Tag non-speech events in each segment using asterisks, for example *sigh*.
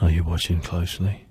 Are you watching closely?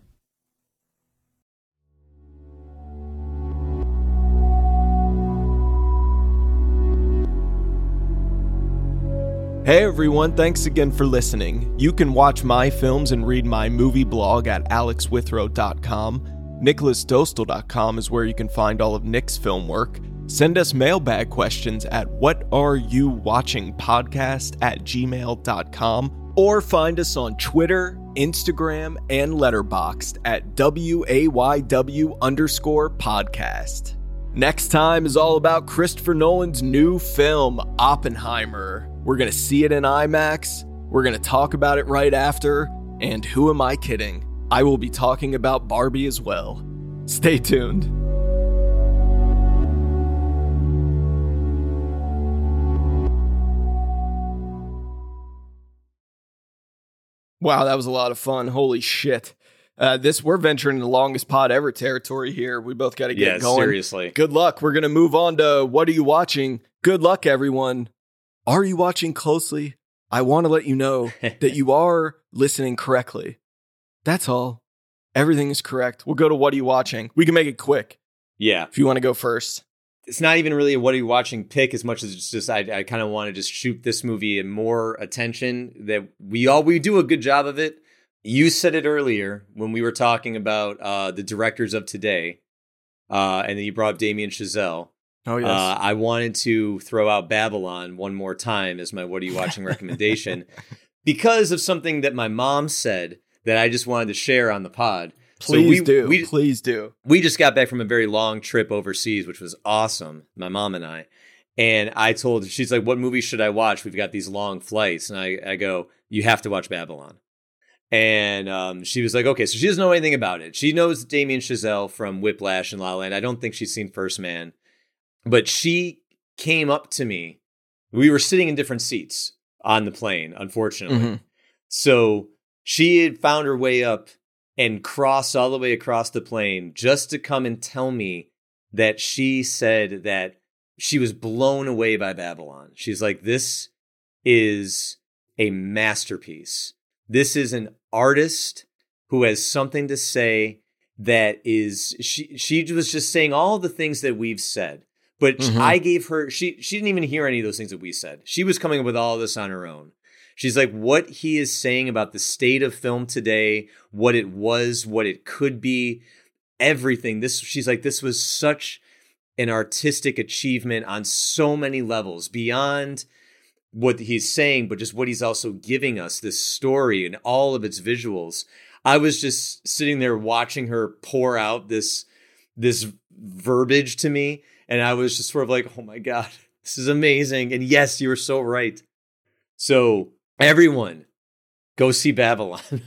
Hey everyone, thanks again for listening. You can watch my films and read my movie blog at alexwithrow.com. NicholasDostal.com is where you can find all of Nick's film work. Send us mailbag questions at what are you watching podcast at gmail.com or find us on Twitter, Instagram, and Letterboxd at WAYW underscore podcast. Next time is all about Christopher Nolan's new film, Oppenheimer. We're going to see it in IMAX. We're going to talk about it right after. And who am I kidding? I will be talking about Barbie as well. Stay tuned. Wow, that was a lot of fun. Holy shit. Uh, this we're venturing the longest pod ever territory here. We both got to get Yeah, going. seriously. Good luck. We're gonna move on to what are you watching? Good luck, everyone. Are you watching closely? I want to let you know *laughs* that you are listening correctly. That's all. Everything is correct. We'll go to what are you watching? We can make it quick Yeah. if you want to go first. It's not even really a what are you watching pick as much as it's just I, I kind of want to just shoot this movie in more attention that we all we do a good job of it. You said it earlier when we were talking about uh, the directors of today, uh, and then you brought up Damien Chazelle. Oh yes. Uh, I wanted to throw out Babylon one more time as my what are you watching *laughs* recommendation because of something that my mom said that I just wanted to share on the pod. So Please we- do. we- Please do. we just got back from a very long trip overseas, which was awesome. My mom and I. And I told her, she's like, What movie should I watch? We've got these long flights. And I, I go, You have to watch Babylon. And um, she was like, Okay, so she doesn't know anything about it. She knows Damien Chazelle from Whiplash and La La Land. I don't think she's seen First Man. But she came up to me. We were sitting in different seats on the plane, unfortunately. Mhm. So she had found her way up and cross all the way across the plane just to come and tell me that she said that she was blown away by Babylon. She's like, this is a masterpiece. This is an artist who has something to say that is she she was just saying all the things that we've said. But Mhm. I gave her she she didn't even hear any of those things that we said. She was coming up with all this on her own. She's like, what he is saying about the state of film today, what it was, what it could be, everything. This, she's like, this was such an artistic achievement on so many levels beyond what he's saying, but just what he's also giving us this story and all of its visuals. I was just sitting there watching her pour out this this verbiage to me, and I was just sort of like, "Oh my god, *laughs* this is amazing!" And yes, you were so right. So everyone, go see Babylon. *laughs*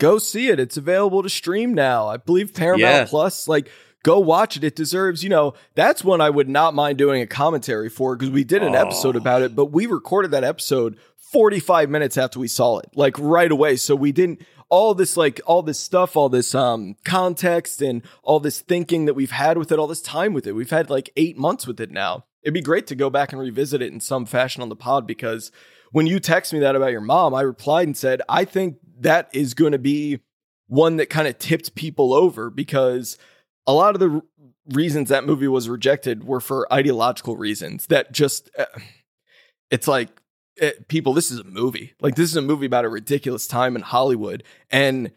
Go see it. It's available to stream now. I believe Paramount Yeah. Plus. Like, go watch it. It deserves, you know, that's one I would not mind doing a commentary for because we did an Oh. episode about it, but we recorded that episode 45 minutes after we saw it, like right away. So we didn't all this like all this stuff, all this um context and all this thinking that we've had with it, all this time with it. We've had like 8 months with it now. It'd be great to go back and revisit it in some fashion on the pod because when you text me that about your mom, I replied and said, I think that is going to be one that kind of tipped people over because a lot of the r- reasons that movie was rejected were for ideological reasons that just, uh, it's like, eh, people, this is a movie. Like, this is a movie about a ridiculous time in Hollywood. And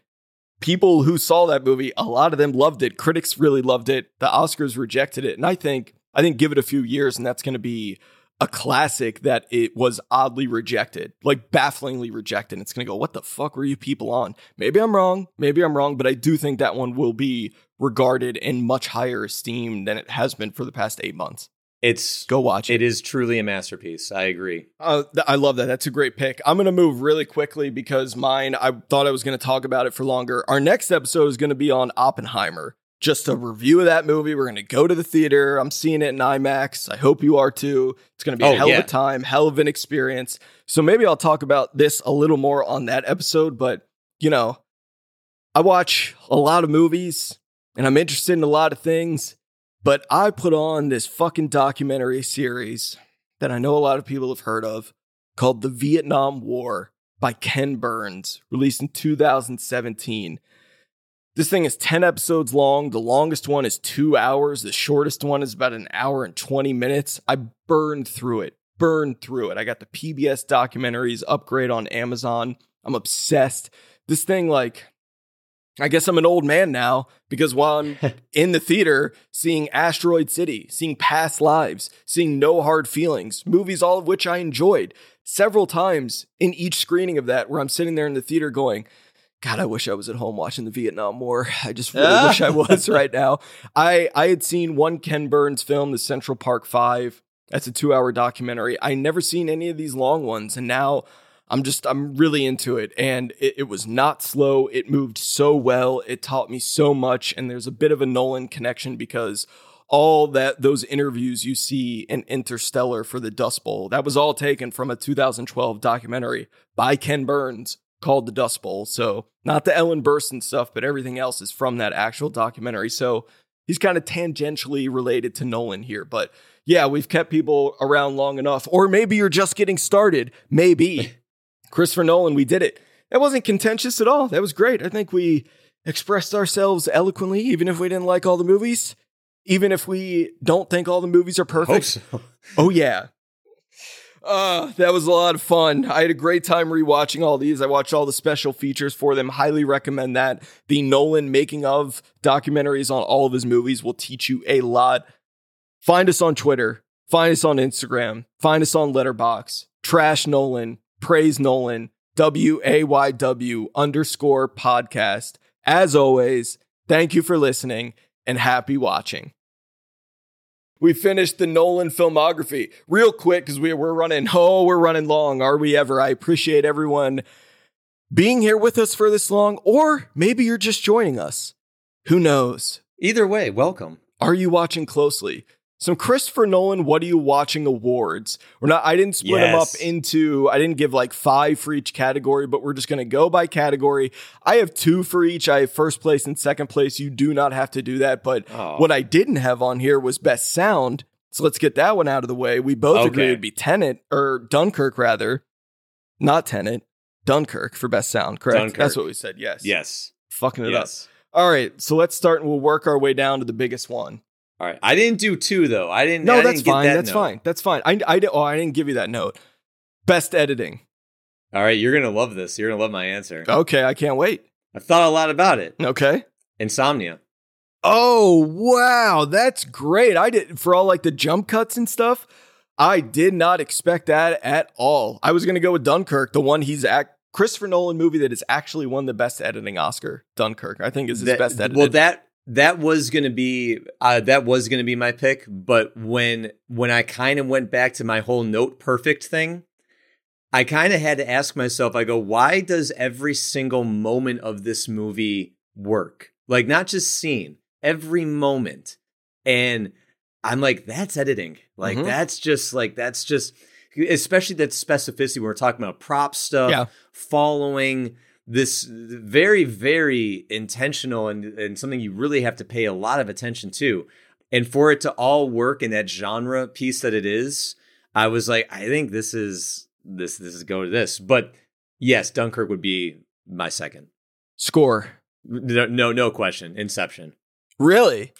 people who saw that movie, a lot of them loved it. Critics really loved it. The Oscars rejected it. And I think, I think give it a few years and that's going to be a classic that it was oddly rejected, like bafflingly rejected. It's going to go, what the fuck were you people on? Maybe I'm wrong. Maybe I'm wrong, but I do think that one will be regarded in much higher esteem than it has been for the past eight months. It's Go watch it. it is truly a masterpiece. I agree. Uh, th- I love that. That's a great pick. I'm going to move really quickly because mine, I thought I was going to talk about it for longer. Our next episode is going to be on Oppenheimer. Just a review of that movie. We're going to go to the theater. I'm seeing it in IMAX. I hope you are too. It's going to be a Oh, hell yeah. of a time, hell of an experience. So maybe I'll talk about this a little more on that episode. But, you know, I watch a lot of movies and I'm interested in a lot of things. But I put on this fucking documentary series that I know a lot of people have heard of called The Vietnam War by Ken Burns, released in 2017. This thing is 10 episodes long. The longest one is two hours. The shortest one is about an hour and 20 minutes. I burned through it, burned through it. I got the PBS documentaries upgrade on Amazon. I'm obsessed. This thing, like, I guess I'm an old man now because while I'm *laughs* in the theater seeing Asteroid City, seeing Past Lives, seeing No Hard Feelings, movies all of which I enjoyed several times in each screening of that, where I'm sitting there in the theater going, God, I wish I was at home watching the Vietnam War. *laughs* I just really wish I was *laughs* right now. I I had seen one Ken Burns film, The Central Park Five. That's a two hour documentary. I never seen any of these long ones, and now I'm just I'm really into it. And it, it was not slow. It moved so well. It taught me so much. And there's a bit of a Nolan connection because all that those interviews you see in Interstellar for the Dust Bowl, that was all taken from a 2012 documentary by Ken Burns called The Dust Bowl. So not the Ellen Burstyn stuff, but everything else is from that actual documentary. So he's kind of tangentially related to Nolan here. But yeah, we've kept people around long enough. Or maybe you're just getting started. Maybe. *laughs* Christopher Nolan, we did it. That wasn't contentious at all. That was great. I think we expressed ourselves eloquently, even if we didn't like all the movies, even if we don't think all the movies are perfect. so. Oh yeah. Uh, that was a lot of fun. I had a great time rewatching all these. I watched all the special features for them. Highly recommend that. The Nolan making of documentaries on all of his movies will teach you a lot. Find us on Twitter. Find us on Instagram. Find us on Letterboxd. Trash Nolan. Praise Nolan. W A Y W underscore podcast. As always, thank you for listening and happy watching we finished the Nolan filmography real quick because we, we're running, oh, we're running long. Are we ever? I appreciate everyone being here with us for this long, or maybe you're just joining us. Who knows? Either way, welcome. Are you watching closely? Some Christopher Nolan, what are you watching awards? We're not I didn't split them up into I didn't give like 5 for each category, but we're just going to go by category. I have 2 for each. I have first place and second place. You do not have to do that, but Oh. what I didn't have on here was best sound. So let's get that one out of the way. We both agreed Okay. it'd be Tenet or Dunkirk rather. Not Tenet, Dunkirk for best sound, correct? Dunkirk. That's what we said. Yes. Yes. Fucking it Yes. up. All right, so let's start and we'll work our way down to the biggest one. All right. I didn't do two though. I didn't. No, I that's didn't fine. that that's note. fine. That's fine. I, I, oh, I didn't give you that note. Best editing. All right. You're gonna love this. You're gonna love my answer. Okay, I can't wait. I thought a lot about it. Okay. Insomnia. Oh, wow. That's great. I did for all like the jump cuts and stuff. I did not expect that at all. I was going to go with Dunkirk, the one he's at Christopher Nolan movie that has actually won the best editing Oscar. Dunkirk, I think is his That- best edited. Well, that that was gonna be uh, that was gonna be my pick, but when when I kind of went back to my whole note perfect thing, I kind of had to ask myself. I go, why does every single moment of this movie work? Like not just scene, every moment, and I'm like, that's editing. Like Mhm. that's just like that's just especially that specificity when we're talking about prop stuff, Yeah. following this very very intentional and and something you really have to pay a lot of attention to. And for it to all work in that genre piece that it is i was like i think this is this this is go to this. But yes dunkirk would be my second. Score. no no, no question. Inception. Really?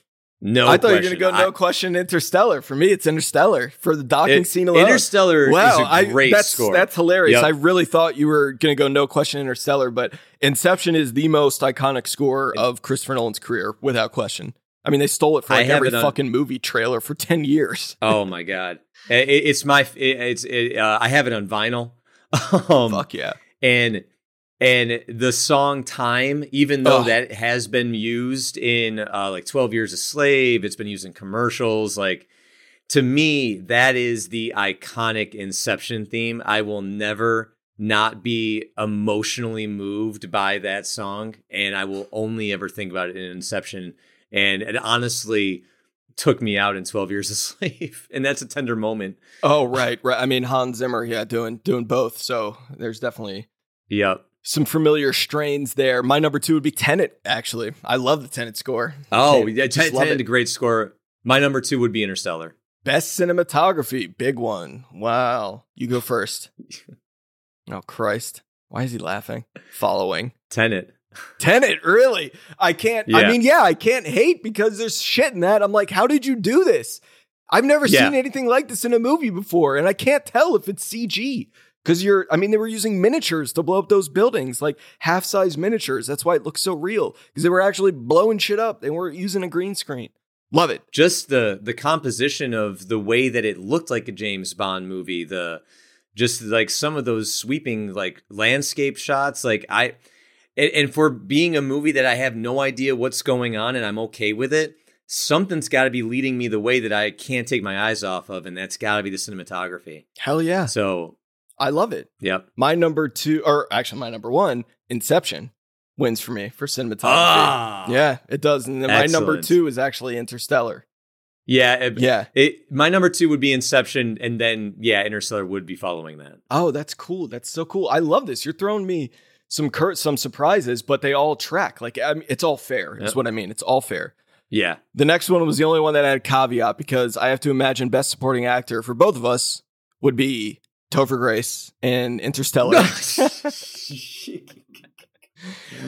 No I thought you were going to go no I- question Interstellar. For me, it's Interstellar for the docking it- scene alone. interstellar wow, is a I, great that's, score That's hilarious. Yep. I really thought you were going to go no question Interstellar, but Inception is the most iconic score of Christopher Nolan's career, without question. I mean, they stole it from like every fucking movie trailer for 10 years. *laughs* oh my god It- it- it's my it, it's it, uh, i have it on vinyl *laughs* um, Fuck yeah. and and the song time even though Ugh. that has been used in uh, like 12 years a slave it's been used in commercials like to me that is the iconic inception theme i will never not be emotionally moved by that song and i will only ever think about it in inception and it honestly took me out in 12 years a *laughs* slave and that's a tender moment Oh, right. Right. I mean, Hans Zimmer, yeah, doing doing both. So there's definitely yep some familiar strains there. My number two would be Tenet, actually. I love the Tenet score. oh yeah just Ten- love Tenet, it. a great score my number two would be interstellar Best cinematography, big one. Wow. You go first. *laughs* Oh, Christ. Why is he laughing? Following. Tenet. Tenet, really? I can't. I mean, yeah, I can't hate because there's shit in that. I'm like, how did you do this? I've never Yeah. seen anything like this in a movie before, and I can't tell if it's CG because you're. I mean, they were using miniatures to blow up those buildings, like half size miniatures. That's why it looks so real because they were actually blowing shit up. They weren't using a green screen. Love it. just the the composition of the way that it looked like a James Bond movie, the just like some of those sweeping like landscape shots, like I and, and for being a movie that I have no idea what's going on and I'm okay with it, something's got to be leading me the way that I can't take my eyes off of, and that's got to be the cinematography. Hell yeah, So, I love it. yep. My number two, or actually my number one, Inception, wins for me for cinematography. Ah, Yeah, it does. And then my number two is actually Interstellar. yeah. It, Yeah. It, my number two would be Inception, and then yeah, Interstellar would be following that. Oh, that's cool. That's so cool. I love this. You're throwing me some cur- some surprises, but they all track. Like I mean, it's all fair. Is Yep. what I mean. It's all fair. Yeah. The next one was the only one that had a caveat because I have to imagine best supporting actor for both of us would be Topher Grace in Interstellar. *laughs* *laughs*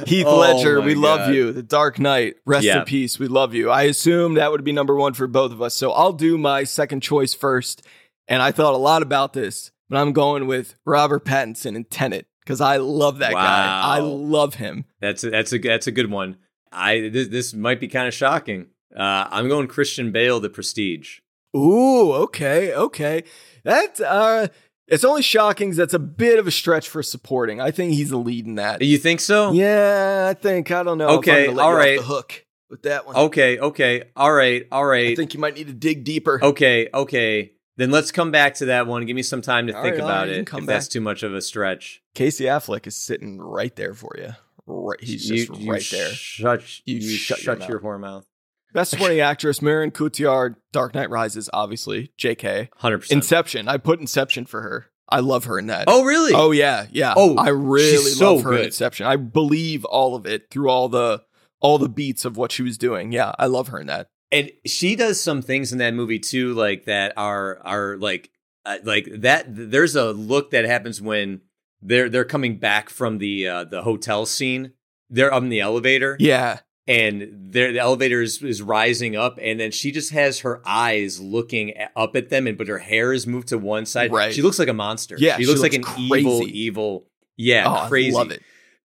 Heath Oh Ledger, my we love you. The Dark Knight, rest Yeah. in peace. We love you. I assume that would be number one for both of us. So I'll do my second choice first. And I thought a lot about this, but I'm going with Robert Pattinson in Tenet because I love that guy. I love him. That's a, that's a that's a good one. I this, this might be kind of shocking. Uh, I'm going Christian Bale, The Prestige. Ooh, okay, okay. That uh it's only shocking 'cause that's a bit of a stretch for supporting. I think he's the lead in that. You think so? Yeah, I think I don't know. Okay, all off the hook with that one. Okay. Okay. all right, all right. I think you might need to dig deeper. Okay. Okay. Then let's come back to that one. Give me some time to All think right, about right, it. If come that's too much of a stretch, Casey Affleck is sitting right there for you. Right, he's You- just you right there. Shut You you, shut shut, your your, whore mouth. Best supporting actress, Marion Cotillard, Dark Knight Rises, obviously. J.K. Hundred percent. Inception. I put Inception for her. I love her in that. Oh really? Oh yeah, yeah. Oh, I really she's so love her in good. Inception. I believe all of it through all the all the beats of what she was doing. Yeah, I love her in that. and she does some things in that movie too like that are are like uh, like that there's a look that happens when they're they're coming back from the uh the hotel scene they're up in the elevator Yeah, and they're, the elevator is, is rising up and then she just has her eyes looking up at them and but her hair is moved to one side Right. she looks like a monster Yeah, she she looks like an looks evil crazy. evil yeah oh, crazy I love it.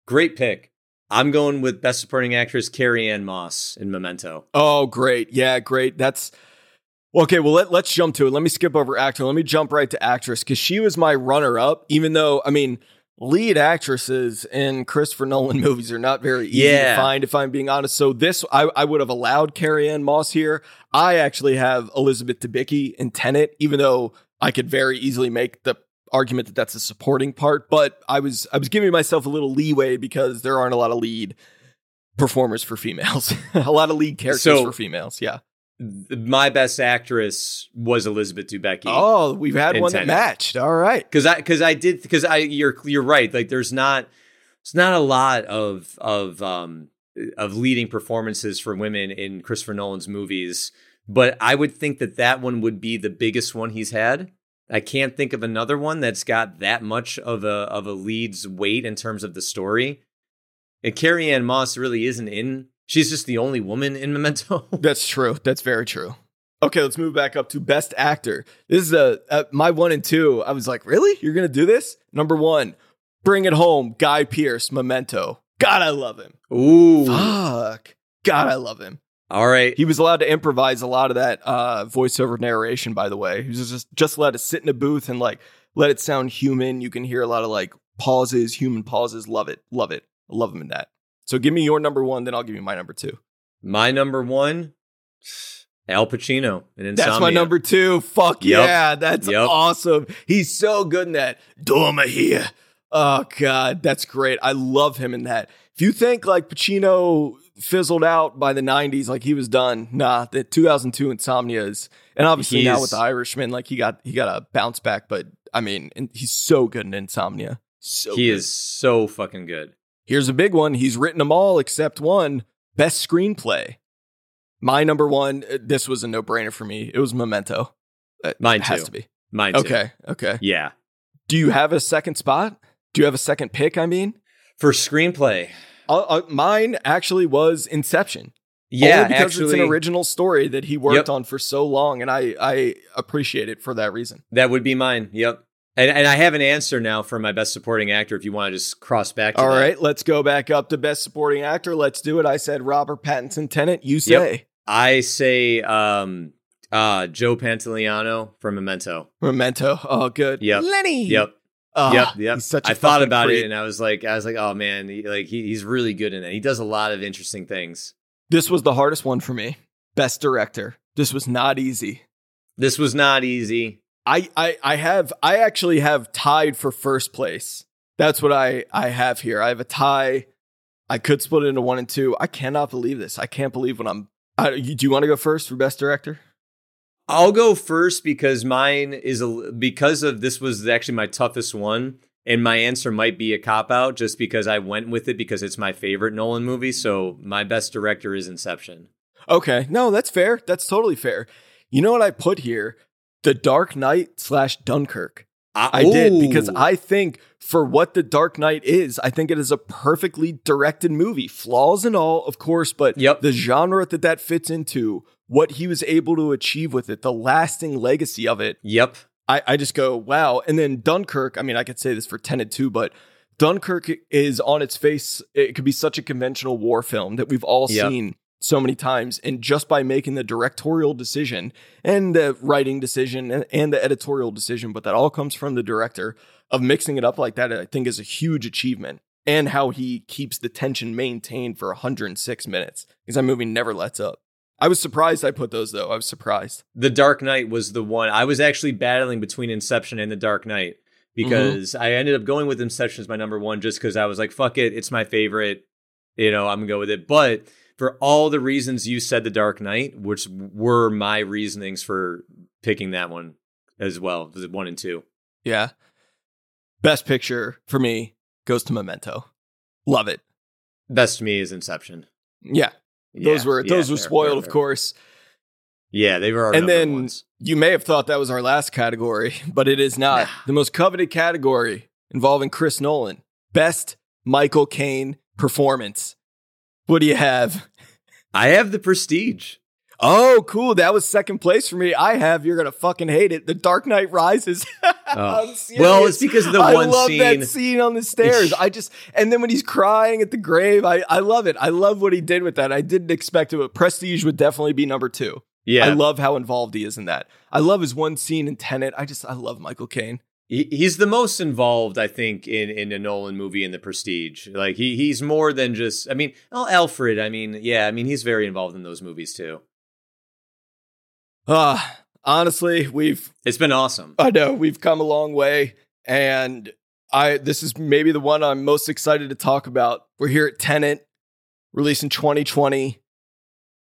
great pick i'm going with best supporting actress carrie ann moss in memento Oh, great. Yeah, great. That's okay. Well, let, let's jump to it. Let me skip over actor. Let me jump right to actress because she was my runner up, even though, I mean, lead actresses in Christopher Nolan *laughs* movies are not very easy Yeah. to find, if I'm being honest. So, this, I, I would have allowed Carrie Ann Moss here. I actually have Elizabeth Debicki in Tenet, even though I could very easily make the argument that that's a supporting part, but I was I was giving myself a little leeway because there aren't a lot of lead performers for females. *laughs* a lot of lead characters So- for females. Yeah. My best actress was Elizabeth Debicki. Oh, we've had one that matched. All right. because I because I did because I you're you're right. Like there's not it's not a lot of of um of leading performances for women in Christopher Nolan's movies, but I would think that that one would be the biggest one he's had. I can't think of another one that's got that much of a of a lead's weight in terms of the story. And Carrie Ann Moss really isn't in. She's just the only woman in Memento. *laughs* That's true. That's very true. Okay, let's move back up to best actor. This is a, a my one and two. I was like, really? You're gonna do this? Number one, bring it home. Guy Pearce, Memento. God, I love him. Ooh, Fuck. God, I love him. all right. He was allowed to improvise a lot of that uh, voiceover narration. By the way, he was just just allowed to sit in a booth and like let it sound human. You can hear a lot of like pauses, human pauses. Love it, love it. I love him in that. So give me your number one, then I'll give you my number two. My number one, Al Pacino in Insomnia. That's my number two. Fuck Yep. yeah, that's Yep. awesome. He's so good in that. Dormer here. Oh god, that's great. I love him in that. If you think like Pacino fizzled out by the '90s, like he was done, nah. The 2002 Insomnia is, and obviously now with the Irishman, like he got he got a bounce back. But I mean, and he's so good in Insomnia. So he good. is so fucking good. Here's a big one. He's written them all except one. Best screenplay. My number one. uh, This was a no brainer for me. It was Memento. Uh, Mine it has too. to be. Mine too. Okay. Okay. Yeah. Do you have a second spot? Do you have a second pick? I mean, For screenplay, uh, uh, mine actually was Inception. yeah, Only because actually, it's an original story that he worked Yep. on for so long, and I I appreciate it for that reason. that would be mine. Yep. And, and I have an answer now for my best supporting actor. If you want to just cross back. To All that. right, let's go back up to best supporting actor. Let's do it. I said Robert Pattinson, Tenet. You say I say um, uh, Joe Pantoliano from Memento. Memento. Oh, good. Yep. Lenny. Yep. Ah, yep. Yep. he's such a I thought about creep. it and I was like, I was like, oh man, he, like he, he's really good in it. He does a lot of interesting things. This was the hardest one for me. Best director. This was not easy. This was not easy. I, I I have I actually have tied for first place. That's what I I have here. I have a tie. I could split it into one and two. I cannot believe this. I can't believe when I'm. I, you, do you want to go first for best director? I'll go first because mine is a because of this was actually my toughest one, and my answer might be a cop out just because I went with it because it's my favorite Nolan movie. So my best director is Inception. Okay, no, that's fair. That's totally fair. You know what I put here? The Dark Knight slash Dunkirk. Ah, I did because I think for what The Dark Knight is, I think it is a perfectly directed movie, flaws and all, of course, but Yep. the genre that that fits into, what he was able to achieve with it, the lasting legacy of it, Yep. I, I just go, wow. And then Dunkirk, I mean, I could say this for Tenet too, but Dunkirk is on its face, it could be such a conventional war film that we've all Yep. seen so many times. And just by making the directorial decision and the writing decision and, the editorial decision, but that all comes from the director of mixing it up like that, I think is a huge achievement. And how he keeps the tension maintained for 106 minutes because that movie never lets up. I was surprised I put those though. I was surprised. The Dark Knight was the one I was actually battling between Inception and The Dark Knight mm-hmm. because I ended up going with Inception as my number one just because I was like, fuck it, it's my favorite. You know, I'm gonna go with it. But for all the reasons you said The Dark Knight, which were my reasonings for picking that one as well, the one and two. Yeah. Best picture for me goes to Memento. Love it. Best to me is Inception. Yeah. Those Yeah, were yeah, those were spoiled, fair, of fair. course. Yeah, they were and then ones. you may have thought that was our last category, *laughs* but it is not. Nah. The most coveted category involving Chris Nolan. Best Michael Caine performance. What do you have? I have the prestige. Oh, cool. That was second place for me. I have, you're going to fucking hate it. The Dark Knight Rises. *laughs* Oh. Well, it's because of the I one love that scene on the stairs. I just, and then when he's crying at the grave, I, I love it. I love what he did with that. I didn't expect it, but Prestige would definitely be number two. Yeah, I love how involved he is in that. I love his one scene in Tenet. I just, I love Michael Caine. He- he's the most involved, I think, in in a Nolan movie in the Prestige. Like he he's more than just. I mean, oh, Alfred. I mean, yeah. I mean, he's very involved in those movies too. Ah, honestly, we've It's been awesome. I know we've come a long way, and I this is maybe the one I'm most excited to talk about. We're here at Tenet, released in 2020.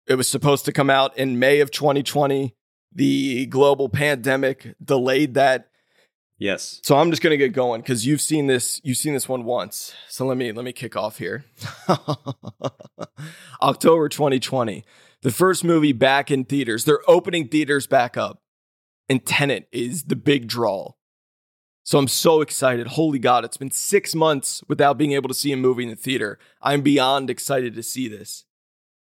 It was supposed to come out in May of 2020. The global pandemic delayed that, Yes. so I'm just gonna get going because you've seen this. You've seen this one once. So let me let me kick off here. *laughs* October 2020, the first movie back in theaters. They're opening theaters back up, and Tenet is the big draw. So I'm so excited. Holy God, it's been six months without being able to see a movie in the theater. I'm beyond excited to see this.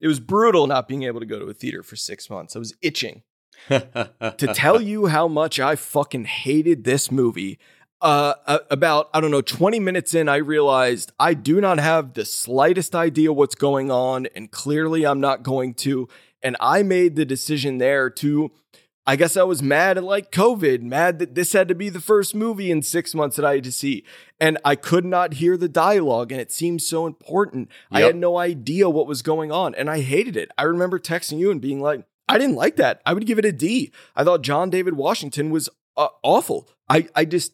It was brutal not being able to go to a theater for six months. I was itching *laughs* to tell you how much I fucking hated this movie. Uh, about I don't know, 20 minutes in, I realized I do not have the slightest idea what's going on, and clearly I'm not going to. And I made the decision there to, I guess I was mad at like COVID, mad that this had to be the first movie in six months that I had to see, and I could not hear the dialogue, and it seemed so important. I had no idea what was going on, and I hated it. I remember texting you and being like, I didn't like that. I would give it a D. I thought John David Washington was uh, awful. I, I just,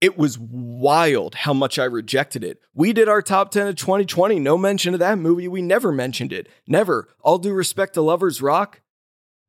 it was wild how much I rejected it. We did our top 10 of 2020. No mention of that movie. We never mentioned it. Never. All due respect to Lovers Rock.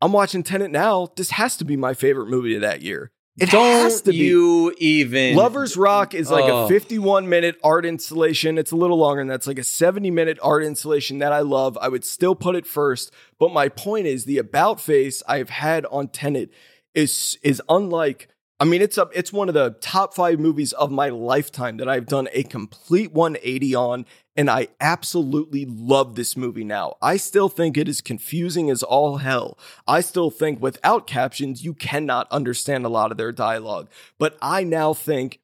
I'm watching Tenet now. This has to be my favorite movie of that year. It Don't has to be. you even Lovers Rock is like Oh. a 51 minute art installation. It's a little longer than that's like a 70 minute art installation that I love. I would still put it first. But my point is the about face I've had on Tenet is is unlike I mean, it's up. It's one of the top five movies of my lifetime that I've done a complete 180 on, and I absolutely love this movie now. I still think it is confusing as all hell. I still think without captions, you cannot understand a lot of their dialogue. But I now think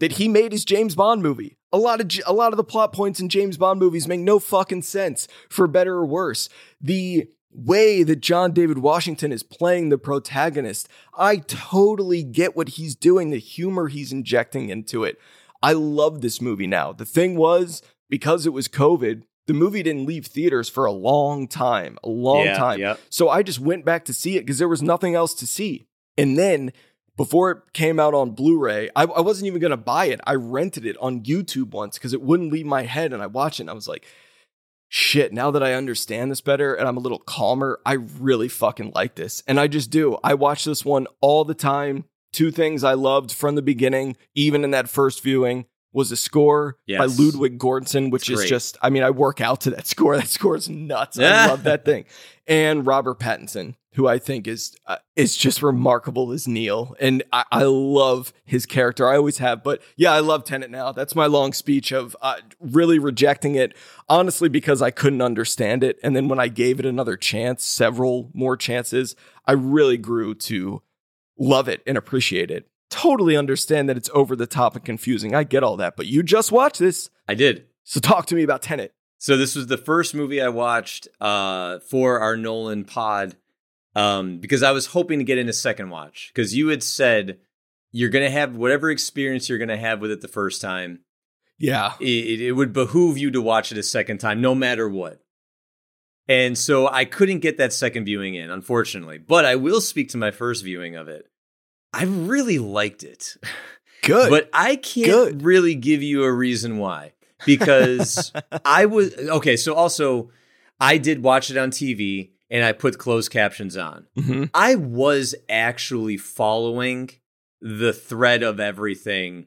that he made his James Bond movie. A lot of a lot of the plot points in James Bond movies make no fucking sense, for better or worse. The way that John David Washington is playing the protagonist, I totally get what he's doing, the humor he's injecting into it. I love this movie now. The thing was, because it was COVID, the movie didn't leave theaters for a long time, a long Yeah, time. So I just went back to see it because there was nothing else to see. And then before it came out on Blu-ray, I, I wasn't even gonna buy it. I rented it on YouTube once because it wouldn't leave my head, and I watched it and I was like, shit, now that I understand this better and I'm a little calmer, I really fucking like this. And I just do. I watch this one all the time. Two things I loved from the beginning, even in that first viewing, was the score by Ludwig Göransson, which It's is great. just, I mean, I work out to that *laughs* score. That score is nuts. I *laughs* love that thing. And Robert Pattinson, who I think is uh, is just remarkable as Neil, and I, I love his character. I always have, but yeah, I love Tenet now. That's my long speech of uh, really rejecting it, honestly, because I couldn't understand it. And then when I gave it another chance, several more chances, I really grew to love it and appreciate it. Totally understand that it's over the top and confusing. I get all that, but you just watched this, I did. so talk to me about Tenet. So this was the first movie I watched uh, for our Nolan pod um, because I was hoping to get in a second watch because you had said you're going to have whatever experience you're going to have with it the first time. Yeah, It, it, it would behoove you to watch it a second time, no matter what. And so I couldn't get that second viewing in, unfortunately. But I will speak to my first viewing of it. I really liked it. good. But I can't Good. really give you a reason why because *laughs* I was okay. So also, I did watch it on TV and I put closed captions on. Mhm. I was actually following the thread of everything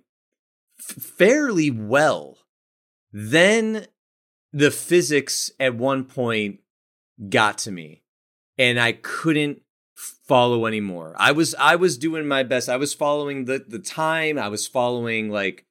f- fairly well. Then the physics at one point got to me and I couldn't follow anymore. I was I was doing my best. I was following the the time. I was following like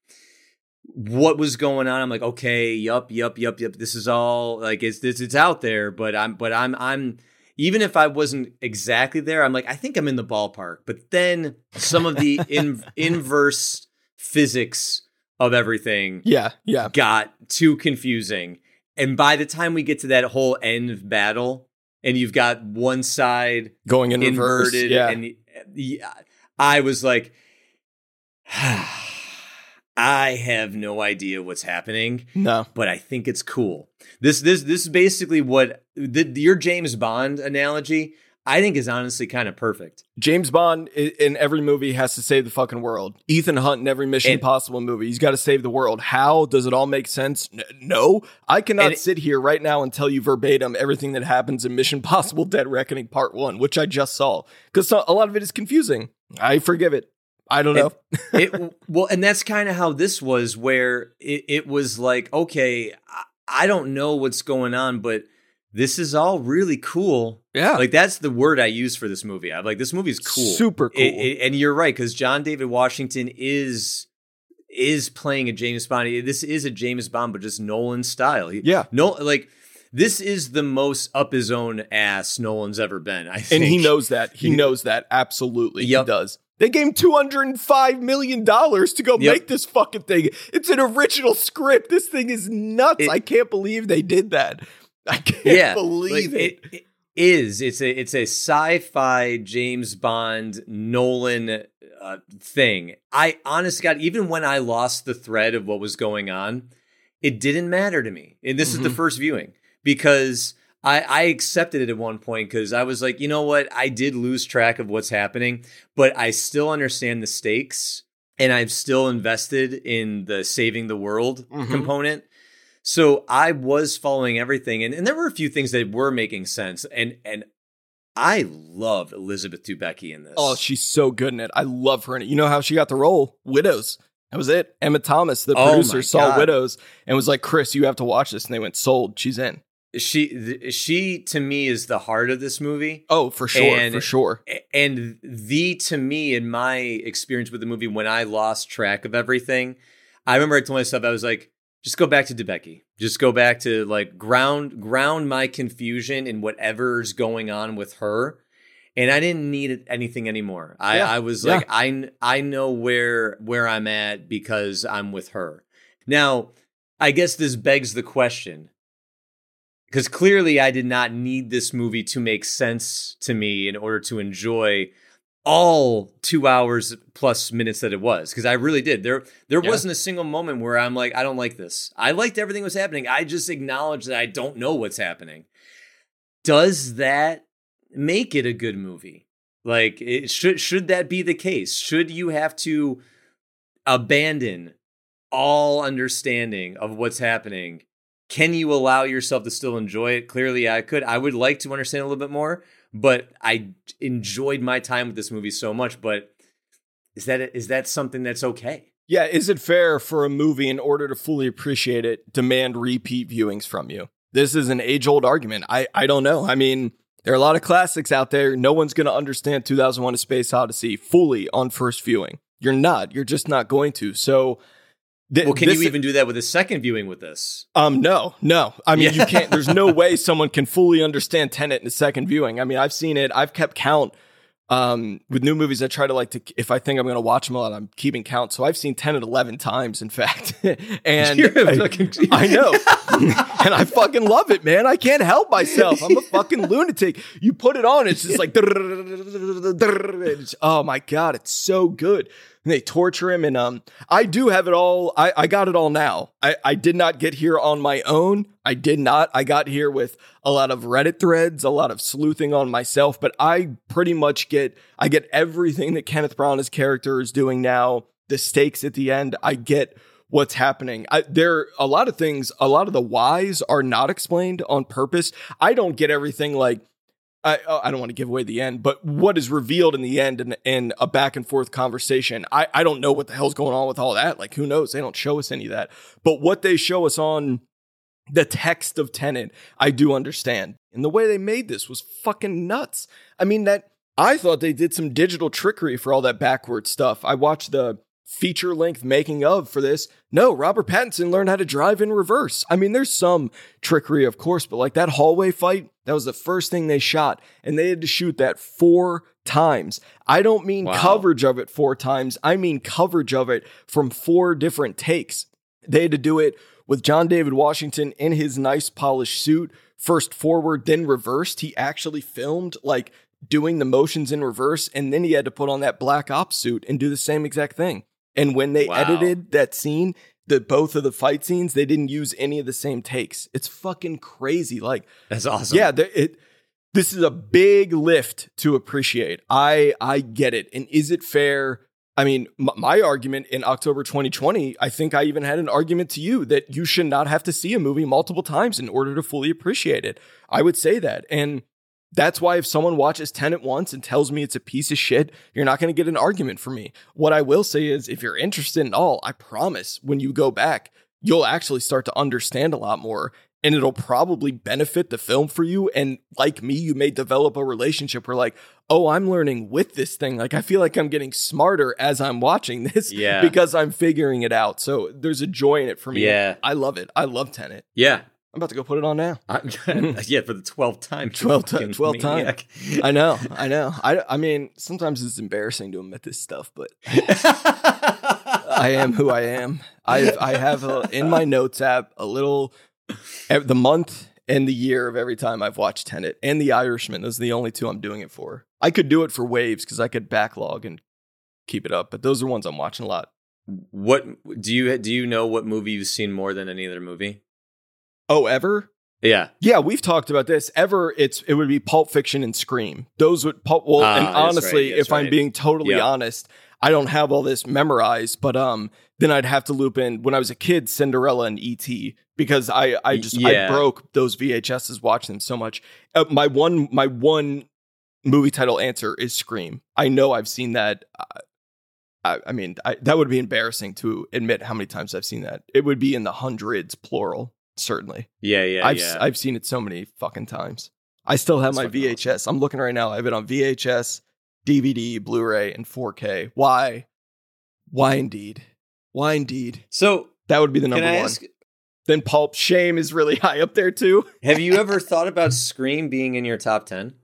what was going on. I'm like, okay, yup, yup, yup, yup. This is all like it's this it's out there, but I'm but I'm I'm even if I wasn't exactly there, I'm like, I think I'm in the ballpark. But then some of the *laughs* in, inverse physics of everything yeah, yeah. got too confusing. And by the time we get to that whole end battle, and you've got one side Going in reverse. inverted, Yeah. and yeah, I was like, *sighs* I have no idea what's happening, no. but I think it's cool. This this this is basically what the, your James Bond analogy. I think is honestly kind of perfect. James Bond in every movie has to save the fucking world. Ethan Hunt in every Mission And- Impossible movie, he's got to save the world. How does it all make sense? N- no, I cannot sit here right now and tell you verbatim everything that happens in Mission Possible: *laughs* Dead Reckoning Part One, which I just saw, because a lot of it is confusing. I forgive it. I don't know. it *laughs* well and that's kind of how this was where it, it was like okay I, I don't know what's going on but this is all really cool yeah, like that's the word i use for this movie i'm like this movie's cool super cool. It- it- and you're right because john david washington is is playing a james bond this is a james bond but just nolan style He- yeah, no like this is the most up his own ass nolan's ever been i think and he knows that. He He- knows that absolutely. Yep. He does. They gave him two hundred and five million dollars to go Yep. make this fucking thing. It's an original script. This thing is nuts. It- I can't believe they did that. I can't yeah, believe like, it. it is. It's a it's a sci-fi James Bond Nolan uh, thing. I honest God, even when I lost the thread of what was going on, it didn't matter to me. And this is the Mhm. first viewing because I, I accepted it at one point because I was like, you know what, I did lose track of what's happening, but I still understand the stakes and I'm still invested in the saving the world Mhm. component. So I was following everything, and, and there were a few things that were making sense, and and I loved Elizabeth Debicki in this. Oh, she's so good in it. I love her in it. You know how she got the role? Widows. That was it. Emma Thomas, the Oh producer, saw God. Widows and was like, Chris, you have to watch this. And they went, sold. She's in. She th- she to me is the heart of this movie. Oh, for sure, And- for sure. And the to me in my experience with the movie when I lost track of everything, I remember I told myself I was like, just go back to Debicki. Just go back to like ground ground my confusion in whatever's going on with her. And I didn't need anything anymore. I, Yeah. I was Yeah. like, I I know where where I'm at because I'm with her. Now, I guess this begs the question because clearly I did not need this movie to make sense to me in order to enjoy all two hours plus minutes that it was because I really did. There there Yeah. wasn't a single moment where I'm like, I don't like this. I liked everything that was happening. I just acknowledge that I don't know what's happening. Does that make it a good movie? Like it should should that be the case? Should you have to abandon all understanding of what's happening can you allow yourself to still enjoy it? Clearly, I could. I would like to understand a little bit more, but I enjoyed my time with this movie so much. But is that is that something that's okay? Yeah, is it fair for a movie, in order to fully appreciate it, demand repeat viewings from you? This is an age old argument. I, I don't know. I mean, there are a lot of classics out there. No one's going to understand 2001 A Space Odyssey fully on first viewing. You're not. You're just not going to. So, th- Well, can this- you even do that with a second viewing with this? Um, no, no. I mean, Yeah. you can't. There's no way *laughs* someone can fully understand Tenet in a second viewing. I mean, I've seen it. I've kept count. Um, with new movies, I try to like to. If I think I'm going to watch them a lot, I'm keeping count. So I've seen Tenet 11 times, in fact, *laughs* and I, fucking- *laughs* I know, and I fucking love it, man. I can't help myself. I'm a fucking lunatic. You put it on, it's just like, oh my god, it's so good. And they torture him, and um, I do have it all. I, I got it all now. I, I did not get here on my own. I did not. I got here with a lot of Reddit threads, a lot of sleuthing on myself, but I pretty much get I get everything that Kenneth Branagh's character is doing now. The stakes at the end, I get what's happening. I, there a lot of things, a lot of the whys are not explained on purpose. I don't get everything like I oh, I don't want to give away the end, but what is revealed in the end in, in a back and forth conversation, I, I don't know what the hell's going on with all that. Like who knows? They don't show us any of that. But what they show us on the text of Tenet, I do understand. And the way they made this was fucking nuts. I mean that I thought they did some digital trickery for all that backward stuff. I watched the feature length making of for this. No, Robert Pattinson learned how to drive in reverse. I mean, there's some trickery, of course, but like that hallway fight, that was the first thing they shot, and they had to shoot that four times. I don't mean Wow. coverage of it four times, I mean coverage of it from four different takes. They had to do it with John David Washington in his nice polished suit, first forward, then reversed. He actually filmed like doing the motions in reverse, and then he had to put on that black ops suit and do the same exact thing. And when they Wow. edited that scene, the both of the fight scenes, they didn't use any of the same takes. It's fucking crazy. Like, That's awesome. yeah, the, it. This is a big lift to appreciate. I I get it. And is it fair? I mean, m- my argument in October 2020, I think I even had an argument to you that you should not have to see a movie multiple times in order to fully appreciate it. I would say that. And that's why if someone watches Tenet once and tells me it's a piece of shit, you're not going to get an argument from me. What I will say is if you're interested in all, I promise when you go back, you'll actually start to understand a lot more and it'll probably benefit the film for you. And like me, you may develop a relationship where, like, oh, I'm learning with this thing. Like, I feel like I'm getting smarter as I'm watching this Yeah. *laughs* because I'm figuring it out. So there's a joy in it for me. Yeah. I love it. I love Tenet. Yeah. I'm about to go put it on now. *laughs* I- yeah, for the twelfth time. *laughs* you 12th ti- fucking 12th time. I know, I know. I, I mean, sometimes it's embarrassing to admit this stuff, but *laughs* I am who I am. I I have a, in my notes app a little the month and the year of every time I've watched Tenet and The Irishman. Those are the only two I'm doing it for. I could do it for waves because I could backlog and keep it up, but those are ones I'm watching a lot. What do you do? You know what movie you've seen more than any other movie? Oh, ever? Yeah, Yeah, we've talked about this. Ever, it's it would be Pulp Fiction and Scream. Those would pulp. Well, Ah, and honestly, right, if I'm being totally Yeah. honest, I don't have all this memorized. But um, then I'd have to loop in when I was a kid, Cinderella and ET, because I I just Yeah. I broke those VHSs watching them so much. Uh, my one my one movie title answer is Scream. I know I've seen that. Uh, I, I mean, I, that would be embarrassing to admit how many times I've seen that. It would be in the hundreds, plural. Certainly. Yeah, yeah, I've yeah. I've seen it so many fucking times. I still have That's my VHS. I'm looking right now. I have it on VHS, DVD, Blu-ray, and 4K. Why? Why indeed? Why indeed? so That would be the number one. ask? Then Pulp Shame is really *laughs* high up there too. *laughs* Have you ever thought about Scream being in your top ten?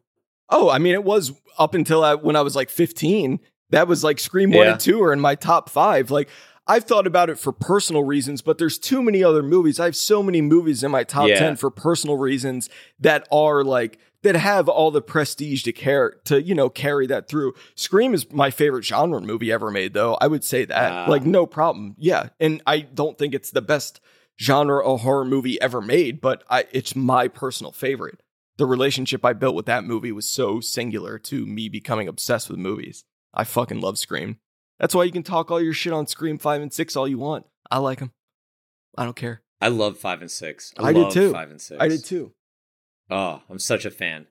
Oh, I mean, it was up until I, when I was like 15. That was like Scream 1 and 2 are in my top five. Like, I've thought about it for personal reasons, but there's too many other movies. I have so many movies in my top Yeah. 10 for personal reasons that are like, that have all the prestige to care to you know carry that through. Scream is my favorite genre movie ever made, though. I would say that, Ah. like, no problem. Yeah, and I don't think it's the best genre of horror movie ever made, but I, it's my personal favorite the relationship I built with that movie was so singular to me becoming obsessed with movies. I fucking love Scream. That's why you can talk all your shit on Scream 5 and 6 all you want. I like them. I don't care. I love five and six. I did love too. Five and six. I did too. Oh, I'm such a fan.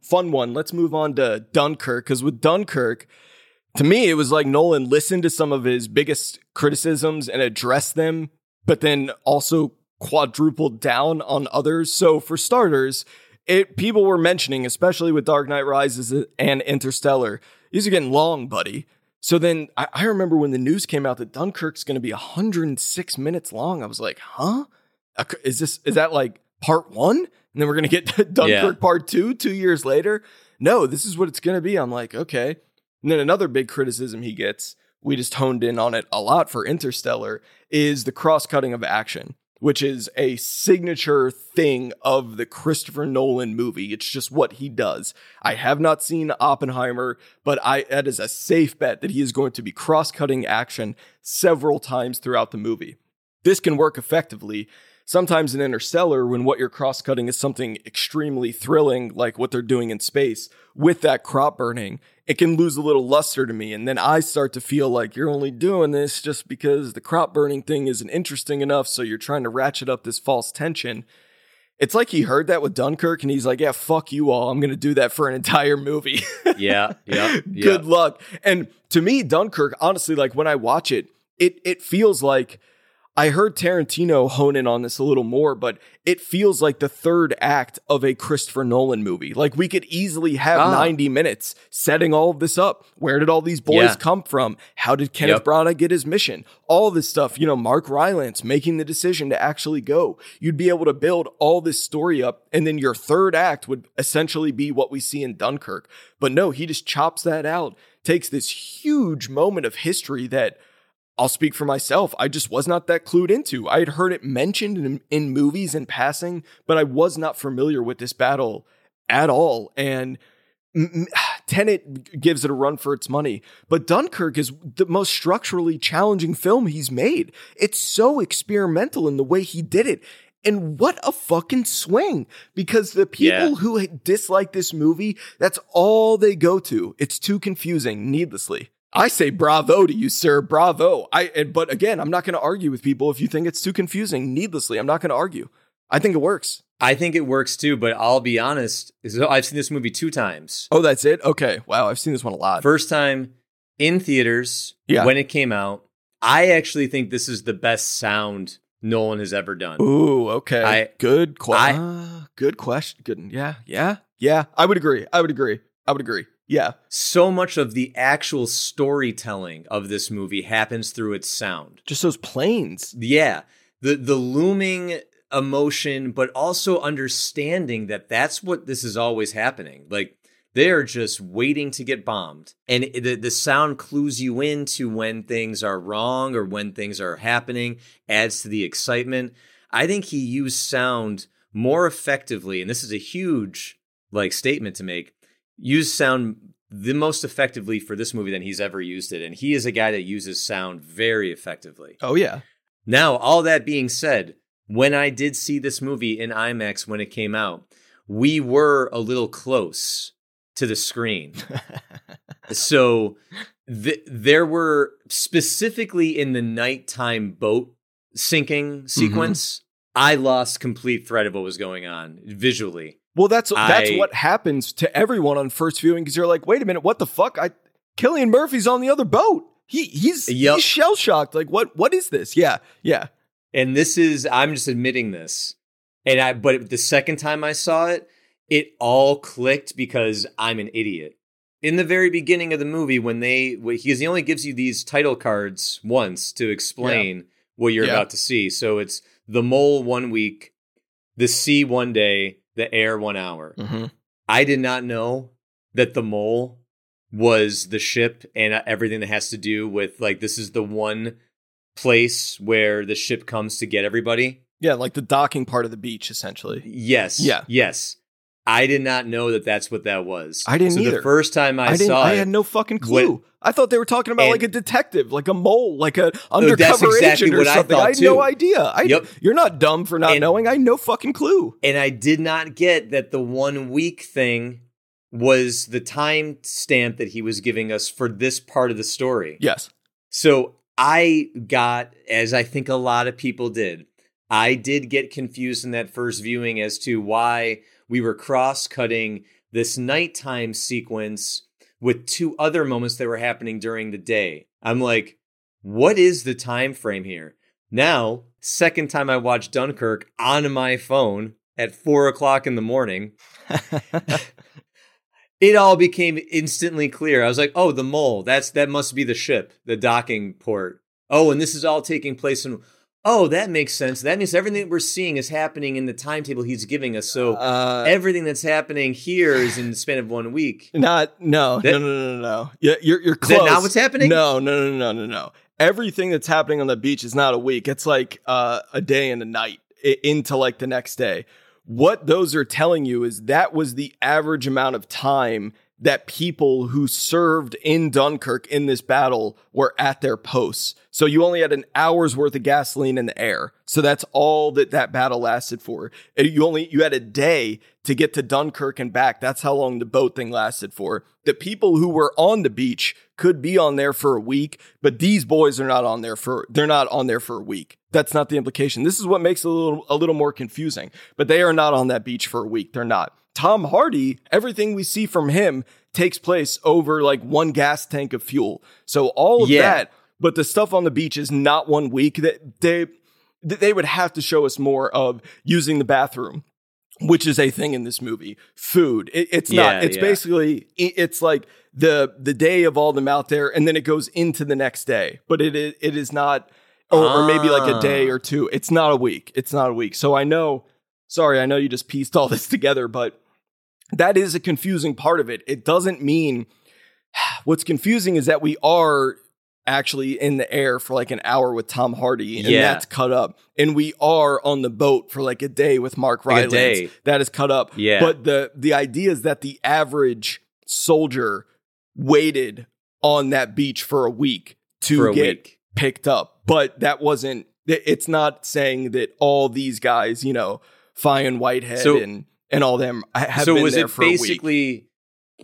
Fun one. Let's move on to Dunkirk because with Dunkirk, to me, it was like Nolan listened to some of his biggest criticisms and addressed them, but then also quadrupled down on others. So for starters, it people were mentioning, especially with Dark Knight Rises and Interstellar, these are getting long, buddy. So then I, I remember when the news came out that Dunkirk's going to be 106 minutes long. I was like, huh? Uh, Is this is that like part one? And then we're going to get *laughs* Dunkirk Yeah. part two two years later? No, this is what it's going to be. I'm like, okay. And then another big criticism he gets, we just honed in on it a lot for Interstellar, is the cross cutting of action, which is a signature thing of the Christopher Nolan movie. It's just what he does. I have not seen Oppenheimer, but I that is a safe bet that he is going to be cross cutting action several times throughout the movie. This can work effectively. Sometimes in Interstellar, when what you're cross cutting is something extremely thrilling, like what they're doing in space, with that crop burning, it can lose a little luster to me. And then I start to feel like you're only doing this just because the crop burning thing isn't interesting enough. So you're trying to ratchet up this false tension. It's like he heard that with Dunkirk and he's like, yeah, fuck you all. I'm going to do that for an entire movie. *laughs* Yeah, yeah, yeah. Good luck. And to me, Dunkirk, honestly, like when I watch it, it it feels like I heard Tarantino hone in on this a little more, but it feels like the third act of a Christopher Nolan movie. Like we could easily have Ah. 90 minutes setting all of this up. Where did all these boys Yeah. come from? How did Kenneth Yep. Branagh get his mission? All this stuff, you know, Mark Rylance making the decision to actually go. You'd be able to build all this story up, and then your third act would essentially be what we see in Dunkirk. But no, he just chops that out, takes this huge moment of history that I'll speak for myself. I just was not that clued into. I had heard it mentioned in, in movies in passing, but I was not familiar with this battle at all. And *sighs* Tenet gives it a run for its money, but Dunkirk is the most structurally challenging film he's made. It's so experimental in the way he did it. And what a fucking swing. Because the people Yeah. who dislike this movie, that's all they go to. It's too confusing, needlessly. I say bravo to you, sir. Bravo. I and, but again, I'm not going to argue with people if you think it's too confusing needlessly. I'm not going to argue. I think it works. I think it works too, but I'll be honest. I've seen this movie two times. Oh, that's it? Okay. Wow, I've seen this one a lot. First time in theaters Yeah. when it came out. I actually think this is the best sound Nolan has ever done. Ooh, okay. I- good question. I- ah, good question. Good. Yeah, yeah, yeah. I would agree. I would agree. I would agree. Yeah. So much of the actual storytelling of this movie happens through its sound. Just those planes. Yeah, the the looming emotion, but also understanding that that's what this is always happening. Like they're just waiting to get bombed, and the the sound clues you into when things are wrong or when things are happening, adds to the excitement. I think he used sound more effectively, and this is a huge like statement to make. Use sound the most effectively for this movie than he's ever used it, and he is a guy that uses sound very effectively. Oh yeah. Now, all that being said, when I did see this movie in IMAX when it came out, we were a little close to the screen. *laughs* so th- there were specifically in the nighttime boat sinking mm-hmm. sequence, I lost complete thread of what was going on visually. Well, that's that's what happens to everyone on first viewing because you're like, wait a minute, what the fuck? I Cillian Murphy's on the other boat. He he's Yep. he's shell shocked. Like what what is this? Yeah, yeah. and this is I'm just admitting this. And I but the second time I saw it, it all clicked because I'm an idiot. In the very beginning of the movie, when they because he only gives you these title cards once to explain what you're Yeah. about to see. So it's the mole one week, the sea one day, the air one hour. Mhm. I did not know that the mole was the ship and uh, everything that has to do with like this is the one place where the ship comes to get everybody. Yeah, like the docking part of the beach, essentially. Yes. Yeah. Yes. I did not know that that's what that was. I didn't so either. The first time I, I, saw I it, I had no fucking clue. I thought they were talking about like a detective, like a mole, like a oh, undercover exactly agent or what I something. I, thought, had no idea. I, Yep. You're not dumb for not And- knowing. I had no fucking clue. and I did not get that the one week thing was the time stamp that he was giving us for this part of the story. Yes. So I got, as I think a lot of people did, I did get confused in that first viewing as to why we were cross cutting this nighttime sequence with two other moments that were happening during the day. I'm like, what is the time frame here? Now, second time I watched Dunkirk on my phone at four o'clock in the morning, *laughs* it all became instantly clear. I was like, "Oh, the mole. That's that must be the ship, the docking port. Oh, and this is all taking place in. Oh, that makes sense. That means everything that we're seeing is happening in the timetable he's giving us. So uh, everything that's happening here is in the span of one week. not no That- no no no no no. Yeah, you're you're Is close. that not what's happening? No no no no no no. Everything that's happening on the beach is not a week. It's like uh, a day and a night into like the next day. What those are telling you is that was the average amount of time that people who served in Dunkirk in this battle were at their posts. So you only had an hour's worth of gasoline in the air. So that's all that that battle lasted for. Uh, You only you had a day to get to Dunkirk and back. That's how long the boat thing lasted for. The people who were on the beach could be on there for a week, but these boys are not on there for they're not on there for a week. That's not the implication. This is what makes it a little a little more confusing. But they are not on that beach for a week. They're not. Tom Hardy, everything we see from him takes place over like one gas tank of fuel. So all of Yeah. that, but the stuff on the beach is not one week. That they they would have to show us more of using the bathroom which is a thing in this movie. Food. It, it's Yeah, not. It's yeah. basically it- it's like the the day of all them out there, and then it goes into the next day. But it is it is not, or, or maybe like a day Ah. or two. It's not a week. It's not a week. So I know. Sorry, I know you just pieced all this *laughs* together, but that is a confusing part of it. It doesn't mean what's confusing is that we are actually in the air for like an hour with Tom Hardy, and Yeah. that's cut up. And we are on the boat for like a day with Mark Like Rylance. day. That is cut up. Yeah. But the the idea is that the average soldier waited on that beach for a week to For get week. picked up. But that wasn't. It's not saying that all these guys, you know, Fionn Whitehead So- and and all them have so been was there it for basically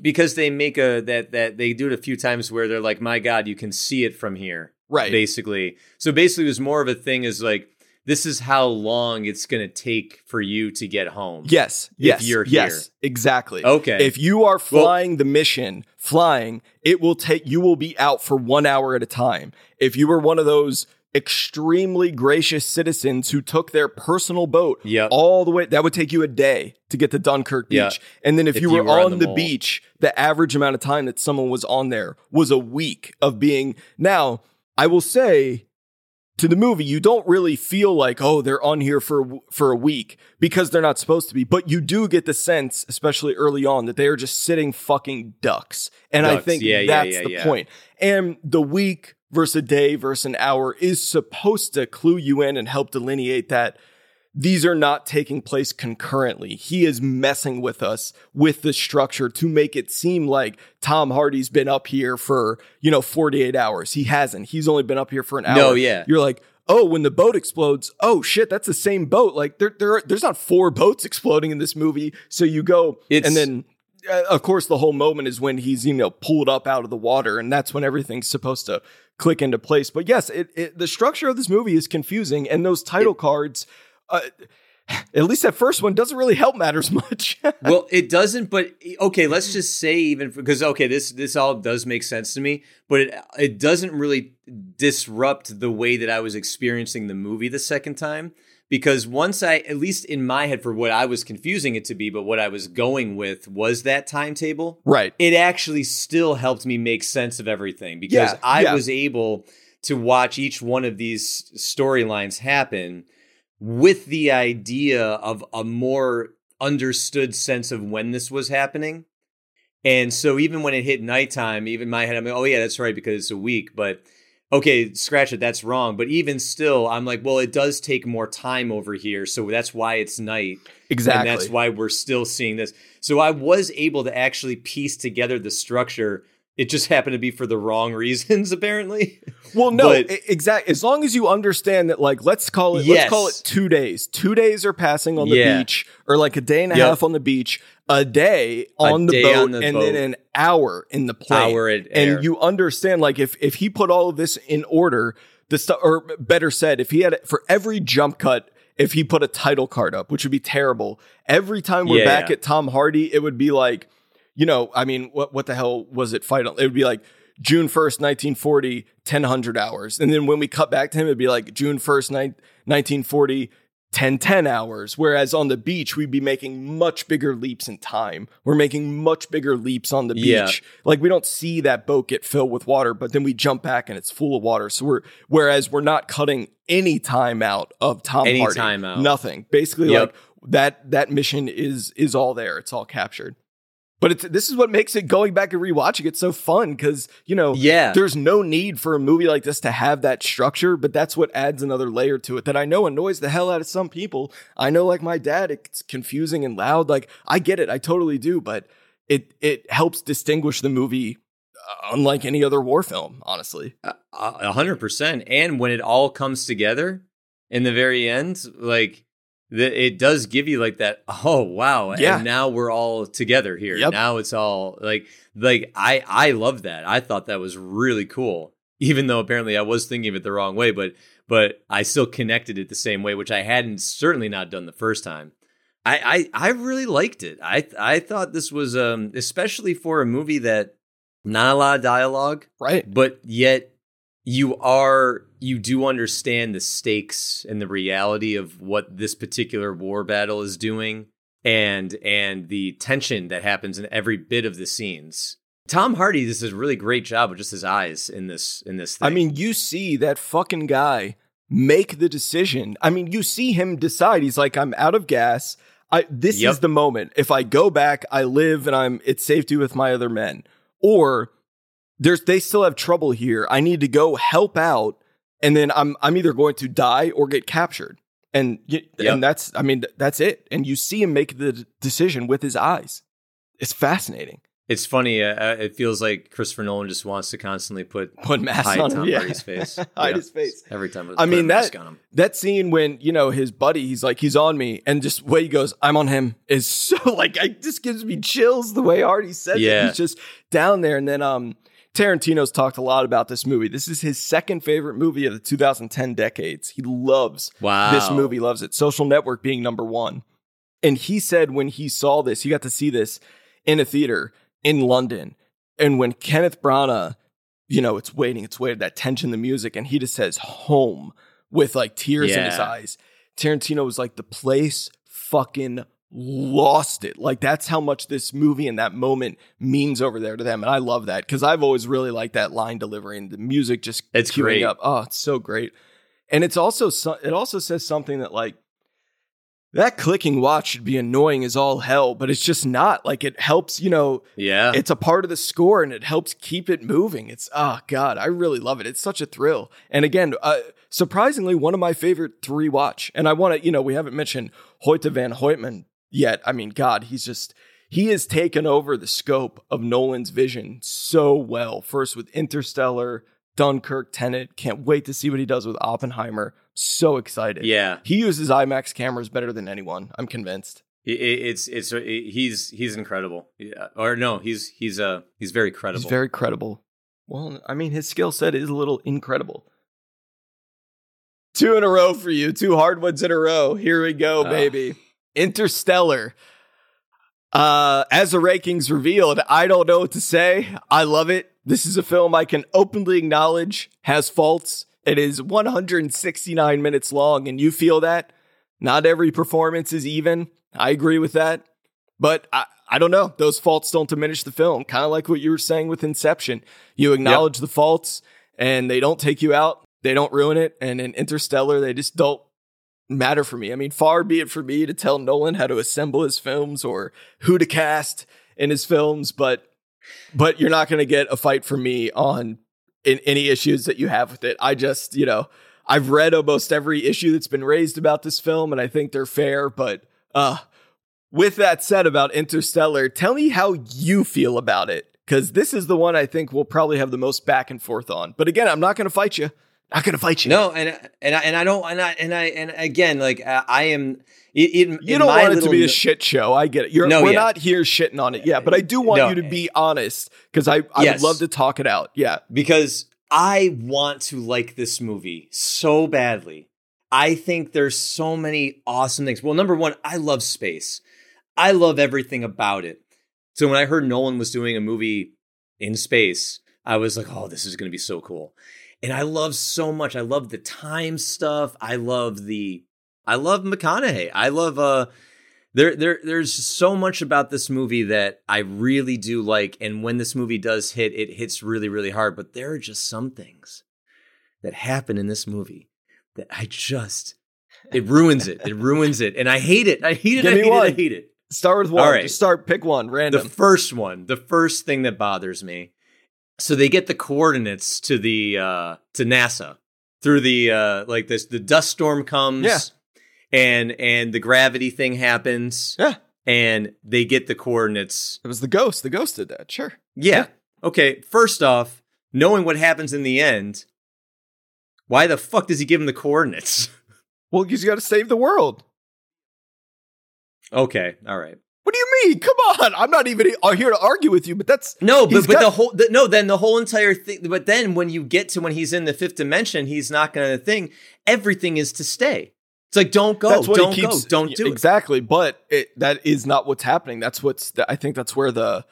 because they make a that that they do it a few times where they're like, my God, you can see it from here. right? basically. So basically, it was more of a thing is like, this is how long it's going to take for you to get home. Yes, if yes, you're yes, exactly. Okay. If you are flying the mission, flying, it will take you will be out for one hour at a time. If you were one of those extremely gracious citizens who took their personal boat Yep. all the way, that would take you a day to get to Dunkirk Beach. Yeah. And then if, If you you were, were on on the the, beach, the average amount of time that someone was on there was a week of being. Now, I will say to the movie, you don't really feel like, oh, they're on here for for a week because they're not supposed to be. But you do get the sense, especially early on, that they are just sitting fucking ducks. And I think Yeah, that's yeah, the yeah. point. And the week versus a day versus an hour is supposed to clue you in and help delineate that these are not taking place concurrently. He is messing with us with the structure to make it seem like Tom Hardy's been up here for, you know, 48 hours. He hasn't. He's only been up here for an hour. No, yeah. You're like, oh, when the boat explodes, oh shit, that's the same boat. Like there, there, there's not four boats *laughs* exploding in this movie. So you go, It's- and then, uh, of course, the whole moment is when he's you know pulled up out of the water, and that's when everything's supposed to click into place. But yes, it, it the structure of this movie is confusing, and those title cards. Uh, At least that first one doesn't really help matters *laughs* much. well, it doesn't. But okay, let's just say even because okay, this this all does make sense to me, but it it doesn't really disrupt the way that I was experiencing the movie the second time. Because once I, at least in my head, for what I was confusing it to be, but what I was going with was that timetable. right. It actually still helped me make sense of everything because Yeah, I yeah. was able to watch each one of these storylines happen with the idea of a more understood sense of when this was happening. And so even when it hit nighttime, even my head, I'm like, oh yeah, that's right because it's a week. But okay, scratch it, that's wrong. But even still, I'm like, well, it does take more time over here, so that's why it's night. Exactly. And that's why we're still seeing this. So I was able to actually piece together the structure. It just happened to be for the wrong reasons, *laughs* apparently. Well, no, But- exactly. As long as you understand that, like, let's call it, Yes. let's call it two days. Two days are passing on the Yeah. beach, or like a day and a Yep. half on the beach, a day A on the day boat, on the and boat. then an hour in the plane. At air. and you understand, like, if if he put all of this in order, the stuff, or better said, if he had for every jump cut. If he put a title card up, which would be terrible, every time we're Yeah, back yeah. at Tom Hardy, it would be like, you know, I mean, what what the hell was it? Fight? on- It would be like June 1st, 1940, 1000 hours. And then when we cut back to him, it'd be like June 1st, ni- 1940, 1010 hours. Whereas on the beach, we'd be making much bigger leaps in time. We're making much bigger leaps on the beach. Yeah. Like we don't see that boat get filled with water, but then we jump back and it's full of water. So we're, whereas we're not cutting any time out of Tom Any Hardy. time out. Nothing. Basically, Yep. like that, that mission is, is all there. It's all captured. But it's, this is what makes it going back and rewatching it so fun because, you know, Yeah. there's no need for a movie like this to have that structure, but that's what adds another layer to it that I know annoys the hell out of some people. I know, like my dad, it's confusing and loud. Like, I get it. I totally do. But it, it helps distinguish the movie uh, unlike any other war film, honestly. A a hundred percent. And when it all comes together in the very end, like the, it does give you like that. *laughs* Oh wow! Yeah. And now we're all together here. Yep. Now it's all like like I I love that. I thought that was really cool. Even though apparently I was thinking of it the wrong way, but but I still connected it the same way, which I hadn't certainly not done the first time. I I, I really liked it. I I thought this was um especially for a movie that not a lot of dialogue Right. but yet you are you do understand the stakes and the reality of what this particular war battle is doing and and the tension that happens in every bit of the scenes tom hardy does a really great job with just his eyes in this in this thing I mean, you see that fucking guy make the decision. I mean, you see him decide. He's like, I'm out of gas. I this Yep. is the moment. If I go back, I live and I'm it's safety with my other men. Or there's they still have trouble here. I need to go help out, and then I'm I'm either going to die or get captured. And Yep. and that's I mean that's it. And you see him make the decision with his eyes. It's fascinating. it's funny uh, uh, it feels like christopher nolan just wants to constantly put Put masks hide on tom. Yeah. face *laughs* hide Yeah. his face. every time I mean, mask that- on him. that scene when you know his buddy he's like he's on me and just the way he goes i'm on him is *laughs* so like it just gives me chills the way Hardy said it Yeah. he's just down there and then um tarantino's talked a lot about this movie. This is his second favorite movie of the 2010 decades. He loves wow. this movie loves it. Social network being number one. And he said when he saw this he got to see this in a theater in london. And when kenneth branagh you know it's waiting it's waiting that tension the music and he just says home with like tears in his eyes. Tarantino was like the place fucking lost it like that's how much this movie and that moment means over there to them and i love that because i've always really liked that line delivery and the music just It's queuing great. up oh it's so great and it's also it also says something that like that clicking watch should be annoying as all hell, but it's just not. Like it helps, you know, yeah it's a part of the score and it helps keep it moving. It's oh god, I really love it. It's such a thrill. And again, uh, surprisingly, one of my favorite three watch. And I want to, you know, we haven't mentioned Hoyte van Hoytema yet. I mean, God, he's just he has taken over the scope of Nolan's vision so well. First with Interstellar, Dunkirk, Tenet. Can't wait to see what he does with Oppenheimer. So excited. yeah He uses IMAX cameras better than anyone. I'm convinced. It- it- it's it's it- he's he's incredible. Yeah. Or no, he's he's uh he's very credible. He's very credible. Well, I mean, his skill set is a little incredible. Two in a row for you. Two hard ones in a row. Here we go, Ah. baby. Interstellar. Uh, as the rankings revealed, I don't know what to say. I love it. This is a film I can openly acknowledge has faults. It is 169 minutes long, and you feel that. Not every performance is even. I agree with that. But I, I don't know. Those faults don't diminish the film. Kind of like what you were saying with Inception. You acknowledge the faults and they don't take you out. They don't ruin it. And in Interstellar, they just don't matter for me. I mean, far be it for me to tell Nolan how to assemble his films or who to cast in his films, but but you're not going to get a fight from me on in any issues that you have with it. I just, you know, I've read almost every issue that's been raised about this film and I think they're fair, but uh with that said about Interstellar, tell me how you feel about it cuz this is the one I think we'll probably have the most back and forth on. But again, I'm not going to fight you. Not going to fight you. No, and and I and I don't and I and I and again, like I, I am. In, You in don't want it to be a shit show. I get it. You're, No, we're yeah. not here shitting on it. Yeah, but I do want No. you to be honest because I, I Yes. would love to talk it out. Yeah. because I want to like this movie so badly. I think there's so many awesome things. Well, number one, I love space. I love everything about it. So when I heard Nolan was doing a movie in space, I was like, oh, this is going to be so cool. And I love so much. I love the time stuff. I love the I love McConaughey. I love uh there there there's so much about this movie that I really do like and when this movie does hit it hits really really hard but there are just some things that happen in this movie that I just it ruins it. It ruins it and I hate it. I hate it. Give I me hate it. I one. hate it. Start with one. All right. Just start, pick one, random. The first one, the first thing that bothers me. So they get the coordinates to the uh to NASA through the uh like this the dust storm comes Yeah. and and the gravity thing happens yeah. and they get the coordinates. It was the ghost. The ghost did that. Sure. Yeah. Okay, first off, knowing what happens in the end, why the fuck does he give him the coordinates? *laughs* Well, because you got to save the world. okay, all right. What do you mean? Come on. I'm not even here to argue with you, but that's No, but but got- the whole the, no, then the whole entire thing. But then when you get to when he's in the fifth dimension, he's not going to thing. Everything is to stay. It's like don't go, don't keeps go, don't do it. exactly. But it, that is not what's happening. That's what's. I think that's where the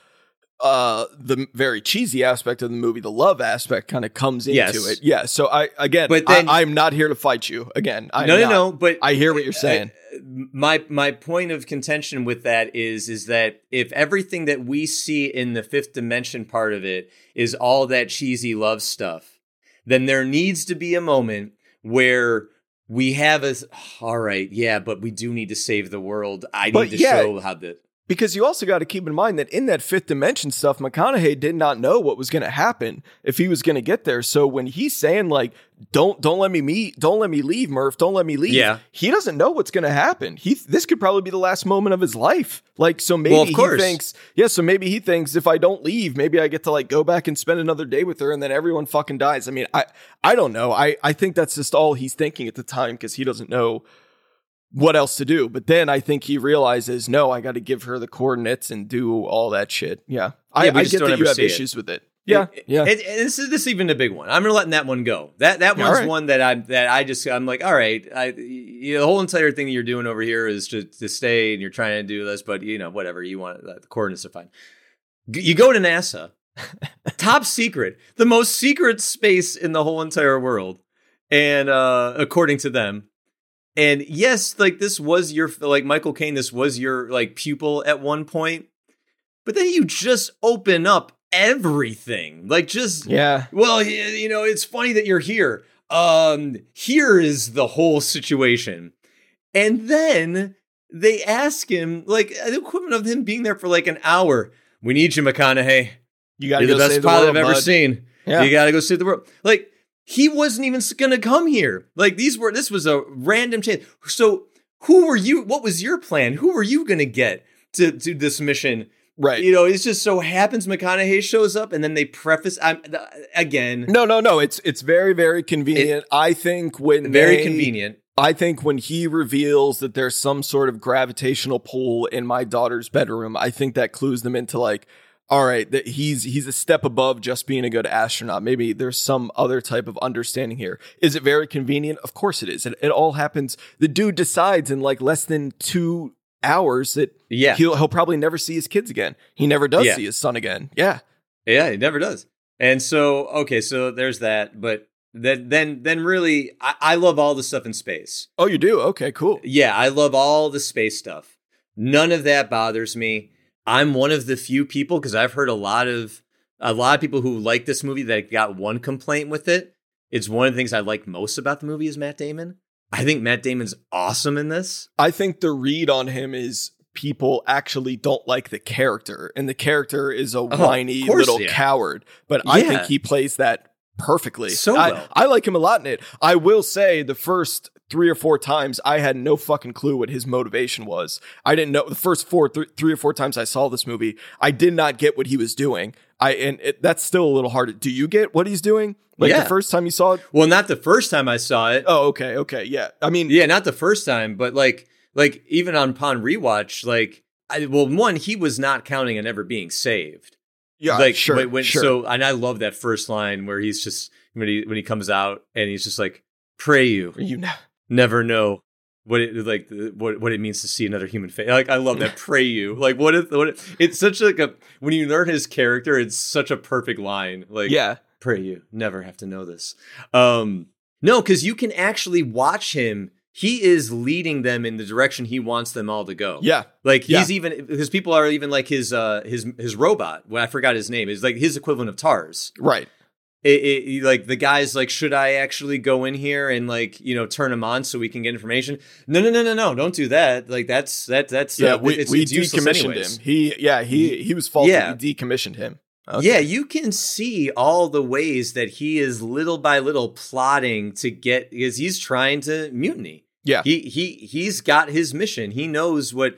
uh the very cheesy aspect of the movie, the love aspect, kind of comes into Yes. it. Yeah. So I again, But then- I, I'm not here to fight you. Again, I'm no, no, not. no. But I hear what you're saying. uh, my my point of contention with that is is that if everything that we see in the fifth dimension part of it is all that cheesy love stuff, then there needs to be a moment where we have a all right, yeah, but we do need to save the world. I But need to yeah, show how the Because you also got to keep in mind that in that fifth dimension stuff, McConaughey did not know what was going to happen if he was going to get there. So when he's saying like, "Don't don't let me meet, don't let me leave, Murph, don't let me leave," Yeah. he doesn't know what's going to happen. He this could probably be the last moment of his life. Like so maybe Well, he thinks, yeah, so maybe he thinks if I don't leave, maybe I get to like go back and spend another day with her, and then everyone fucking dies. I mean, I I don't know. I I think that's just all he's thinking at the time because he doesn't know what else to do. But then I think he realizes, no, I got to give her the coordinates and do all that shit. Yeah, I, Yeah, I get that you have see it. issues with it. Yeah, It- yeah. it- this is this is even a big one. I'm letting that one go. That that Yeah, one's right. one that I that I just I'm like, all right, I you know, the whole entire thing that you're doing over here is to to stay and you're trying to do this, but you know whatever you want, the coordinates are fine. G- You go to NASA, *laughs* top secret, the most secret space in the whole entire world, and uh according to them. And yes, like this was your like Michael Caine, this was your like pupil at one point, but then you just open up everything, like just yeah. well, you know, it's funny that you're here. Um, here is the whole situation. And then they ask him, like, the equivalent of him being there for like an hour. We need you, McConaughey. You got to go the best pilot world, I've ever bud. seen. Yeah. You got to go save the world. Like, he wasn't even going to come here. Like, these were, this was a random chance. So, who were you? What was your plan? Who were you going to get to, to this mission? Right. You know, it just so happens McConaughey shows up and then they preface, I'm, again, no, no, no. It's it's very very convenient. I think when very they- convenient. I think when he reveals that there's some sort of gravitational pull in my daughter's bedroom, I think that clues them into like, all right, that he's he's a step above just being a good astronaut. Maybe there's some other type of understanding here. Is it very convenient? Of course it is. It, it all happens. The dude decides in like less than two hours that Yeah. he'll he'll probably never see his kids again. He never does Yeah. see his son again. Yeah. Yeah, it never does. And so, okay, so there's that. But then, then, then, really, I, I love all the stuff in space. Oh, you do? Okay, cool. Yeah, I love all the space stuff. None of that bothers me. I'm one of the few people because I've heard a lot of a lot of people who like this movie that got one complaint with it. It's one of the things I like most about the movie is Matt Damon. I think Matt Damon's awesome in this. I think the read on him is people actually don't like the character, and the character is a oh, whiny Oh, little yeah. coward. But I think he plays that perfectly. So I. I like him a lot in it. I will say the first three or four times I had no fucking clue what his motivation was. I didn't know the first four, th- three or four times I saw this movie, I did not get what he was doing. I and it, that's still a little hard. Do you get what he's doing? Like Yeah. the first time you saw it? Well, not the first time I saw it. Oh, okay, okay, yeah. I mean, Yeah, not the first time, but like like even on upon rewatch, like I, well, one he was not counting on ever being saved. yeah, like sure, when, when- sure. so and I love that first line where he's just when he when he comes out and he's just like pray you you know. Never know what it like what what it means to see another human face. Like I love that *laughs* pray you. Like what if what if, it's such like a when you learn his character, it's such a perfect line. Like yeah. pray you never have to know this. Um no, cuz you can actually watch him he is leading them in the direction he wants them all to go. Yeah. Like Yeah. he's even because people are even like his uh his his robot. Well, I forgot his name. Is like his equivalent of Tars. Right. It, it like the guy's like, should I actually go in here and like you know turn him on so we can get information? No, no, no, no, no. Don't do that. Like that's that that's Yeah, uh, we, it's, we it's decommissioned anyways. him. He yeah, he he was faulty. Yeah. We decommissioned him. Okay. Yeah, you can see all the ways that he is little by little plotting to get because he's trying to mutiny. Yeah. He he he's got his mission. He knows what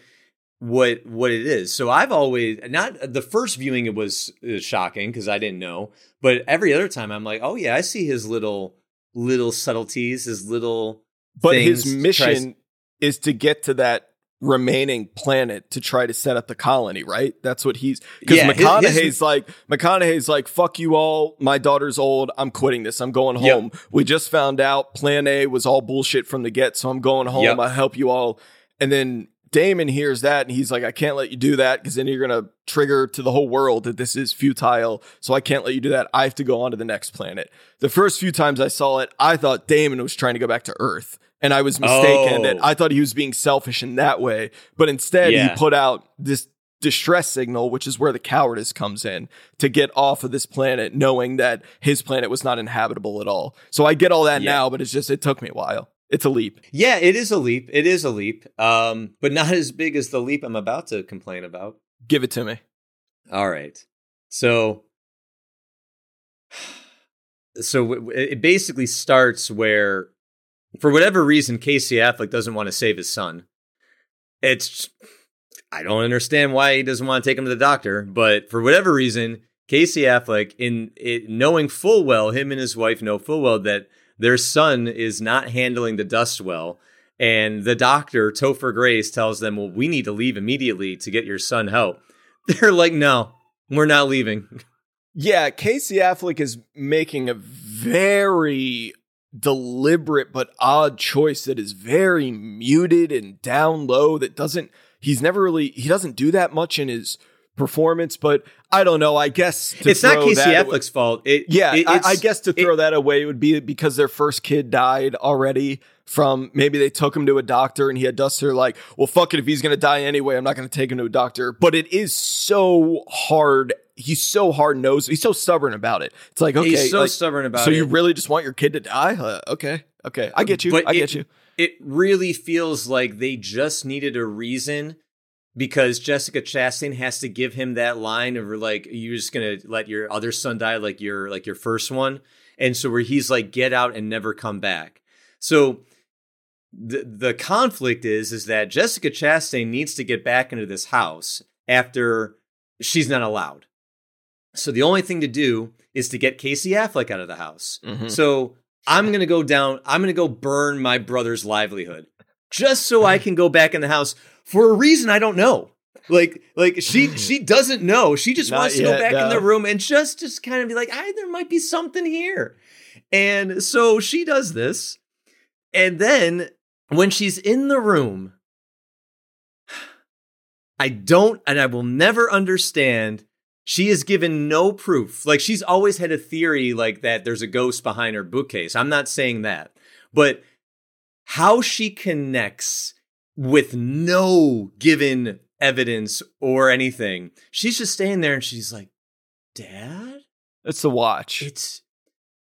what what it is. So I've always not the first viewing it was uh, shocking because I didn't know, but every other time I'm like, "Oh yeah, I see his little little subtleties, his little But his mission is to get to that remaining planet to try to set up the colony, right? That's what he's because Yeah, his- his- McConaughey's like McConaughey's like, fuck you all, my daughter's old, I'm quitting this, I'm going Yep. home. We just found out plan A was all bullshit from the get, so I'm going home. Yep. I'll help you all. And then Damon hears that and he's like, I can't let you do that because then you're gonna trigger to the whole world that this is futile. So I can't let you do that. I have to go on to the next planet. The first few times I saw it, I thought Damon was trying to go back to Earth. And I was mistaken Oh. that I thought he was being selfish in that way. But instead, Yeah. he put out this distress signal, which is where the cowardice comes in to get off of this planet, knowing that his planet was not inhabitable at all. So I get all that Yeah. now, but it's just, it took me a while. It's a leap. Yeah, it is a leap. It is a leap. Um, but not as big as the leap I'm about to complain about. Give it to me. All right. So so it basically starts where for whatever reason Casey Affleck doesn't want to save his son. It's I don't understand why he doesn't want to take him to the doctor, but for whatever reason Casey Affleck in it, knowing full well him and his wife know full well that their son is not handling the dust well and the doctor Topher Grace tells them, "Well, we need to leave immediately to get your son help." *laughs* They're like, "No, we're not leaving." Yeah, Casey Affleck is making a very deliberate but odd choice that is very muted and down low that doesn't he's never really he doesn't do that much in his performance but I don't know I guess it's not Casey Affleck's fault. It, yeah it- I, I guess to it- throw that away would be because their first kid died already from maybe they took him to a doctor and he had Duster like well fuck it if he's gonna die anyway I'm not gonna take him to a doctor but it is so hard he's so hard nosed he's so stubborn about it it's like okay he's so like, stubborn about so it. So you really just want your kid to die? Uh, okay, okay, I get you. But I it- get you. it really feels like they just needed a reason because Jessica Chastain has to give him that line of like you're just gonna let your other son die like your like your first one, and so where he's like get out and never come back. So the the conflict is is that Jessica Chastain needs to get back into this house after she's not allowed. So the only thing to do is to get Casey Affleck out of the house. Mhm. So I'm going to go down, I'm going to go burn my brother's livelihood just so I can go back in the house for a reason I don't know. Like, like she *laughs* she doesn't know. She just Not wants to go yet, back in the room and just just kind of be like, I there might be something here. And so she does this. And then when she's in the room, I don't and I will never understand. She is given no proof. Like she's always had a theory like that there's a ghost behind her bookcase. I'm not saying that. But how she connects with no given evidence or anything. She's just staying there and she's like, "Dad?" It's the watch. It's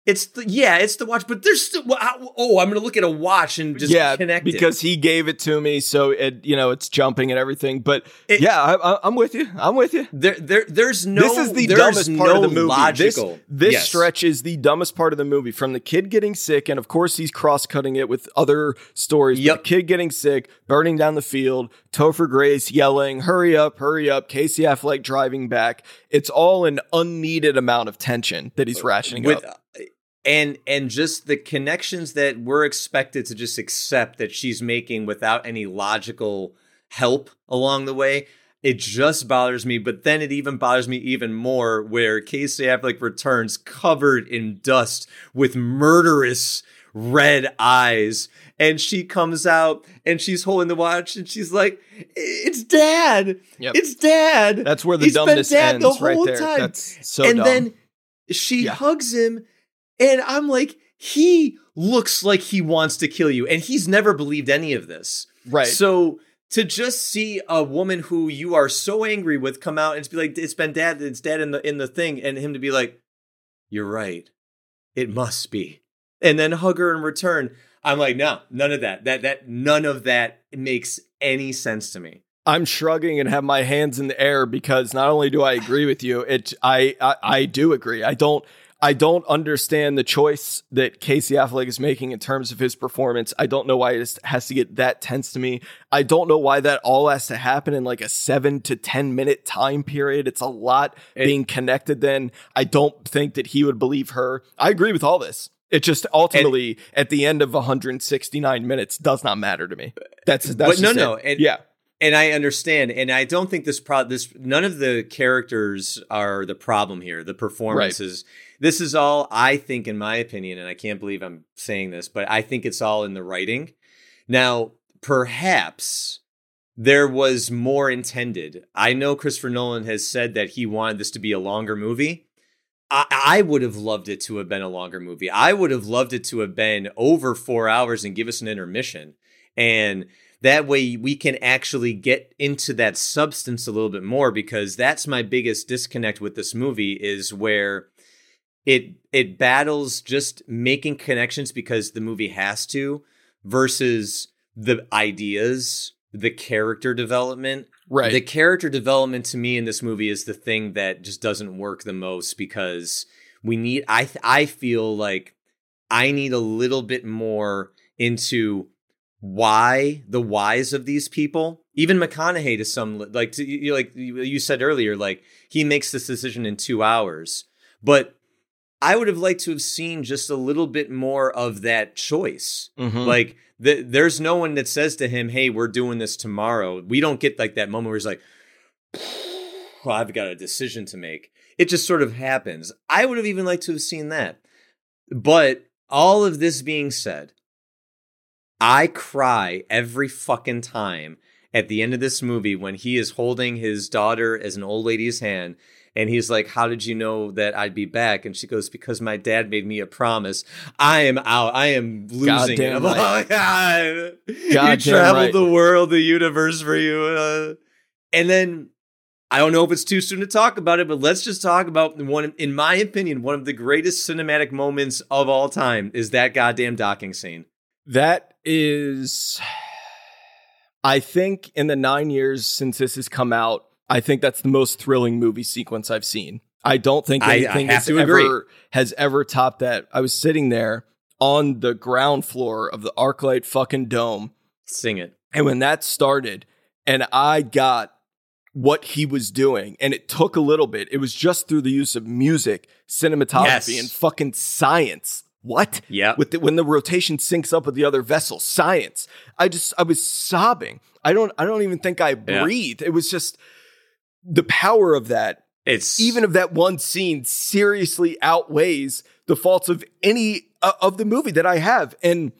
it's the yeah, it's the watch, but there's still oh, I'm going to look at a watch and just yeah, connect it. because he gave it to me, so it you know it's jumping and everything. But It- yeah, I, I'm with you. I'm with you. there there there's no this is the dumbest part no of the movie. Logical. This, this Yes. stretch is the dumbest part of the movie. From the kid getting sick, and of course he's cross cutting it with other stories. Yep. The kid getting sick, burning down the field, Topher Grace yelling, "Hurry up, hurry up!" Casey Affleck driving back. It's all an unneeded amount of tension that he's rationing with up. And and just the connections that we're expected to just accept that she's making without any logical help along the way it just bothers me but then it even bothers me even more where Casey Affleck returns covered in dust with murderous red eyes and she comes out and she's holding the watch and she's like it's dad Yep. it's dad That's where the He's been dumbness dad the ends, right whole there. time. That's so and dumb. then she Yeah. hugs him and i'm like he looks like he wants to kill you and he's never believed any of this. Right. so to just see a woman who you are so angry with come out and be like it's been dad it's dad in the in the thing and him to be like you're right. It must be. And then hug her in return. I'm like no none of that. That that none of that makes any sense to me. I'm shrugging and have my hands in the air because not only do I agree with you, it I, I I do agree. I don't I don't understand the choice that Casey Affleck is making in terms of his performance. I don't know why it has to get that tense to me. I don't know why that all has to happen in like a seven to ten minute time period. It's a lot It- being connected. Then I don't think that he would believe her. I agree with all this. It just ultimately at the end of 169 minutes does not matter to me. That's that's But no, no, and- yeah. and I understand, and I don't think this pro this none of the characters are the problem here. The performances. This is all I think, in my opinion, and I can't believe I'm saying this, but I think it's all in the writing. Now, perhaps there was more intended. I know Christopher Nolan has said that he wanted this to be a longer movie. I, I would have loved it to have been a longer movie. I would have loved it to have been over four hours and give us an intermission. And that way we can actually get into that substance a little bit more because that's my biggest disconnect with this movie is where it it battles just making connections because the movie has to versus the ideas, the character development. Right. The character development to me in this movie is the thing that just doesn't work the most because we need I I feel like I need a little bit more into why the whys of these people. Even McConaughey to some like to, you like you you said earlier like he makes this decision in 2 hours. But I would have liked to have seen just a little bit more of that choice. Mhm. Like the, there's no one that says to him, "Hey, we're doing this tomorrow." We don't get like that moment where he's like, well, "I've got a decision to make." It just sort of happens. I would have even liked to have seen that. But all of this being said, I cry every fucking time at the end of this movie when he is holding his daughter as an old lady's hand and he's like, How did you know that I'd be back? And she goes, Because my dad made me a promise. I am out. I am losing. Goddamn like, right. "Oh, God. you Goddamn traveled right. the world, the universe for you. Uh, and then I don't know if it's too soon to talk about it, but let's just talk about one, in my opinion, one of the greatest cinematic moments of all time is that goddamn docking scene. That is, I think, in the nine years since this has come out, I think that's the most thrilling movie sequence I've seen. I don't think I- I anything has to ever agree. has ever topped that. I was sitting there on the ground floor of the ArcLight fucking dome, Sing it. and when that started, and I got what he was doing, and it took a little bit. It was just through the use of music, cinematography, Yes. and fucking science what? Yeah. With the, when the rotation syncs up with the other vessel, science. I just I was sobbing. I don't I don't even think I Yeah. breathed. It was just the power of that It's even of that one scene seriously outweighs the faults of any uh, of the movie that I have. And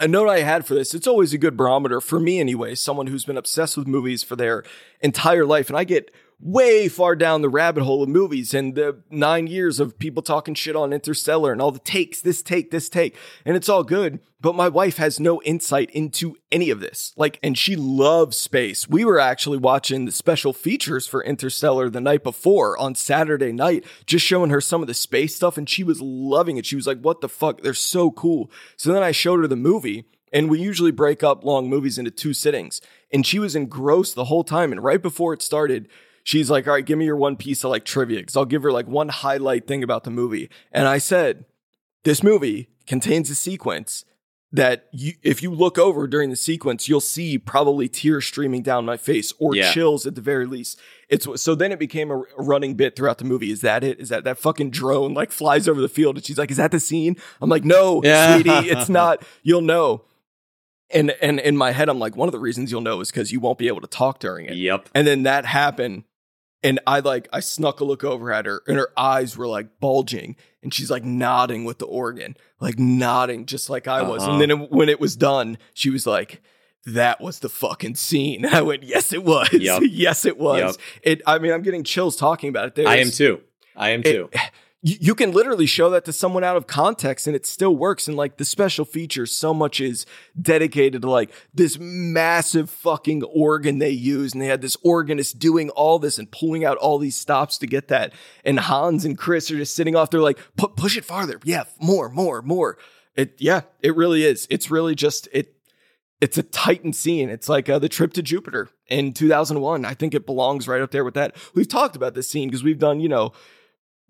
a note I had for this, it's always a good barometer for me anyway, someone who's been obsessed with movies for their entire life. And I get way far down the rabbit hole of movies and the nine years of people talking shit on Interstellar and all the takes, this take, this take. And it's all good. But my wife has no insight into any of this. Like, and she loves space. We were actually watching the special features for Interstellar the night before on Saturday night, just showing her some of the space stuff. And she was loving it. She was like, what the fuck? They're so cool. So then I showed her the movie. And we usually break up long movies into two sittings. And she was engrossed the whole time. And right before it started, she's like, all right, give me your one piece of like trivia. Cause I'll give her like one highlight thing about the movie. And I said, this movie contains a sequence that you, if you look over during the sequence, you'll see probably tears streaming down my face or Yeah. chills at the very least. It's so then it became a, a running bit throughout the movie. Is that it? Is that that fucking drone like flies over the field and she's like, "Is that the scene?" I'm like, "No, Yeah. sweetie, it's *laughs* not. You'll know." And and in my head, I'm like, one of the reasons you'll know is because you won't be able to talk during it. Yep. And then that happened. And I like, I snuck a look over at her and her eyes were like bulging and she's like nodding with the organ, like nodding just like I was. Uh-huh. And then it- when it was done, she was like, that was the fucking scene. *laughs* I went, yes, it was. Yep. *laughs* yes, it was. Yep. It, I mean, I'm getting chills talking about it. There's, I am too. I am it- too. *laughs* you, you can literally show that to someone out of context and it still works. And like the special features, so much is dedicated to like this massive fucking organ they use. And they had this organist doing all this and pulling out all these stops to get that. And Hans and Chris are just sitting off there like, "Pu- push it farther. Yeah, more, more, more. It, yeah, it really is. It's really just, it, it's a titan scene. It's like uh, the trip to Jupiter in 2001. I think it belongs right up there with that. We've talked about this scene because we've done, you know,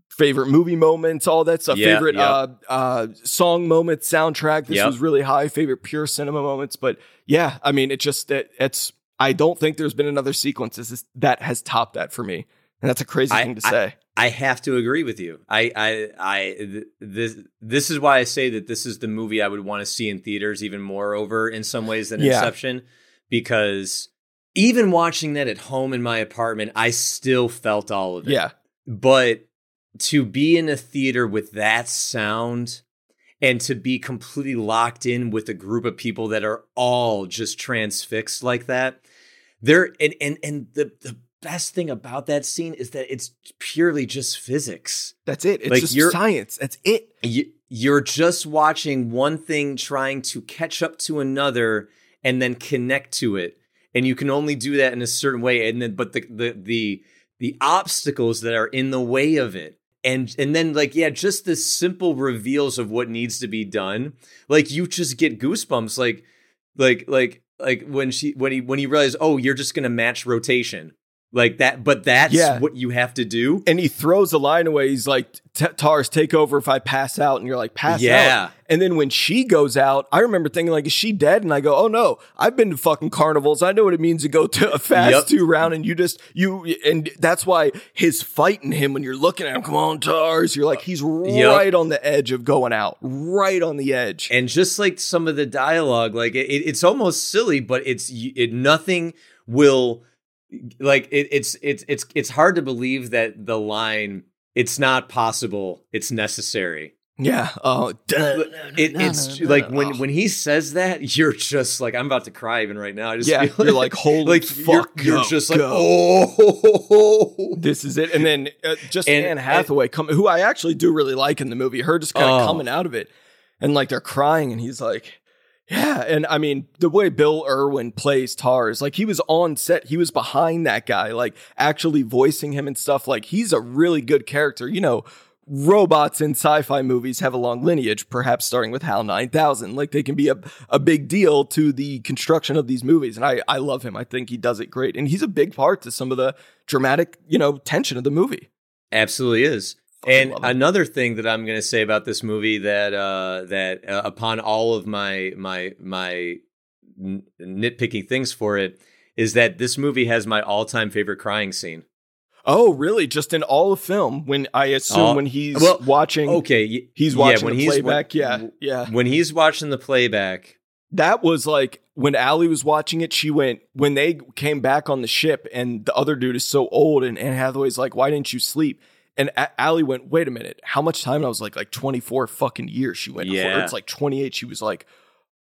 favorite movie moments, all that stuff. Yeah, favorite yeah. uh, uh, song moments, soundtrack. This Yep. was really high. Favorite pure cinema moments. But yeah, I mean, it just it, it's. I don't think there's been another sequence that has- that has topped that for me, and that's a crazy I- thing to I- say. I have to agree with you. I, I, I, th- this, this is why I say that this is the movie I would want to see in theaters even more over in some ways than Yeah. Inception, because even watching that at home in my apartment, I still felt all of it. yeah, But to be in a theater with that sound and to be completely locked in with a group of people that are all just transfixed like that, there and and and the the best thing about that scene is that it's purely just physics. that's it. It's Like, just you're- science. That's it. You, you're just watching one thing trying to catch up to another and then connect to it and you can only do that in a certain way and then but the the the the obstacles that are in the way of it and and then like yeah just the simple reveals of what needs to be done like you just get goosebumps like like like like when she when he when he realized oh you're just gonna match rotation like that but that's Yeah. what you have to do And he throws a line away. He's like, "Tars, take over if I pass out." And you're like, "Pass Yeah. out." And then when she goes out, I remember thinking like, "Is she dead?" And I go, "Oh no, I've been to fucking carnivals. I know what it means to go to a fast Yep. two round." And you just you and that's why his fighting him when you're looking at him. Come on, Tars. You're like he's right on the edge of going out, right on the edge. and just like some of the dialogue like it, it- it's almost silly but it's it nothing will like it, it's it's it's it's hard to believe that the line it's not possible it's necessary yeah. Oh, it, it's like when when he says that you're just like i'm about to cry even right now i just yeah, feel you're like, holy like fuck, you're, you're go, just like go. oh this is it. And then uh, just And- Anne Hathaway, come, who I actually do really like in the movie, her just kind of Oh. coming out of it, and like they're crying, and he's like, "Yeah." And I mean, the way Bill Irwin plays Tars, like he was on set, he was behind that guy, like actually voicing him and stuff. Like he's a really good character. You know, robots in sci-fi movies have a long lineage, perhaps starting with HAL 9000. Like they can be a, a big deal to the construction of these movies. And I, I love him. I think he does it great. And he's a big part to some of the dramatic, you know, tension of the movie. Absolutely is. Fucking And another thing that I'm going to say about this movie that uh, that uh, upon all of my my my n- nitpicking things for it is that this movie has my all time favorite crying scene. Oh, really? Just in all of film? When I assume All- when he's well, watching, Okay, y- he's yeah, watching when the he's- playback. when- yeah, yeah. when he's watching the playback. That was like when Allie was watching it. She went when they came back on the ship, and the other dude is so old, and Anne Hathaway's like, "Why didn't you sleep?" And A- Allie went, "Wait a minute, how much time?" And I was like, "Like twenty four fucking years." She went, Yeah. it's like twenty eight. She was like,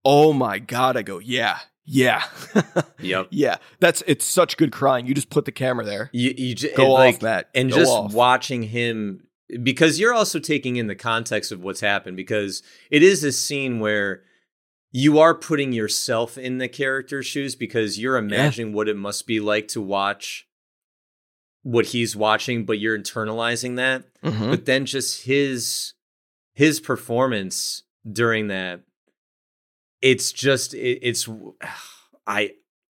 "Oh my god!" I go, "Yeah, yeah, *laughs* Yep. yeah." That's it's such good crying. You just put the camera there, You, you just, go like, off, Matt, and Go just off. watching him because you're also taking in the context of what's happened because it is a scene where you are putting yourself in the character's shoes because you're imagining what it must be like to watch what he's watching but you're internalizing that. Mhm. but then just his his performance during that it's just it, it's i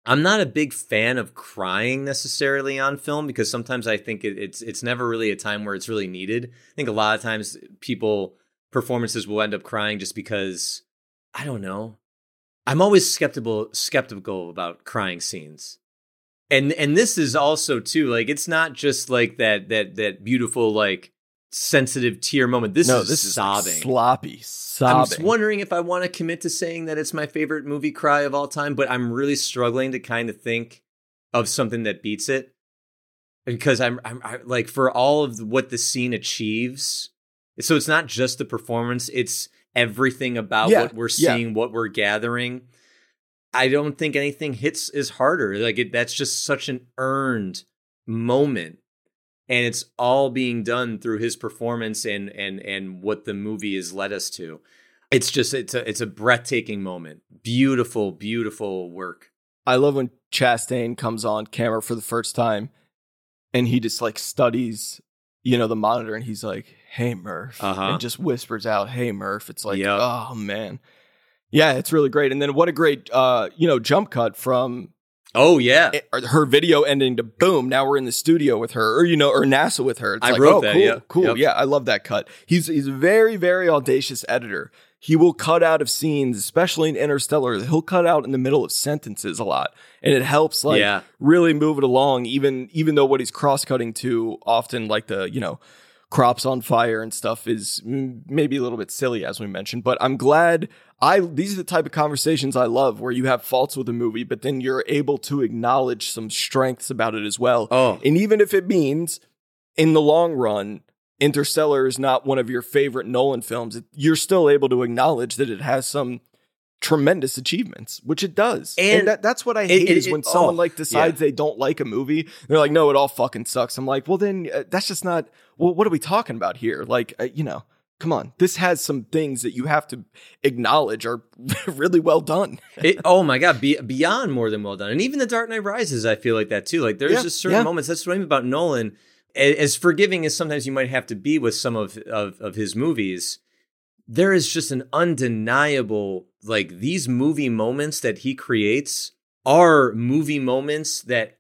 i'm not a big fan of crying necessarily on film because sometimes i think it, it's it's never really a time where it's really needed. I think a lot of times people performances will end up crying just because i don't know. I'm always skeptical skeptical about crying scenes and and this is also too like it's not just like that that that beautiful like sensitive tear moment this no, is this is sobbing sloppy, sobbing. I'm just wondering if I want to commit to saying that it's my favorite movie cry of all time, but I'm really struggling to kind of think of something that beats it because I'm, I'm I, like for all of what the scene achieves. So it's not just the performance; it's everything about Yeah, what we're yeah. seeing, what we're gathering. I don't think anything hits is harder. Like it, that's just such an earned moment and it's all being done through his performance and and and what the movie has led us to. It's just it's a it's a breathtaking moment. Beautiful, beautiful work. I love when Chastain comes on camera for the first time and he just like studies, you know, the monitor and he's like, Hey Murph. Uh-huh. And just whispers out, Hey Murph. It's like, Yep. oh man. Yeah, it's really great. And then what a great uh, you know, jump cut from Oh yeah. it- her video ending to boom, now we're in the studio with her, or you know, or NASA with her. It's I like, wrote oh, that, cool, yeah. cool. Yep. Yeah, I love that cut. He's he's a very, very audacious editor. He will cut out of scenes, especially in Interstellar. He'll cut out in the middle of sentences a lot, and it helps like Yeah. really move it along. Even even though what he's cross cutting to often like the you know crops on fire and stuff is maybe a little bit silly as we mentioned. But I'm glad I these are the type of conversations I love where you have faults with a movie, but then you're able to acknowledge some strengths about it as well. Oh. And even if it means in the long run, Interstellar is not one of your favorite Nolan films, you're still able to acknowledge that it has some tremendous achievements, which it does. And, And that, that's what I it- hate it- is when it- someone oh, like decides they don't like a movie. They're like, no, it all fucking sucks. I'm like, well, then uh, that's just not, well, what are we talking about here? Like, uh, you know, come on. This has some things that you have to acknowledge are *laughs* really well done. It, oh my god, be, beyond more than well done. And even The Dark Knight Rises, I feel like that too. Like there's Yeah, just certain yeah. moments. That's what I mean about Nolan. As forgiving as sometimes you might have to be with some of of, of his movies, there is just an undeniable like these movie moments that he creates are movie moments that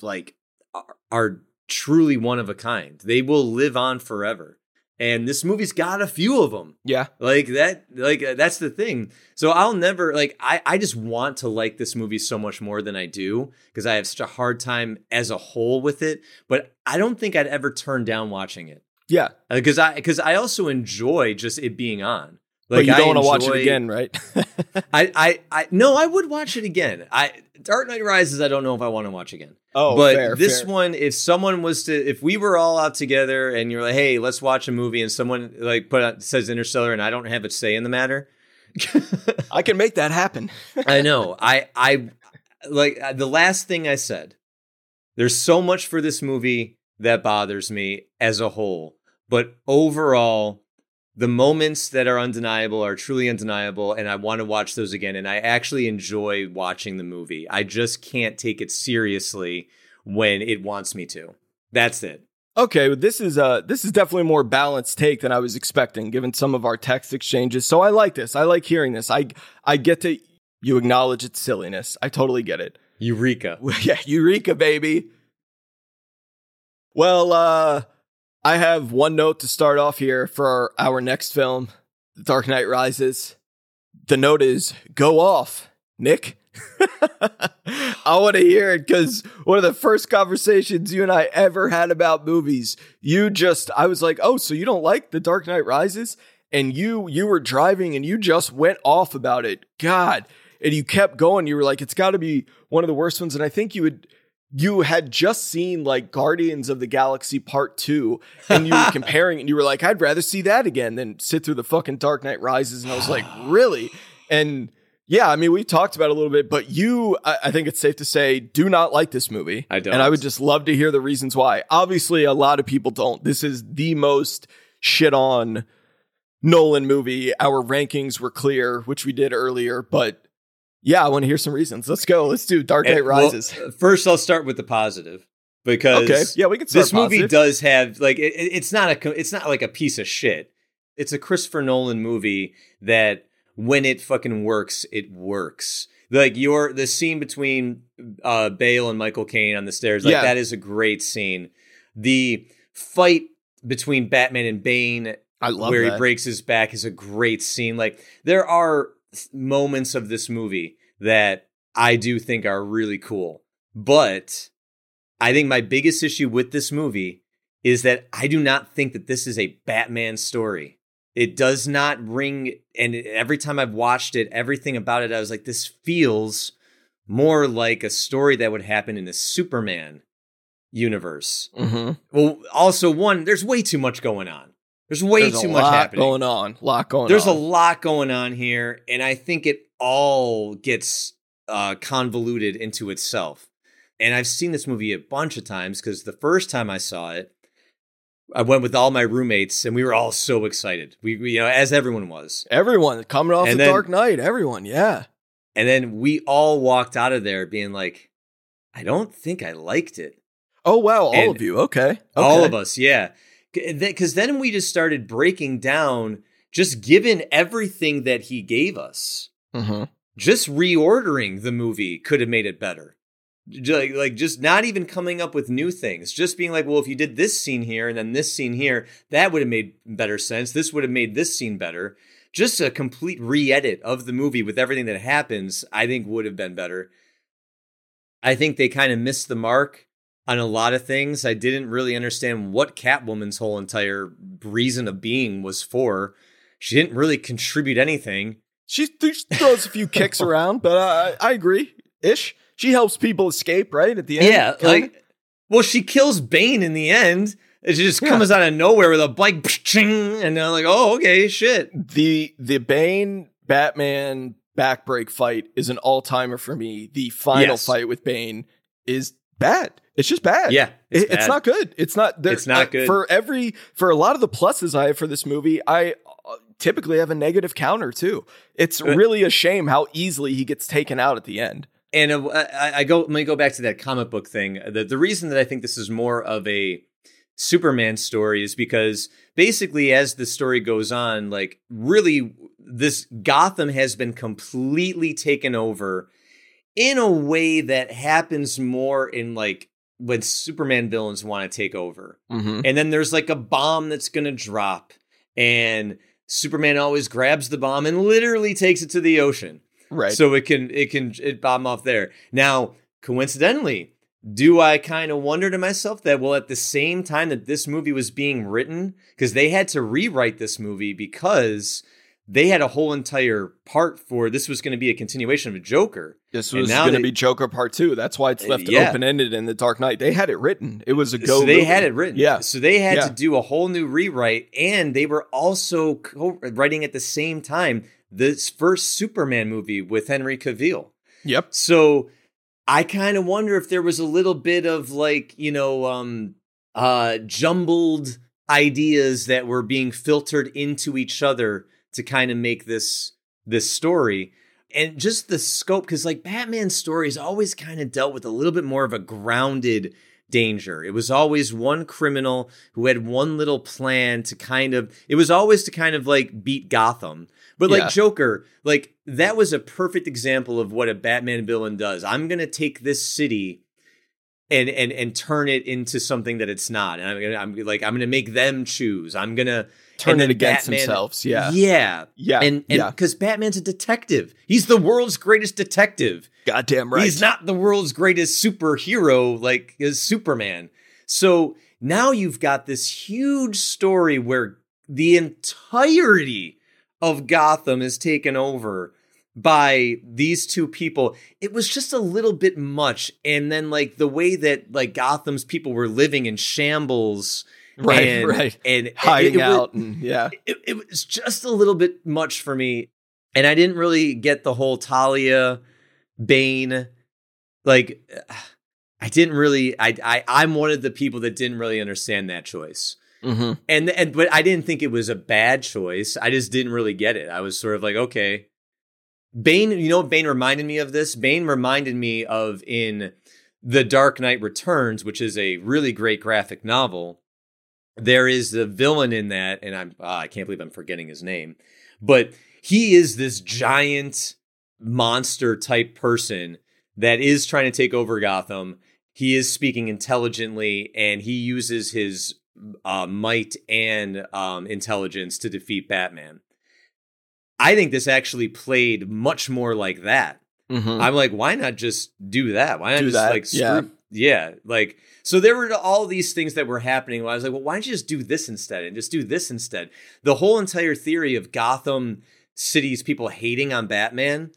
like are, are truly one of a kind. They will live on forever. And this movie's got a few of them. Yeah. Like that, like uh, that's the thing. So I'll never like I I just want to like this movie so much more than I do because I have such a hard time as a whole with it. But I don't think I'd ever turn down watching it Yeah. because I because I also enjoy just it being on. but you I don't want to watch it again, right? *laughs* I, I I no, I would watch it again. I Dark Knight Rises. I don't know if I want to watch again. oh, but fair, this fair. one, if someone was to, if we were all out together and you're like, hey, let's watch a movie, and someone like put out says Interstellar, and I don't have a say in the matter. *laughs* I can make that happen. *laughs* I know. I I like uh, the last thing I said. There's so much for this movie that bothers me as a whole, but overall, the moments that are undeniable are truly undeniable, and I want to watch those again. And I actually enjoy watching the movie. I just can't take it seriously when it wants me to. That's it. Okay, well, this is uh this is definitely a more balanced take than I was expecting, given some of our text exchanges. So I like this. I like hearing this. I I get to you acknowledge its silliness. I totally get it. Eureka. *laughs* yeah, Eureka, baby. Well, uh I have one note to start off here for our, our next film, The Dark Knight Rises. The note is go off, Nick. *laughs* I want to hear it because one of the first conversations you and I ever had about movies, you just, I was like, oh, so you don't like The Dark Knight Rises? And you, you were driving and you just went off about it. God. And you kept going. You were like, it's got to be one of the worst ones. And I think you would, you had just seen like Guardians of the Galaxy Part 2 and you were *laughs* comparing and you were like, I'd rather see that again than sit through the fucking Dark Knight Rises. And I was like, *sighs* really? And yeah, I mean, we talked about it a little bit, but you, I, I think it's safe to say, do not like this movie. I don't. And I would just love to hear the reasons why. Obviously, a lot of people don't. This is the most shit on Nolan movie. Our rankings were clear, which we did earlier, but yeah, I want to hear some reasons. Let's go. Let's do Dark Knight And, well, Rises. first, I'll start with the positive because okay. Yeah, we can start this movie positive. does have like it- it's not a it's not like a piece of shit. It's a Christopher Nolan movie that when it fucking works, it works. Like your the scene between uh Bale and Michael Caine on the stairs, like Yeah. that is a great scene. The fight between Batman and Bane I love where that. he breaks his back is a great scene. Like there are moments of this movie that I do think are really cool. But I think my biggest issue with this movie is that I do not think that this is a Batman story. It does not ring and every time I've watched it, everything about it I was like this feels more like a story that would happen in a Superman universe. Mhm. Well, also one, there's way too much going on. There's way There's too much happening. going on. Lot going There's a lot going on here, and I think it all gets uh, convoluted into itself. And I've seen this movie a bunch of times because the first time I saw it, I went with all my roommates, and we were all so excited. We, we you know, as everyone was. Everyone coming off And the then- Dark Knight. Everyone, yeah. And then we all walked out of there being like, I don't think I liked it. Oh wow, all And of you. Okay. All of us, yeah. Because then we just started breaking down, just given everything that he gave us. Mhm. just reordering the movie could have made it better. Like, like just not even coming up with new things. Just being like, well, if you did this scene here and then this scene here, that would have made better sense. This would have made this scene better. Just a complete re-edit of the movie with everything that happens, I think would have been better. I think they kind of missed the mark on a lot of things. I didn't really understand what Catwoman's whole entire reason of being was for. She didn't really contribute anything. She, th- she throws a few kicks *laughs* around, but uh, I agree. Ish. She helps people escape, right? At the end. Yeah, kinda? like well, she kills Bane in the end. It just Yeah. comes out of nowhere with a bike, ching, and they're like, "Oh, okay, shit." the the Bane Batman backbreak fight is an all timer for me. The final Yes. fight with Bane is bad. It's just bad. Yeah, It's, it's, it's not good. It's not. there- It's not uh, good. for every for a lot of the pluses I have for this movie. I uh, typically have a negative counter too. It's Uh, really a shame how easily he gets taken out at the end. And uh, I, I go. Let me go back to that comic book thing. The the reason that I think this is more of a Superman story is because basically, as the story goes on, like really, this Gotham has been completely taken over in a way that happens more in like when Superman villains want to take over. Mm-hmm. and then there's like a bomb that's gonna drop and superman always grabs the bomb and literally takes it to the ocean Right. so it can it can it bomb off there now coincidentally do i kind of wonder to myself that well at the same time that this movie was being written because they had to rewrite this movie because they had a whole entire part for this was going to be a continuation of Joker. this was going to be Joker Part Two. That's why it's Uh, left yeah. open ended in the Dark Knight. They had it written. It was a go. so they movie. had it written. Yeah. So they had Yeah. to do a whole new rewrite, and they were also co- writing at the same time this first Superman movie with Henry Cavill. Yep. So I kind of wonder if there was a little bit of like, you know, um uh jumbled ideas that were being filtered into each other to kind of make this this story. And just the scope cuz like Batman's stories always kind of dealt with a little bit more of a grounded danger. It was always one criminal who had one little plan to kind of it was always to kind of like beat Gotham. But like Yeah. Joker, like that was a perfect example of what a Batman villain does. I'm going to take this city and and and turn it into something that it's not. And I'm gonna, I'm like I'm gonna make them choose. I'm gonna Turn it against Batman- themselves. Yeah. yeah, Yeah. and and yeah. because Batman's a detective, he's the world's greatest detective. Goddamn right. He's not the world's greatest superhero like is Superman. So now you've got this huge story where the entirety of Gotham is taken over by these two people. It was just a little bit much. And then like the way that like Gotham's people were living in shambles. Right, and, right. And hiding it was- out and yeah. it, it was just a little bit much for me and i didn't really get the whole talia bane like i didn't really I, I i'm one of the people that didn't really understand that choice Mm-hmm. and and but i didn't think it was a bad choice i just didn't really get it i was sort of like okay bane you know what bane reminded me of this bane reminded me of in the dark knight returns which is a really great graphic novel there is the villain in that, and I'm ah, I can't believe I'm forgetting his name, but he is this giant monster type person that is trying to take over Gotham. He is speaking intelligently, and he uses his uh, might and um, intelligence to defeat Batman. I think this actually played much more like that. Mm-hmm. I'm like, why not just do that? Why not Do just that, like screw? yeah. Yeah. like so there were all these things that were happening. I was like, well, why don't you just do this instead and just do this instead? The whole entire theory of Gotham City's people hating on Batman.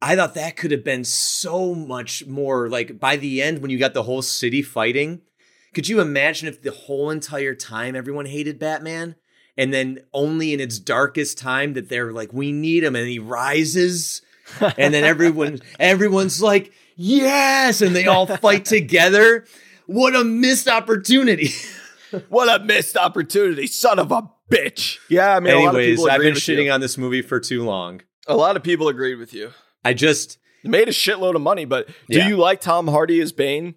I thought that could have been so much more like by the end when you got the whole city fighting. Could you imagine if the whole entire time everyone hated Batman? And then only in its darkest time that they're like, we need him, and he rises and then everyone *laughs* everyone's like yes and they all fight *laughs* together what a missed opportunity *laughs* what a missed opportunity, son of a bitch. Yeah, I mean, a lot of anyways people i've been shitting you. on this movie for too long A lot of people agreed with you. i just It made a shitload of money, but do Yeah. you like Tom Hardy as Bane?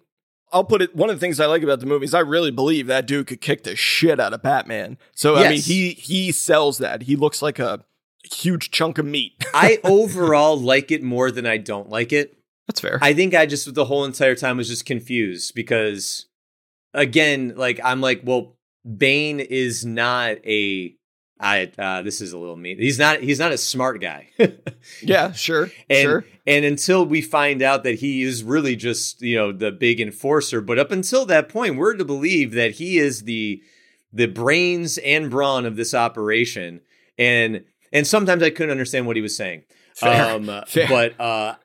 I'll put it. One of the things I like about the movie is I really believe that dude could kick the shit out of Batman. So I mean, he he sells that. He looks like a huge chunk of meat. i *laughs* overall like it more than i don't like it That's fair. i think i just the whole entire time was just confused because again like i'm like well bane is not a I uh, this is a little mean. He's not. He's not a smart guy. *laughs* yeah, sure, And sure. and until we find out that he is really just, you know, the big enforcer, but up until that point, we're to believe that he is the the brains and brawn of this operation. And and sometimes I couldn't understand what he was saying. Fair, Um *laughs* fair. but uh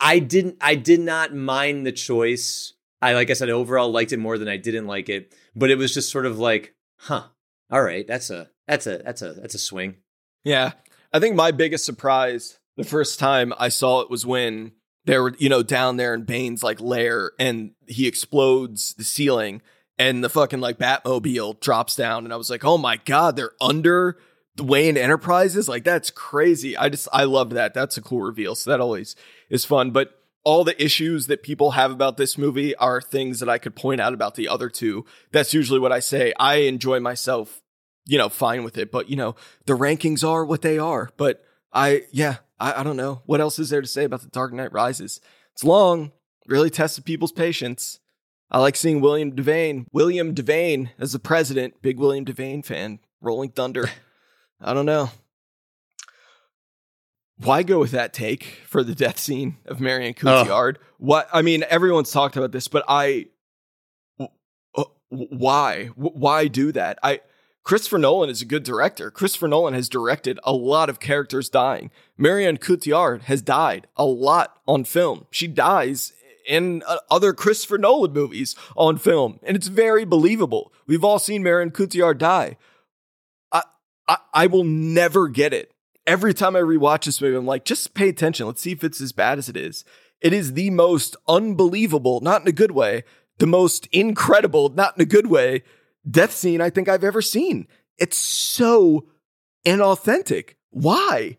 I- didn't I did not mind the choice. I like I said overall liked it more than I didn't like it, but it was just sort of like, huh. All right, that's a that's a that's a that's a swing. Yeah. I think my biggest surprise the first time I saw it was when they were, you know, down there in Bane's like lair and he explodes the ceiling and the fucking like Batmobile drops down. And I was like, oh my God, they're under the Wayne Enterprises? Like, that's crazy. I just, I loved that. That's a cool reveal. So that always is fun. But all the issues that people have about this movie are things that I could point out about the other two. That's usually what I say. I enjoy myself you know, fine with it. But, you know, the rankings are what they are. But I, yeah, I, I don't know. What else is there to say about The Dark Knight Rises? It's long, really tested people's patience. I like seeing William Devane, William Devane as the president, big William Devane fan, Rolling Thunder. *laughs* I don't know. Why go with that take for the death scene of Marion Cotillard? What I mean, everyone's talked about this, but I uh, why, why do that? I, Christopher Nolan is a good director. Christopher Nolan has directed a lot of characters dying. Marion Cotillard has died a lot on film. She dies in uh, other Christopher Nolan movies on film, and it's very believable. We've all seen Marion Cotillard die. I, I, I will never get it. Every time I rewatch this movie, I'm like, just pay attention. Let's see if it's as bad as it is. It is the most unbelievable, not in a good way, the most incredible, not in a good way, death scene I think I've ever seen. It's so inauthentic. Why?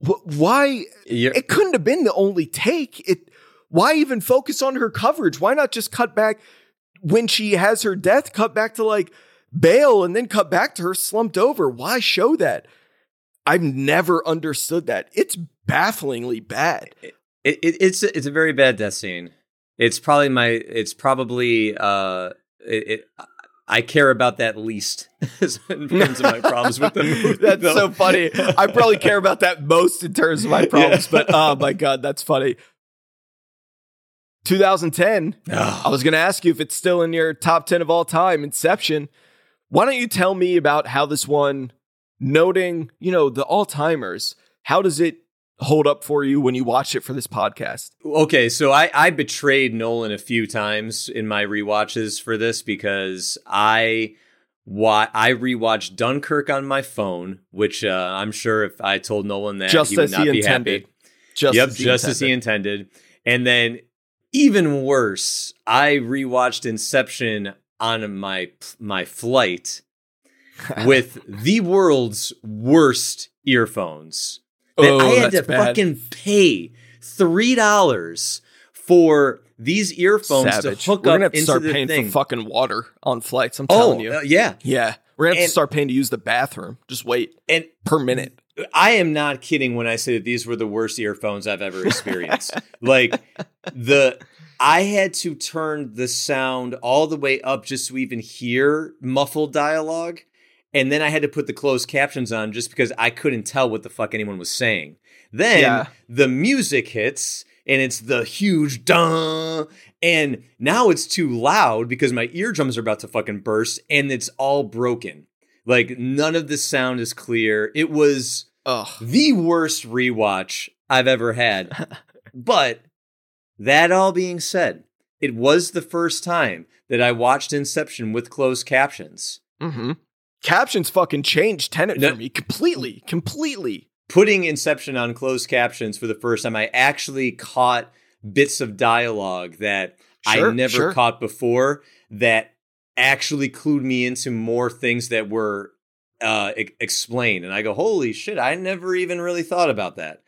Why? It couldn't have been the only take. It. Why even focus on her coverage? Why not just cut back when she has her death? Cut back to like Bale and then cut back to her slumped over. Why show that? I've never understood that. It's bafflingly bad. it, it, it's a, it's a very bad death scene. It's probably my. It's probably. Uh, it, it I care about that least *laughs* in terms of my problems with the *laughs* movie. that's so funny. I probably care about that most in terms of my *laughs* problems, but oh my god, that's funny. 2010. I was going to ask you if it's still in your top 10 of all time, Inception. Why don't you tell me about how this one, noting, you know, the all timers, how does it hold up for you when you watch it for this podcast? Okay, so I, I betrayed Nolan a few times in my rewatches for this because I wa- I rewatched Dunkirk on my phone, which uh, I'm sure if I told Nolan that Just he would not he be intended. happy. Just yep, as he just as he intended. intended. And then even worse, I rewatched Inception on my my flight *laughs* with the world's worst earphones. That Oh, I had to bad. fucking pay three dollars for these earphones Savage. to hook We're up gonna have to into start the paying thing. for fucking water on flights. I'm oh, telling you. uh, yeah, yeah, we're gonna have to start paying to use the bathroom. Just wait and per minute. I am not kidding when I say that these were the worst earphones I've ever experienced. *laughs* like the I had to turn the sound all the way up just to even hear muffled dialogue. And then I had to put the closed captions on just because I couldn't tell what the fuck anyone was saying. Then Yeah. the music hits and it's the huge duh. And now it's too loud because my eardrums are about to fucking burst and it's all broken. Like none of the sound is clear. It was Ugh. the worst rewatch I've ever had. but that all being said, it was the first time that I watched Inception with closed captions. Mm-hmm. Captions fucking changed Tenet No. for me completely, completely. Putting Inception on closed captions for the first time, I actually caught bits of dialogue that Sure, I never sure. caught before that actually clued me into more things that were uh, e- explained. And I go, holy shit, I never even really thought about that.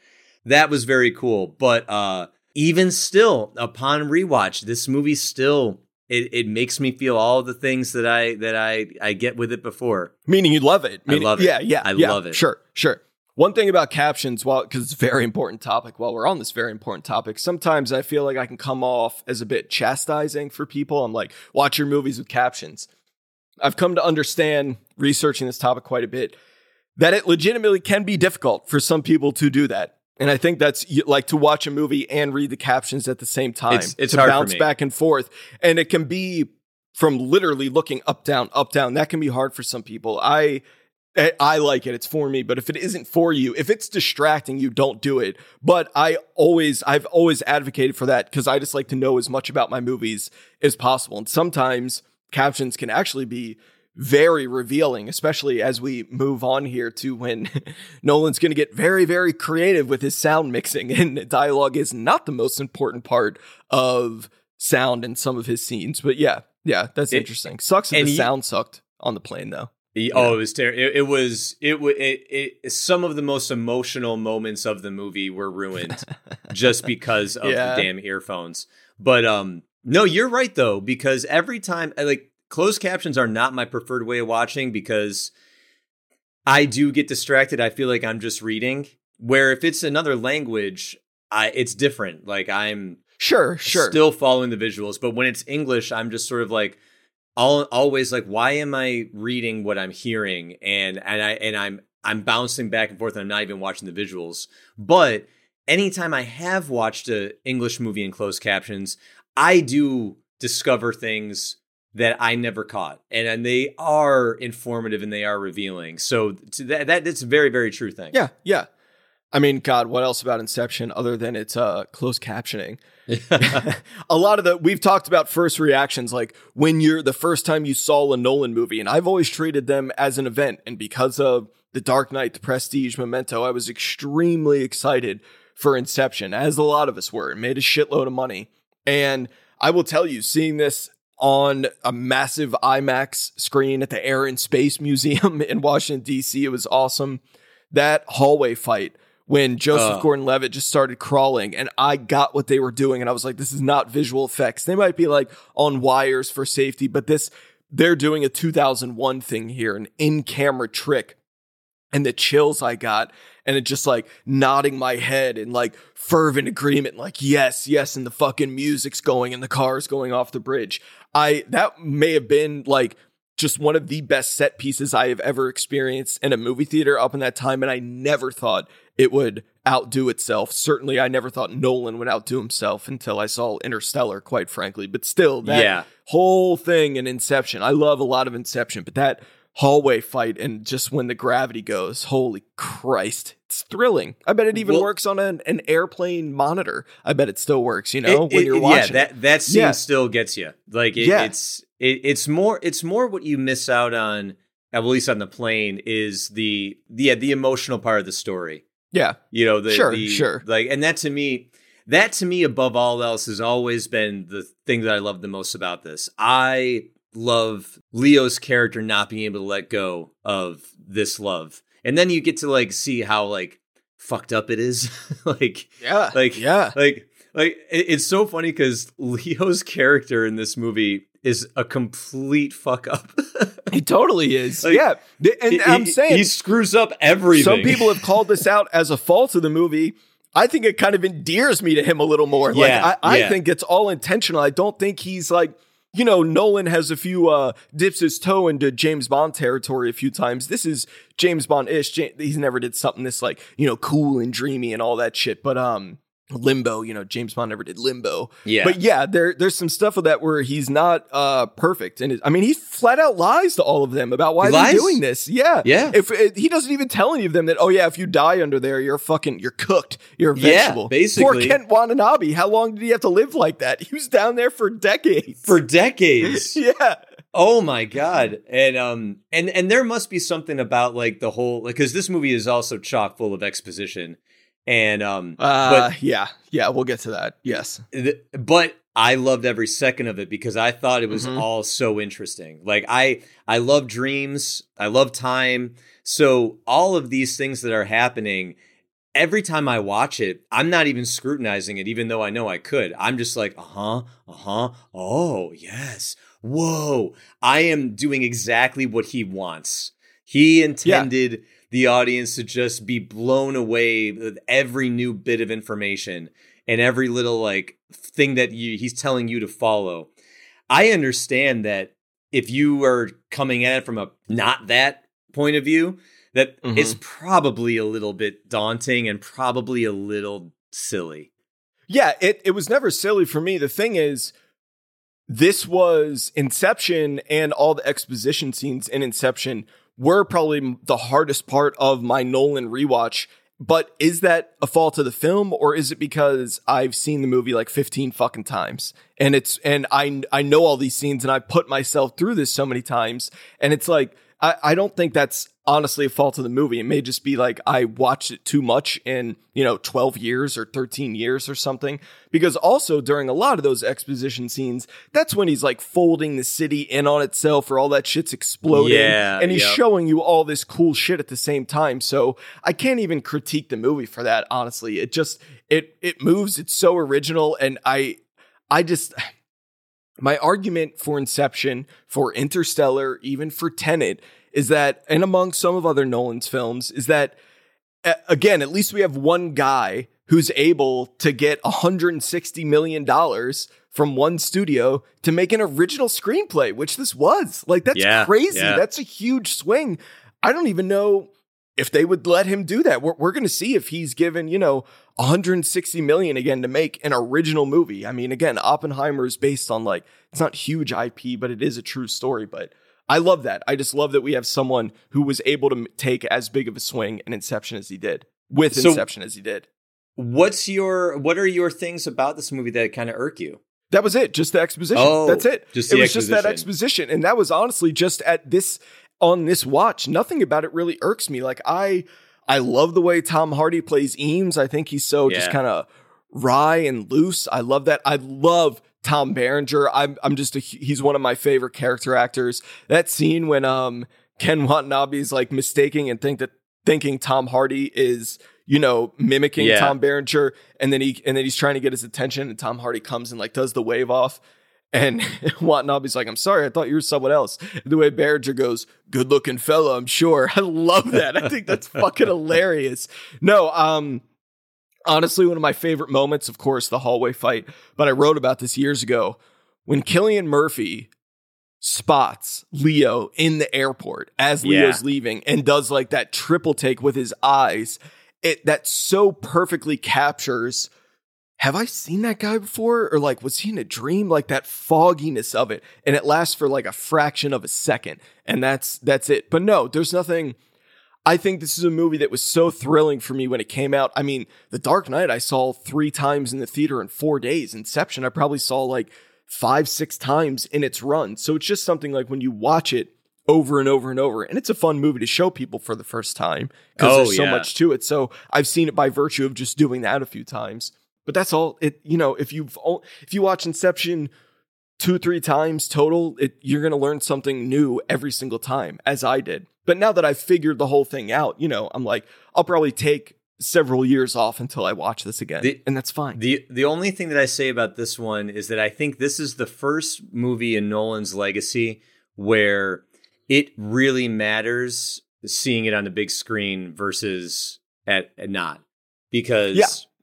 That was very cool. But uh, even still, upon rewatch, this movie still it, it makes me feel all the things that I that I I get with it before. Meaning you love it. I love it. Yeah, yeah. I yeah, love it. Sure, sure. One thing about captions, while because it's a very important topic, while we're on this very important topic, sometimes I feel like I can come off as a bit chastising for people. I'm like, watch your movies with captions. I've come to understand, researching this topic quite a bit, that it legitimately can be difficult for some people to do that. And I think that's like to watch a movie and read the captions at the same time. It's- it's to bounce back and forth. And it can be from literally looking up, down, up, down. That can be hard for some people. I I- I like it. It's for me. But if it isn't for you, if it's distracting you, don't do it. But I always, I've always advocated for that because I just like to know as much about my movies as possible. And sometimes captions can actually be very revealing, especially as we move on here to when *laughs* Nolan's going to get very, very creative with his sound mixing. *laughs* And dialogue is not the most important part of sound in some of his scenes. But yeah, yeah, that's It- interesting. Sucks that the you- sound sucked on the plane though. The- Oh, it was terrible. It, it was it, it it some of the most emotional moments of the movie were ruined *laughs* just because of Yeah. the damn earphones. But um no, you're right though because every time I like closed captions are not my preferred way of watching because I do get distracted. I feel like I'm just reading. Where if it's another language, I it's different. Like I'm Sure, sure. still following the visuals but when it's english i'm just sort of like all, always like why am i reading what i'm hearing and and i and i'm i'm bouncing back and forth and i'm not even watching the visuals but anytime i have watched a english movie in closed captions i do discover things that i never caught and, and they are informative and they are revealing so to that that it's a very very true thing Yeah, yeah. I mean, God, what else about Inception other than its uh, closed captioning? *laughs* *laughs* a lot of the we've talked about first reactions, like when you're the first time you saw a Nolan movie, and I've always treated them as an event. And because of The Dark Knight, The Prestige, Memento, I was extremely excited for Inception, as a lot of us were. It made a shitload of money, and I will tell you, seeing this on a massive IMAX screen at the Air and Space Museum *laughs* in Washington D.C., it was awesome. That hallway fight when Joseph Ugh. Gordon-Levitt just started crawling and I got what they were doing and I was like this is not visual effects. They might be like on wires for safety, but this they're doing a 2001 thing here, an in-camera trick. and the chills I got and it just like nodding my head in like fervent agreement, like, yes, yes, and the fucking music's going and the car's going off the bridge. I, that may have been like just one of the best set pieces I have ever experienced in a movie theater up in that time. And I never thought it would outdo itself. Certainly, I never thought Nolan would outdo himself until I saw Interstellar, quite frankly. But still, that Yeah. whole thing in Inception, I love a lot of Inception, but that hallway fight and just when the gravity goes, holy Christ, it's thrilling. I bet it even Well- works on an, an airplane monitor. I bet it still works, you know, It- when it- you're watching. Yeah, that that scene Yeah. still gets you. Like it, Yeah. it's it, it's more it's more what you miss out on. At least on the plane is the yeah the emotional part of the story. yeah. You know the Sure, the, sure. like and that to me that to me above all else has always been the thing that I love the most about this. I love Leo's character not being able to let go of this love. And then you get to like see how like fucked up it is. *laughs* like Yeah. like yeah. like like it- it's so funny because Leo's character in this movie is a complete fuck up. *laughs* He totally is. Like, yeah. And He- I'm saying he screws up everything. some people have called this out as a fault of the movie. I think it kind of endears me to him a little more. Like Yeah, I, I yeah. think it's all intentional. I don't think he's like, you know, Nolan has a few uh dips his toe into James Bond territory a few times. This is James Bond ish. He's never did something this like, you know, cool and dreamy and all that shit. But um Limbo, you know, James Bond never did Limbo. Yeah. But yeah, there there's some stuff of that where he's not uh perfect. And it, I mean, he flat out lies to all of them about why He they're doing this. Yeah. Yeah. If it, he doesn't even tell any of them that, oh yeah, if you die under there, you're fucking, you're cooked, you're a Yeah, vegetable. basically. Poor Ken Watanabe. How long did he have to live like that? He was down there for decades. for decades. *laughs* yeah. Oh my god. And um and and there must be something about like the whole like cuz this movie is also chock full of exposition. And um Uh, yeah. Yeah. We'll get to that. Yes. th- but I loved every second of it because I thought it was Mhm. all so interesting. Like I I love dreams, I love time. So all of these things that are happening every time I watch it, I'm not even scrutinizing it even though I know I could. I'm just like, "Uh-huh, uh-huh. Oh, yes. Whoa. I am doing exactly what he wants." He intended the audience to just be blown away with every new bit of information and every little like thing that you he's telling you to follow. I understand that if you are coming at it from a not that point of view, that Mhm. it's probably a little bit daunting and probably a little silly. Yeah. It, it was never silly for me. The thing is, this was Inception and all the exposition scenes in Inception were probably the hardest part of my Nolan rewatch. But is that a fault of the film or is it because I've seen the movie like 15 fucking times and it's and I I know all these scenes and I put myself through this so many times and it's like I, I don't think that's honestly a fault of the movie. It may just be like I watched it too much in, you know, 12 years or 13 years or something. Because also during a lot of those exposition scenes, that's when he's like folding the city in on itself or all that shit's exploding. Yeah, and he's yep. showing you all this cool shit at the same time. So I can't even critique the movie for that, honestly. It just it it moves, it's so original, and I I just my argument for Inception, for Interstellar, even for Tenet, is that, and among some of other Nolan's films, is that, again, at least we have one guy who's able to get $160 million from one studio to make an original screenplay, which this was. Like, that's Yeah, crazy. yeah. That's a huge swing. I don't even know if they would let him do that. We're, we're going to see if he's given, you know, 160 million again to make an original movie. I mean, again, Oppenheimer is based on like, it's not huge IP, but it is a true story. But I love that. I just love that we have someone who was able to take as big of a swing in Inception as he did, with So- Inception as he did. What's your what are your things about this movie that kind of irk you? That was it. Just the exposition. Oh, That's it. just it was just that exposition. exposition, and that was honestly just at this on this watch. Nothing about it really irks me. Like I, I love the way Tom Hardy plays Eames. I think he's so just kind of wry and loose. I love that. I love Tom Berenger. I'm I'm just a he's one of my favorite character actors. That scene when um Ken Watanabe is like mistaking and think that thinking Tom Hardy is you know mimicking Yeah. Tom Berenger, and then he and then he's trying to get his attention, and Tom Hardy comes and like does the wave off. And *laughs* Watanabe's like, I'm sorry, I thought you were someone else. And the way Berenger goes, good looking fella, I'm sure. *laughs* I love that. I think that's fucking hilarious. No, um, honestly, one of my favorite moments, of course, the hallway fight, but I wrote about this years ago when Cillian Murphy spots Leo in the airport as Leo's Yeah. leaving and does like that triple take with his eyes. It that so perfectly captures have I seen that guy before? Or like, was he in a dream? Like that fogginess of it. And it lasts for like a fraction of a second. And that's that's it. But no, there's nothing. I think this is a movie that was so thrilling for me when it came out. I mean, The Dark Knight I saw three times in the theater in four days. Inception I probably saw like five, six times in its run. So it's just something like when you watch it over and over and over, and it's a fun movie to show people for the first time because Oh, there's so yeah. much to it. So I've seen it by virtue of just doing that a few times. But that's all it, you know, if you've, if you watch Inception two, three times total, it, you're going to learn something new every single time, as I did. But now that I've figured the whole thing out, you know, I'm like, I'll probably take several years off until I watch this again. The- and that's fine. The the only thing that I say about this one is that I think this is the first movie in Nolan's legacy where it really matters seeing it on the big screen versus at, at not because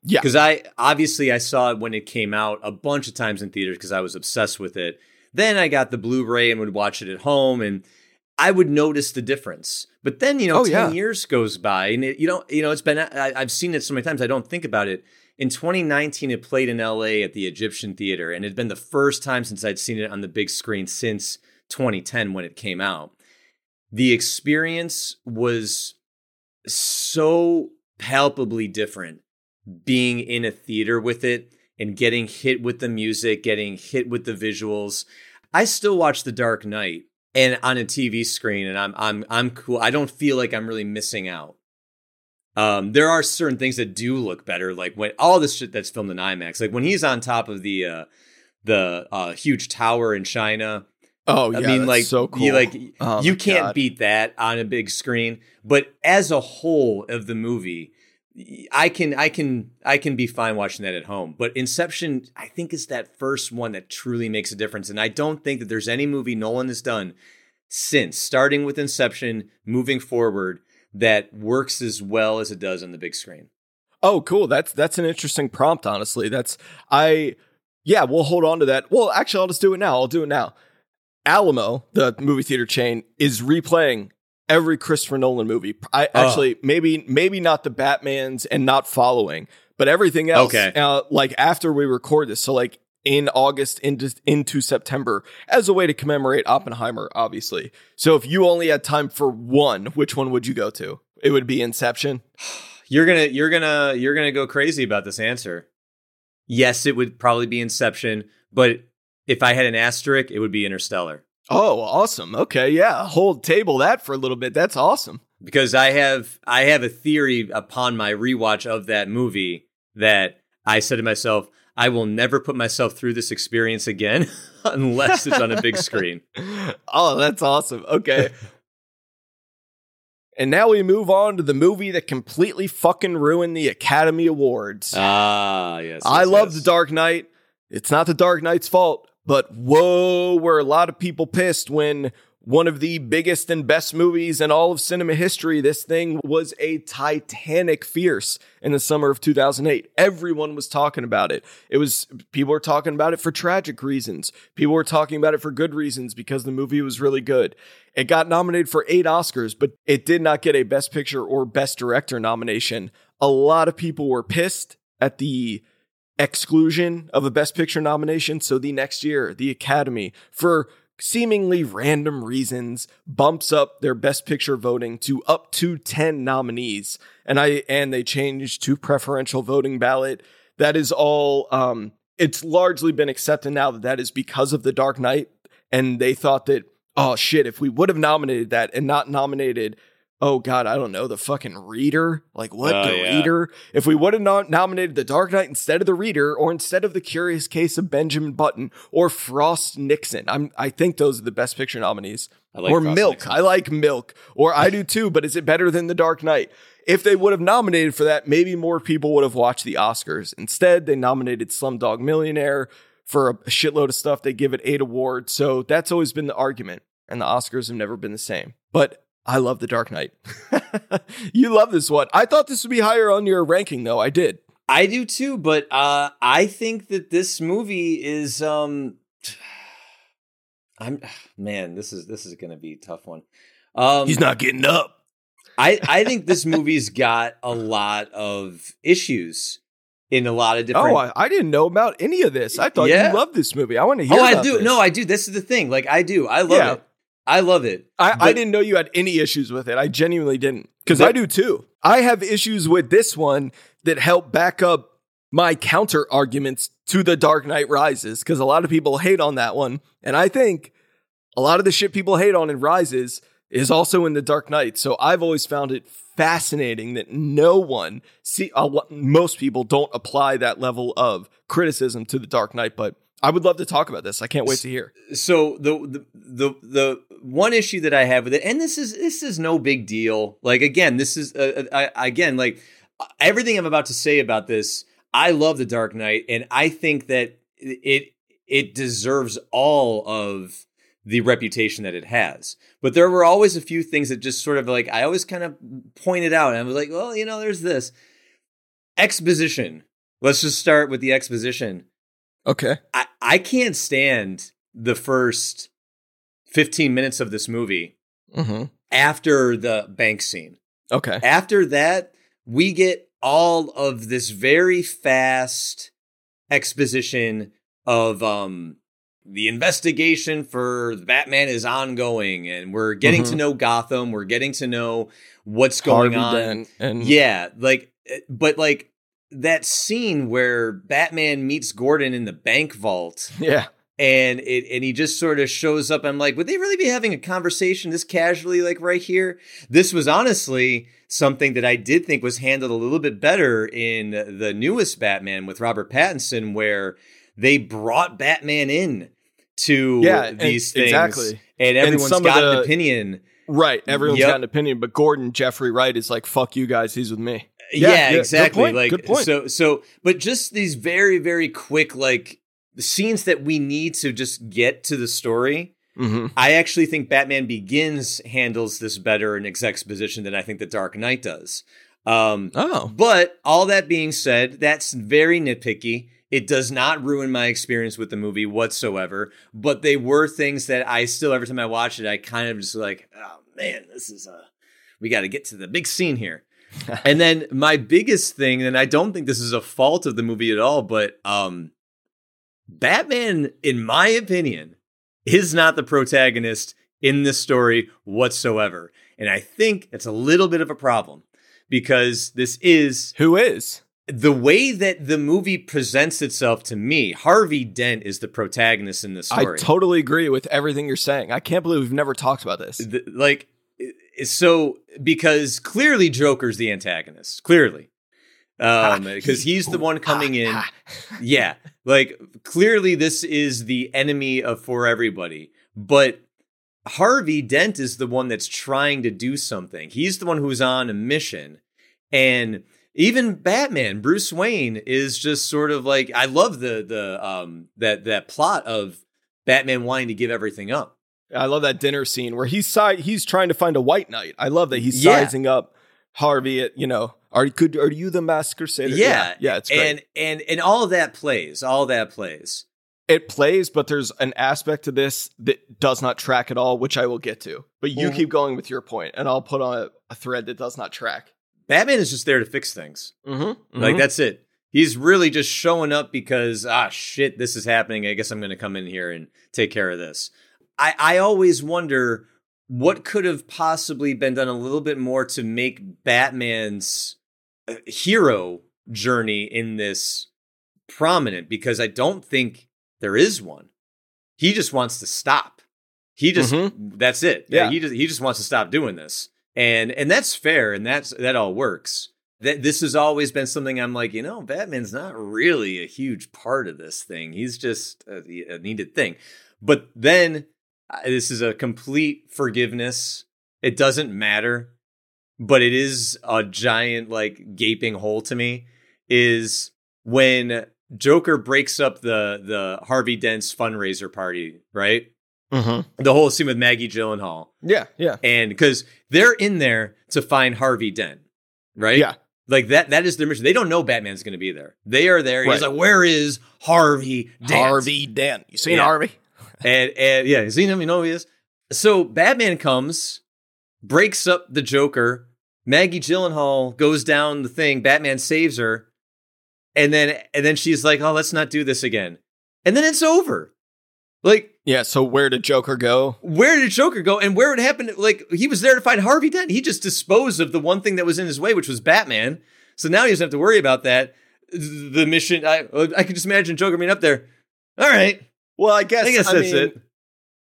Yeah. Because I obviously I saw it when it came out a bunch of times in theaters because I was obsessed with it. Then I got the Blu-ray and would watch it at home and I would notice the difference. But then, you know, Oh, 10 yeah. years goes by and it, you know, you know, it's been, I, I've seen it so many times. I don't think about it. In 2019, it played in LA at the Egyptian Theater and it had been the first time since I'd seen it on the big screen since 2010 when it came out. The experience was so palpably different being in a theater with it and getting hit with the music, getting hit with the visuals. I still watch The Dark Knight and on a TV screen and I'm I'm I'm cool. I don't feel like I'm really missing out. Um, there are certain things that do look better, like when all this shit that's filmed in IMAX, like when he's on top of the uh, the uh, huge tower in China. oh, yeah. I mean, that's like so cool. you like Oh, you can't God. beat that on a big screen. But as a whole of the movie, I can I can I can be fine watching that at home. But Inception, I think, is that first one that truly makes a difference. And I don't think that there's any movie Nolan has done since starting with Inception, moving forward, that works as well as it does on the big screen. Oh, cool. That's that's an interesting prompt, honestly. That's I yeah, we'll hold on to that. Well, actually, I'll just do it now. I'll do it now. Alamo, the movie theater chain, is replaying every Christopher Nolan movie. I Oh. actually maybe maybe not the Batman's and not following, but everything else. Okay. Uh, like after we record this, so like in August into into September, as a way to commemorate Oppenheimer, obviously. So if you only had time for one, which one would you go to? It would be Inception. *sighs* You're gonna you're gonna you're gonna go crazy about this answer. Yes, it would probably be Inception, but if I had an asterisk, it would be Interstellar. Oh, awesome. Okay, yeah. Hold table that for a little bit. That's awesome. because I have I have a theory upon my rewatch of that movie that I said to myself, I will never put myself through this experience again *laughs* unless it's on a big screen. *laughs* Oh, that's awesome. Okay. and now we move on to the movie that completely fucking ruined the Academy Awards. Ah, yes. I yes, love yes. The Dark Knight. It's not The Dark Knight's fault, but whoa, were a lot of people pissed when one of the biggest and best movies in all of cinema history, this thing was a titanic fierce in the summer of 2008. Everyone was talking about it. It was, people were talking about it for tragic reasons. People were talking about it for good reasons because the movie was really good. It got nominated for eight Oscars, but it did not get a Best Picture or Best Director nomination. A lot of people were pissed at the exclusion of a Best Picture nomination. So the next year, the Academy, for seemingly random reasons, bumps up their Best Picture voting to up to 10 nominees. And I and they changed to preferential voting ballot. That is all um it's largely been accepted now that that is because of The Dark Knight. And they thought that, oh shit, if we would have nominated that and not nominated oh god, I don't know, the fucking reader. Like what Oh, the yeah. reader? If we would have not nominated the Dark Knight instead of the reader, or instead of the Curious Case of Benjamin Button, or Frost Nixon, I'm I think those are the Best Picture nominees. I like or Frost Milk. Nixon. I like Milk. Or I do too, but is it better than the Dark Knight? If they would have nominated for that, maybe more people would have watched the Oscars. Instead, they nominated Slumdog Millionaire for a shitload of stuff. They give it eight awards. So that's always been the argument. And the Oscars have never been the same. But I love The Dark Knight. *laughs* you love this one. I thought this would be higher on your ranking, though. I did. I do too, but uh, I think that this movie is um *sighs* I'm *sighs* man, this is this is gonna be a tough one. Um He's not getting up. I, I think this movie's got a lot of issues in a lot of *laughs* different Oh, I, I didn't know about any of this. I thought Yeah. you loved this movie. I want to hear. Oh, I do. this. No, I do. This is the thing. Like I do. I love Yeah. it. I love it. I, I didn't know you had any issues with it. I genuinely didn't. Because I do too. I have issues with this one that help back up my counter arguments to The Dark Knight Rises. Because a lot of people hate on that one. And I think a lot of the shit people hate on in Rises is also in The Dark Knight. So I've always found it fascinating that no one see uh, lo- most people don't apply that level of criticism to The Dark Knight. But I would love to talk about this. I can't wait to hear. so the, the the the one issue that I have with it, and this is this is no big deal. Like again, this is uh, I, again like everything I'm about to say about this. I love the Dark Knight, and I think that it it deserves all of the reputation that it has. But there were always a few things that just sort of like I always kind of pointed out, and I was like, well, you know, there's this exposition. Let's just start with the exposition. Okay. I, I can't stand the first 15 minutes of this movie Mm-hmm. after the bank scene. Okay. After that, we get all of this very fast exposition of um the investigation for Batman is ongoing and we're getting to Mhm. know Gotham, we're getting to know what's going Harvey on. Dent and Yeah, like, eh, but like that scene where Batman meets Gordon in the bank vault, yeah. and it and he just sort of shows up. I'm like, would they really be having a conversation this casually, like right here? This was honestly something that I did think was handled a little bit better in the newest Batman with Robert Pattinson, where they brought Batman in to Yeah, and- these things, exactly. and everyone's of got an opinion. Right. Everyone's Yep. got an opinion, but Gordon Jeffrey Wright is like, "Fuck you guys. He's with me." Yeah, Yeah, exactly. Like so so but just these very very quick like scenes that we need to just get to the story. Mm-hmm. I actually think Batman Begins handles this better in its exposition than I think the Dark Knight does. Um Oh. but all that being said, that's very nitpicky. It does not ruin my experience with the movie whatsoever. But they were things that I still, every time I watch it, I kind of just like, oh man, this is a, we got to get to the big scene here. *laughs* and then my biggest thing, and I don't think this is a fault of the movie at all, but um, Batman, in my opinion, is not the protagonist in this story whatsoever. And I think it's a little bit of a problem because this is Who is? the way that the movie presents itself to me. Harvey Dent is the protagonist in this story. I totally agree with everything you're saying. I can't believe we've never talked about this. The- like, so because clearly Joker's the antagonist, clearly. Um, because he's the one coming in. Yeah, like clearly this is the enemy of for everybody, but Harvey Dent is the one that's trying to do something. He's the one who's on a mission, and even Batman, Bruce Wayne, is just sort of like I love the the um that that plot of Batman wanting to give everything up. I love that dinner scene where he's si- he's trying to find a white knight. I love that he's Yeah. sizing up Harvey. At, you know, are could are you the mask crusader? Yeah, yeah, it's great. and and and all that plays, all that plays. it plays, but there's an aspect to this that does not track at all, which I will get to. But you Mhm. keep going with your point, and I'll put on a, a thread that does not track. Batman is just there to fix things. Mm-hmm. Like that's it. He's really just showing up because ah shit, this is happening. I guess I'm going to come in here and take care of this. I I always wonder what could have possibly been done a little bit more to make Batman's uh, hero journey in this prominent because I don't think there is one. He just wants to stop. He just that's it. Yeah. he just he just wants to stop doing this. And and that's fair and that's that all works. That this has always been something I'm like, you know, Batman's not really a huge part of this thing. He's just a, a needed thing. But then this is a complete forgiveness. It doesn't matter, but it is a giant like gaping hole to me is when Joker breaks up the the Harvey Dent's fundraiser party, right? Mm-hmm. The whole scene with Maggie Gyllenhaal, Yeah, yeah, and because they're in there to find Harvey Dent, right? yeah. like that. That is their mission. They don't know Batman's going to be there. They are there. He's like, "Where is Harvey Dent?" Harvey Dent. You seen Yeah. Harvey? And and yeah, him? You know who he is. So Batman comes, breaks up the Joker. Maggie Gyllenhaal goes down the thing. Batman saves her, and then and then she's like, "Oh, let's not do this again." And then it's over. Like, Yeah. So where did Joker go? where did Joker go? And where it happened? Like, he was there to find Harvey Dent. He just disposed of the one thing that was in his way, which was Batman. So now he doesn't have to worry about that. The mission. I I can just imagine Joker being up there. All right, Well, I guess I guess I that's mean, it.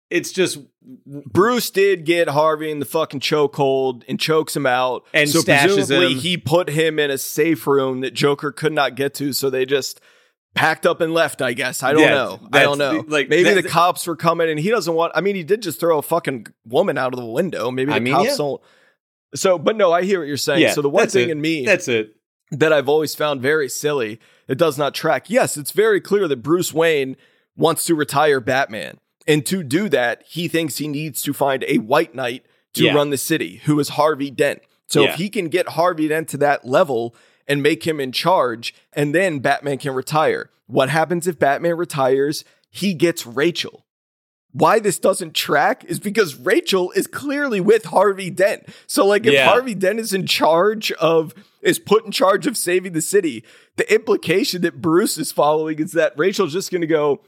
It's just Bruce did get Harvey in the fucking chokehold and chokes him out, And so stashes presumably him. he put him in a safe room that Joker could not get to. So they just packed up and left. I guess I don't Yeah, know. I don't know. the- like, maybe that- the cops were coming and he doesn't want. I mean, he did just throw a fucking woman out of the window. Maybe the I mean, cops yeah. don't. So, but no, I hear what you're saying. yeah. so the one thing it. in me That's it. that I've always found very silly. It does not track. Yes, it's very clear that Bruce Wayne wants to retire Batman. And to do that, he thinks he needs to find a white knight to Yeah. run the city, who is Harvey Dent. So Yeah. if he can get Harvey Dent to that level and make him in charge, and then Batman can retire. What happens if Batman retires? He gets Rachel. Why this doesn't track is because Rachel is clearly with Harvey Dent. So, like, if Yeah. Harvey Dent is in charge of, is put in charge of saving the city, the implication that Bruce is following is that Rachel's just going to go,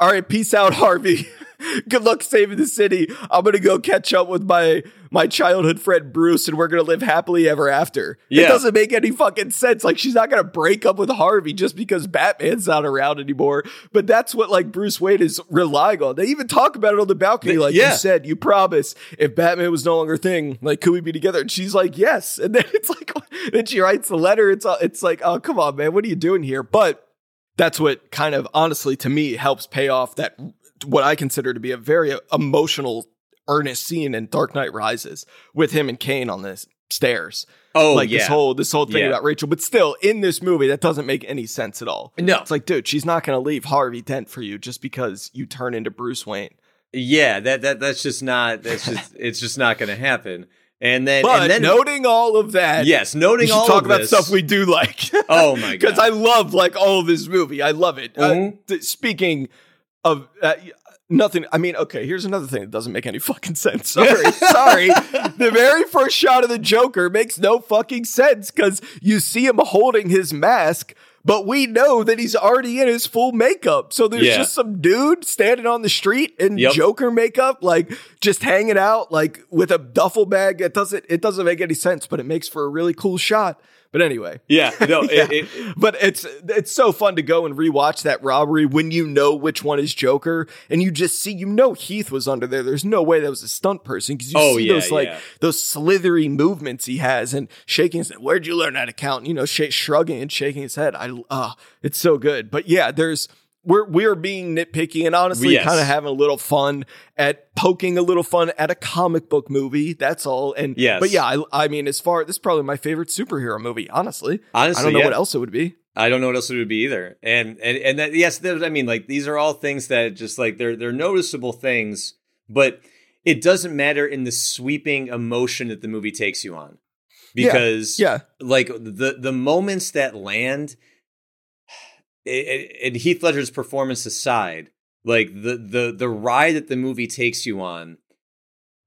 All right, peace out, Harvey. *laughs* Good luck saving the city. I'm going to go catch up with my my childhood friend Bruce and we're going to live happily ever after. Yeah. It doesn't make any fucking sense. Like she's not going to break up with Harvey just because Batman's not around anymore. But that's what like Bruce Wayne is relying on. They even talk about it on the balcony. Like yeah. you said, you promise if Batman was no longer a thing, like could we be together? And she's like, yes. *laughs* And then it's like, *laughs* then she writes the letter. It's uh, it's like, oh come on, man, what are you doing here? But that's what kind of honestly to me helps pay off that what I consider to be a very emotional, earnest scene in Dark Knight Rises with him and Caine on the stairs. Oh like yeah. this whole this whole thing Yeah. about Rachel, but still in this movie that doesn't make any sense at all. no. It's like, dude, she's not going to leave Harvey Dent for you just because you turn into Bruce Wayne. Yeah, that that that's just not. That's just. it's just not going to happen. And then But and then noting all of that, yes, noting all talk of about this, stuff we do like. *laughs* Oh my god! because I love like all of this movie. I love it. Uh, Mhm. th- speaking of uh, nothing, I mean, okay. Here's another thing that doesn't make any fucking sense. *laughs* Sorry, sorry. The very first shot of the Joker makes no fucking sense because you see him holding his mask. But we know that he's already in his full makeup. So there's Yeah. just some dude standing on the street in Yep. Joker makeup, like just hanging out, like with a duffel bag. It doesn't, it doesn't make any sense, but it makes for a really cool shot. But anyway, yeah, no, *laughs* yeah. it, it, but it's it's so fun to go and rewatch that robbery when you know which one is Joker and you just see you know Heath was under there. There's no way that was a stunt person because you Oh, see yeah, those like yeah. those slithery movements he has and shaking his head. Where'd you learn how to count? And, you know, sh- shrugging and shaking his head. I ah, it's so good. But yeah, there's we're we're being nitpicky and honestly Yes. kind of having a little fun at poking a little fun at a comic book movie. That's all. And Yes. but yeah, I, I mean, as far this is probably my favorite superhero movie. Honestly, honestly, I don't know yeah. what else it would be. I don't know what else it would be either. And and and that yes, I mean, like these are all things that just like they're they're noticeable things, but it doesn't matter in the sweeping emotion that the movie takes you on, Yeah, because Yeah. like the the moments that land and- Heath Ledger's performance aside, like the the the ride that the movie takes you on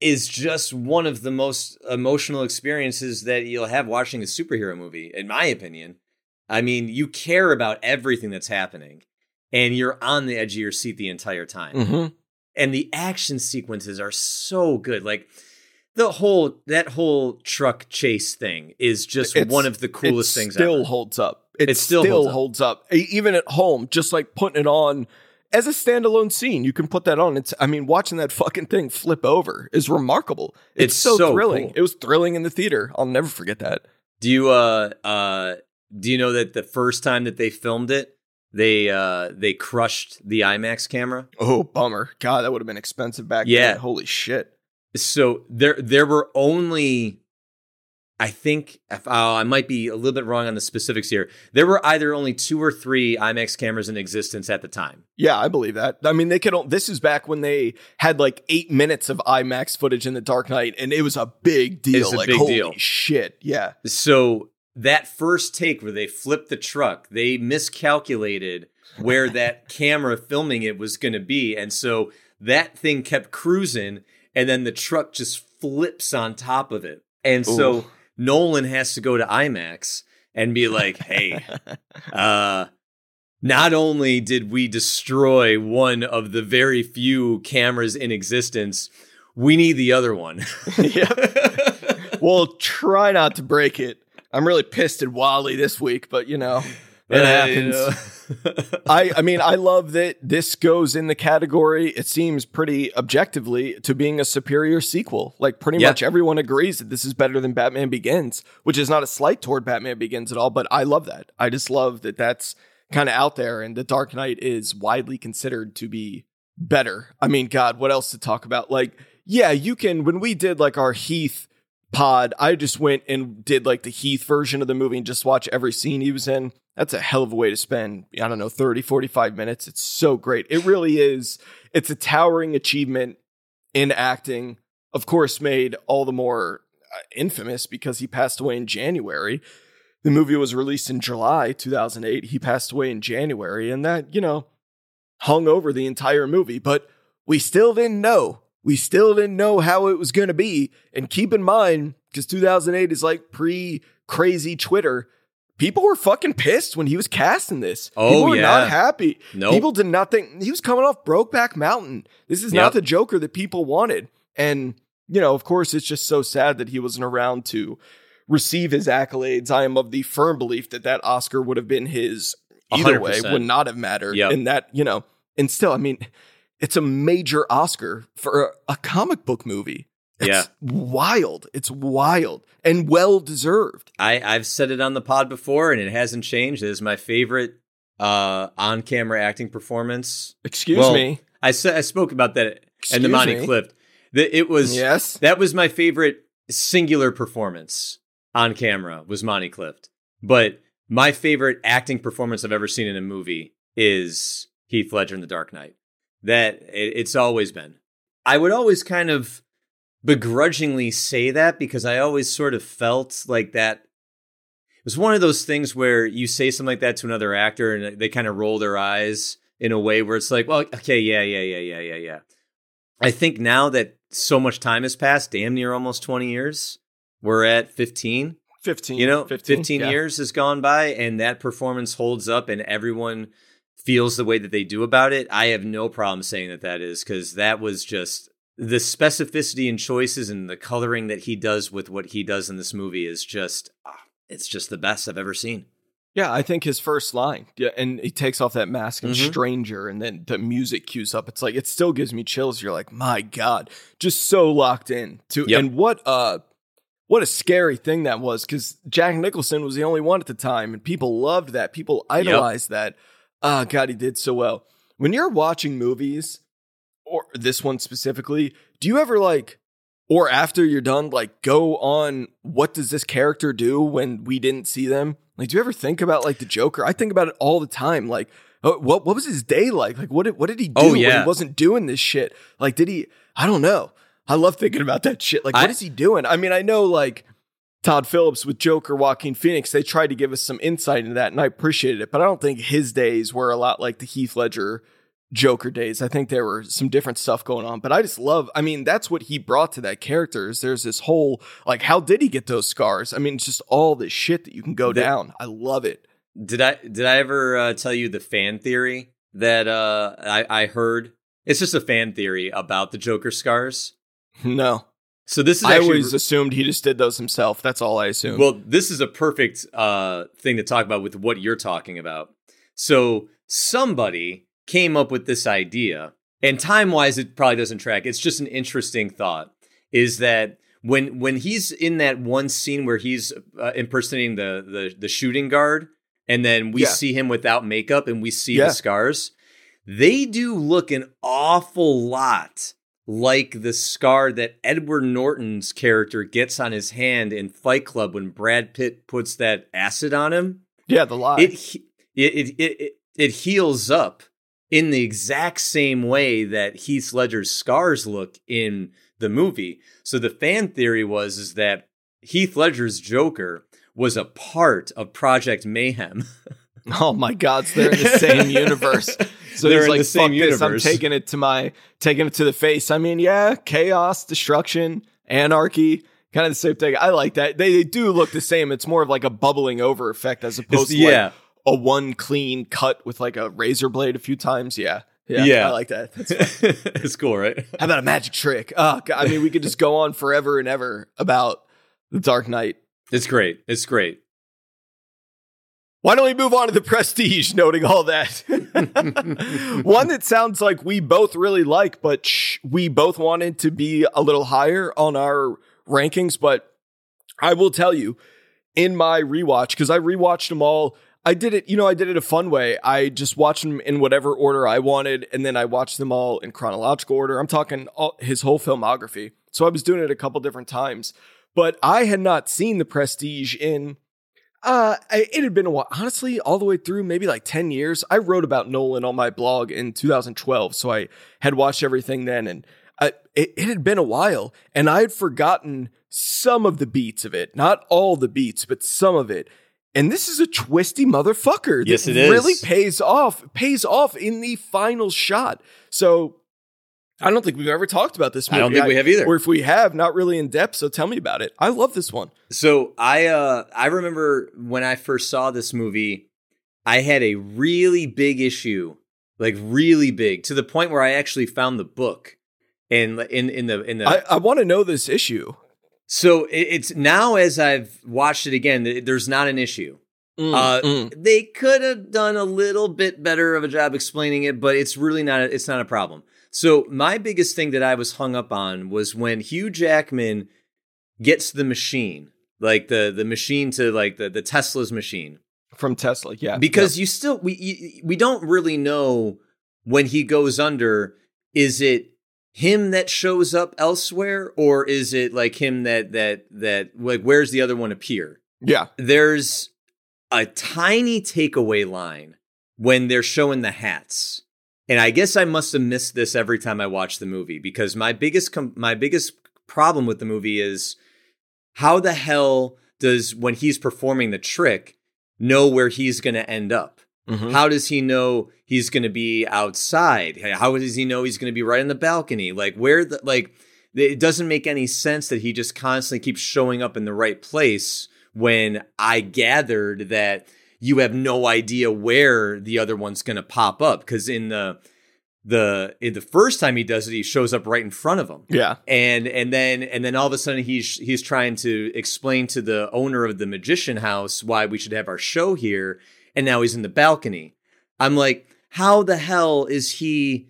is just one of the most emotional experiences that you'll have watching a superhero movie, in my opinion. I mean, you care about everything that's happening, and you're on the edge of your seat the entire time Mm-hmm. and the action sequences are so good like the whole that whole truck chase thing is just It's- one of the coolest it things Still ever. holds up. It, It still, still holds, holds up. Even at home. Just like putting it on as a standalone scene, you can put that on. It's. I mean, watching that fucking thing flip over is remarkable. It's, It's so, so thrilling. cool. It was thrilling in the theater. I'll never forget that. do you uh uh do you know that the first time that they filmed it they uh they crushed the IMAX camera Oh, bummer. God, that would have been expensive back Yeah. then. Holy shit. so there there were only I think if, oh, I might be a little bit wrong on the specifics here. There were either only two or three IMAX cameras in existence at the time. Yeah, I believe that. I mean, they could. This is back when they had like eight minutes of IMAX footage in the Dark Knight, and it was a big deal. It's a like, big holy deal. shit! Yeah, So that first take where they flipped the truck, they miscalculated where *laughs* that camera filming it was going to be, and so that thing kept cruising, and then the truck just flips on top of it, and so Ooh. Nolan has to go to IMAX and be like, "Hey, uh." Not only did we destroy one of the very few cameras in existence, we need the other one. *laughs* Yeah. Well, try not to break it. I'm really pissed at Wally this week, but you know, it you happens. know. *laughs* I, I mean, I love that this goes in the category. It seems pretty objectively to being a superior sequel. Like pretty Yeah. much everyone agrees that this is better than Batman Begins, which is not a slight toward Batman Begins at all. But I love that. I just love that that's kind of out there, and the Dark Knight is widely considered to be better. I mean, God, what else to talk about? Like, yeah, you can. When we did like our Heath pod, I just went and did like the Heath version of the movie and just watch every scene he was in. That's a hell of a way to spend, I don't know, 30, 45 minutes. It's so great. It really is. It's a towering achievement in acting. Of course, made all the more uh, infamous because he passed away in January. The movie was released in July 2008. He passed away in January, and that, you know, hung over the entire movie. But we still didn't know. We still didn't know how it was going to be. And keep in mind, because 2008 is like pre crazy Twitter, people were fucking pissed when he was casting this. Oh, people were yeah. not happy. Nope. People did not think he was coming off Brokeback Mountain. This is Yep. not the Joker that people wanted. And, you know, of course, it's just so sad that he wasn't around to receive his accolades. I am of the firm belief that that Oscar would have been his either way, 100%. would not have mattered. Yep. And that, you know, and still, I mean, it's a major Oscar for a, a comic book movie. It's Yeah. wild. It's wild and well deserved. I, I've said it on the pod before, and it hasn't changed. It is my favorite uh, on-camera acting performance. Excuse Well, me. I said I spoke about that and Excuse the Monty. Clift. That it was Yes. that was my favorite singular performance on camera was Monty Clift. But my favorite acting performance I've ever seen in a movie is Heath Ledger in The Dark Knight. That it, it's always been. I would always kind of begrudgingly say that because I always sort of felt like that it was one of those things where you say something like that to another actor and they kind of roll their eyes in a way where it's like, well, okay, yeah, yeah, yeah, yeah, yeah, yeah. I think now that so much time has passed, damn near almost 20 years, we're at 15. 15. You know, 15, yeah. years has gone by and that performance holds up and everyone feels the way that they do about it. I have no problem saying that that is because that was just the specificity and choices and the coloring that he does with what he does in this movie is just, ah, it's just the best I've ever seen. Yeah, I think his first line, yeah, and he takes off that mask and Mhm. stranger, and then the music cues up. It's like it still gives me chills. You're like, my god, just so locked in to, Yep. and what uh, what a scary thing that was because Jack Nicholson was the only one at the time, and people loved that. People idolized that. Ah, God, he did so well. When you're watching movies, or this one specifically, do you ever like? Or after you're done, like go on what does this character do when we didn't see them? Like, do you ever think about like the Joker? I think about it all the time. Like, oh, what what was his day like? Like, what did what did he oh, do Oh, when yeah. he wasn't doing this shit? Like, did he? I don't know. I love thinking about that shit. Like, I- what is he doing? I mean, I know like Todd Phillips with Joker, Joaquin Phoenix. They tried to give us some insight into that, and I appreciated it. But I don't think his days were a lot like the Heath Ledger Joker days. I think there were some different stuff going on, but I just love. I mean, that's what he brought to that character. Is there's this whole like, how did he get those scars? I mean, it's just all this shit that you can go The- down. I love it. Did I did I ever uh, tell you the fan theory that uh, I, I heard? It's just a fan theory about the Joker scars. No, So this is I always assumed he just did those himself. That's all I assumed. Well, this is a perfect uh, thing to talk about with what you're talking about. So somebody came up with this idea, and time wise, it probably doesn't track. It's just an interesting thought. Is that when when he's in that one scene where he's uh, impersonating the, the the shooting guard, and then we Yeah. see him without makeup, and we see Yeah. the scars. They do look an awful lot like the scar that Edward Norton's character gets on his hand in Fight Club when Brad Pitt puts that acid on him. Yeah, the lie. It it it it, it, it heals up in the exact same way that Heath Ledger's scars look in the movie. So the fan theory was is that Heath Ledger's Joker was a part of Project Mayhem. *laughs* oh my God, so they're in the same *laughs* universe. So They're he's in like, the same Fuck this, I'm taking it to my taking it to the face. I mean, yeah, chaos, destruction, anarchy. Kind of the same thing. I like that. They, they do look the same. It's more of like a bubbling over effect as opposed to yeah. A one clean cut with like a razor blade a few times. Yeah. Yeah. Yeah. I like that. That's *laughs* it's cool, right? How about a magic trick? Oh, God. I mean, we could just go on forever and ever about the Dark Knight. It's great. It's great. Why don't we move on to the prestige, noting all that? *laughs* One that sounds like we both really like, but shh, we both wanted to be a little higher on our rankings. But I will tell you, in my rewatch, because I rewatched them all, I did it, you know, I did it a fun way. I just watched them in whatever order I wanted, and then I watched them all in chronological order. I'm talking all, his whole filmography. So I was doing it a couple different times. But I had not seen the prestige in uh, it had been a while, honestly, all the way through maybe like 10 years. I wrote about Nolan on my blog in 2012. So I had watched everything then and I, it, it had been a while and I had forgotten some of the beats of it, not all the beats, but some of it. And this is a twisty motherfucker. Yes, it is. Really pays off, pays off in the final shot. So I don't think we've ever talked about this movie. I don't think we have either. Or if we have, not really in depth. So tell me about it. I love this one. So I uh I remember when I first saw this movie, I had a really big issue, like really big, to the point where I actually found the book. And in in the in the I, I want to know this issue. So it's now as I've watched it again, there's not an issue. Mm, Uh, mm. They could have done a little bit better of a job explaining it, but it's really not. A, it's not a problem. So my biggest thing that I was hung up on was when Hugh Jackman gets the machine, like the the machine to like the the Tesla's machine, from Tesla. Yeah, because you still we you- we don't really know when he goes under. Is it him that shows up elsewhere, or is it like him that that that like where's the other one appear? yeah, there's a tiny takeaway line when they're showing the hats. And I guess I must have missed this every time I watch the movie because my biggest com- my biggest problem with the movie is how the hell does when he's performing the trick know where he's going to end up? Mhm. How does he know he's going to be outside? How does he know he's going to be right on the balcony? Like where the like it doesn't make any sense that he just constantly keeps showing up in the right place when I gathered that you have no idea where the other one's going to pop up because in the the in the first time he does it he shows up right in front of him yeah, and and then and then all of a sudden he's he's trying to explain to the owner of the magician house why we should have our show here and now he's in the balcony i'm like how the hell is he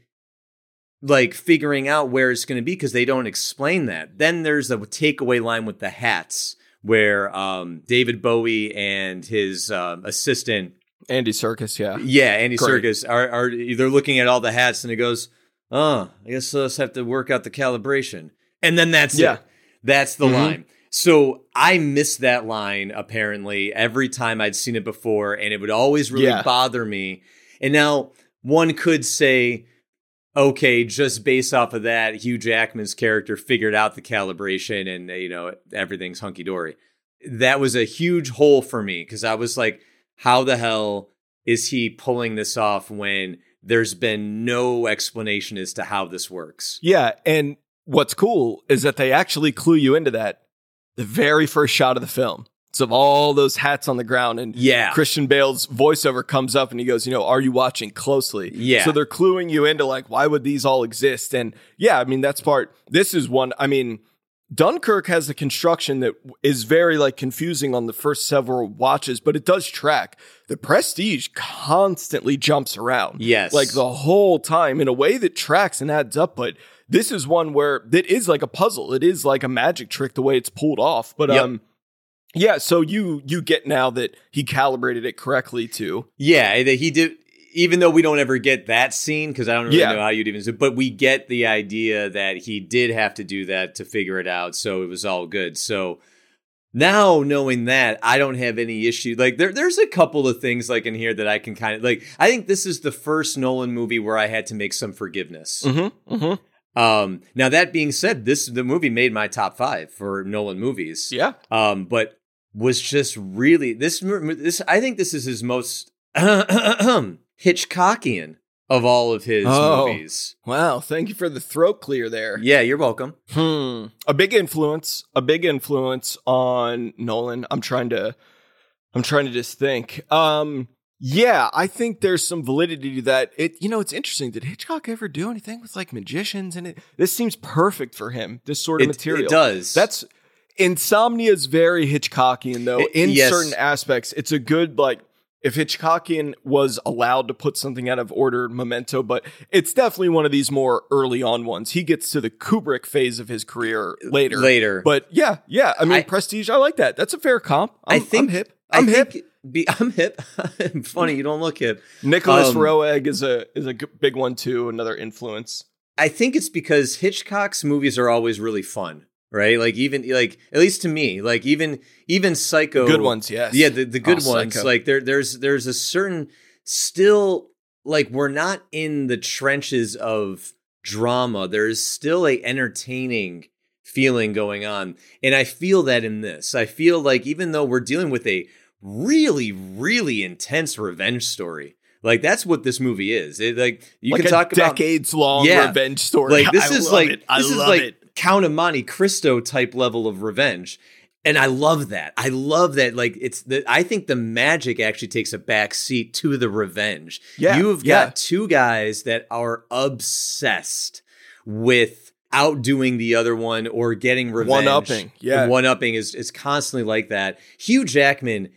like figuring out where it's going to be because they don't explain that then there's a takeaway line with the hats where um david bowie and his um, assistant Andy Serkis. Yeah, yeah, Andy Serkis are are they're looking at all the hats and it goes, oh, I guess let's have to work out the calibration, and then that's Yeah. it. That's the Mhm. line. So I missed that line apparently every time I'd seen it before, and it would always really Yeah. bother me. And now one could say, okay, just based off of that, Hugh Jackman's character figured out the calibration, and you know everything's hunky dory. That was a huge hole for me because I was like, how the hell is he pulling this off when there's been no explanation as to how this works? yeah. And what's cool is that they actually clue you into that the very first shot of the film. Of all those hats on the ground, and Yeah. Christian Bale's voiceover comes up and he goes, you know, are you watching closely? Yeah. So they're cluing you into like, why would these all exist? And yeah, I mean, that's part. This is one. I mean, Dunkirk has a construction that is very like confusing on the first several watches, but it does track. The Prestige constantly jumps around. Yes. Like the whole time in a way that tracks and adds up. But this is one where that is like a puzzle. It is like a magic trick the way it's pulled off. But Yep. um yeah, so you you get now that he calibrated it correctly too. Yeah, that he did. even though we don't ever get that scene because I don't really Yeah. know how you'd even, but we get the idea that he did have to do that to figure it out, so it was all good. So now knowing that, I don't have any issue. Like there, there's a couple of things like in here that I can kind of like. I think this is the first Nolan movie where I had to make some forgiveness. Mm-hmm. Mm-hmm. Um, now that being said, this the movie made my top five for Nolan movies. Yeah. Um, but was just really this this. I think this is his most *clears throat* Hitchcockian of all of his Oh. movies. Wow. Thank you for the throat clear there. Yeah, you're welcome. Hmm. A big influence. A big influence on Nolan. I'm trying to. I'm trying to just think. Um. Yeah, I think there's some validity to that. It, you know, it's interesting. Did Hitchcock ever do anything with like magicians? And it, this seems perfect for him. This sort of It, material. it does. That's Insomnia is very Hitchcockian though. It- in yes. certain aspects, it's a good like if Hitchcockian was allowed to put something out of order, Memento, but it's definitely one of these more early on ones. He gets to the Kubrick phase of his career later. later. But yeah, yeah. I mean, I- Prestige. I like that. That's a fair comp. I'm, I think I'm hip. I'm I hip. Be, *laughs* I'm hip. *laughs* Funny, you don't look hip. Nicholas um, Roeg is a is a big one too. Another influence. I think it's because Hitchcock's movies are always really fun, right? Like even like at least to me, like even even Psycho, Good ones, yes. yeah, the, the good Oh, ones. Psycho. Like there there's there's a certain still like we're not in the trenches of drama. There's still a entertaining feeling going on, and I feel that in this. I feel like even though we're dealing with a really really intense revenge story. Like that's what this movie is. It like you like can talk about decades long Yeah. revenge story. like this *laughs* I is love like it. I this is love like it. Count of Monte Cristo type level of revenge. And I love that. I love that. Like it's the I think the magic actually takes a back seat to the revenge. Yeah, You've yeah. got two guys that are obsessed with outdoing the other one or getting revenge. One-upping, yeah. One upping is is constantly like that. Hugh Jackman,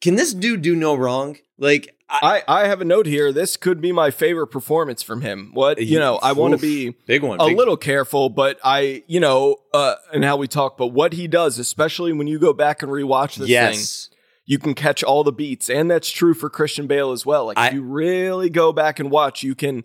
can this dude do no wrong? Like I, I, have a note here. This could be my favorite performance from him. What you know, I want to be big one. a big- little careful, but I, you know, uh, and how we talk, but what he does, especially when you go back and rewatch this thing, you can catch all the beats, and that's true for Christian Bale as well. Like I- if you really go back and watch, you can.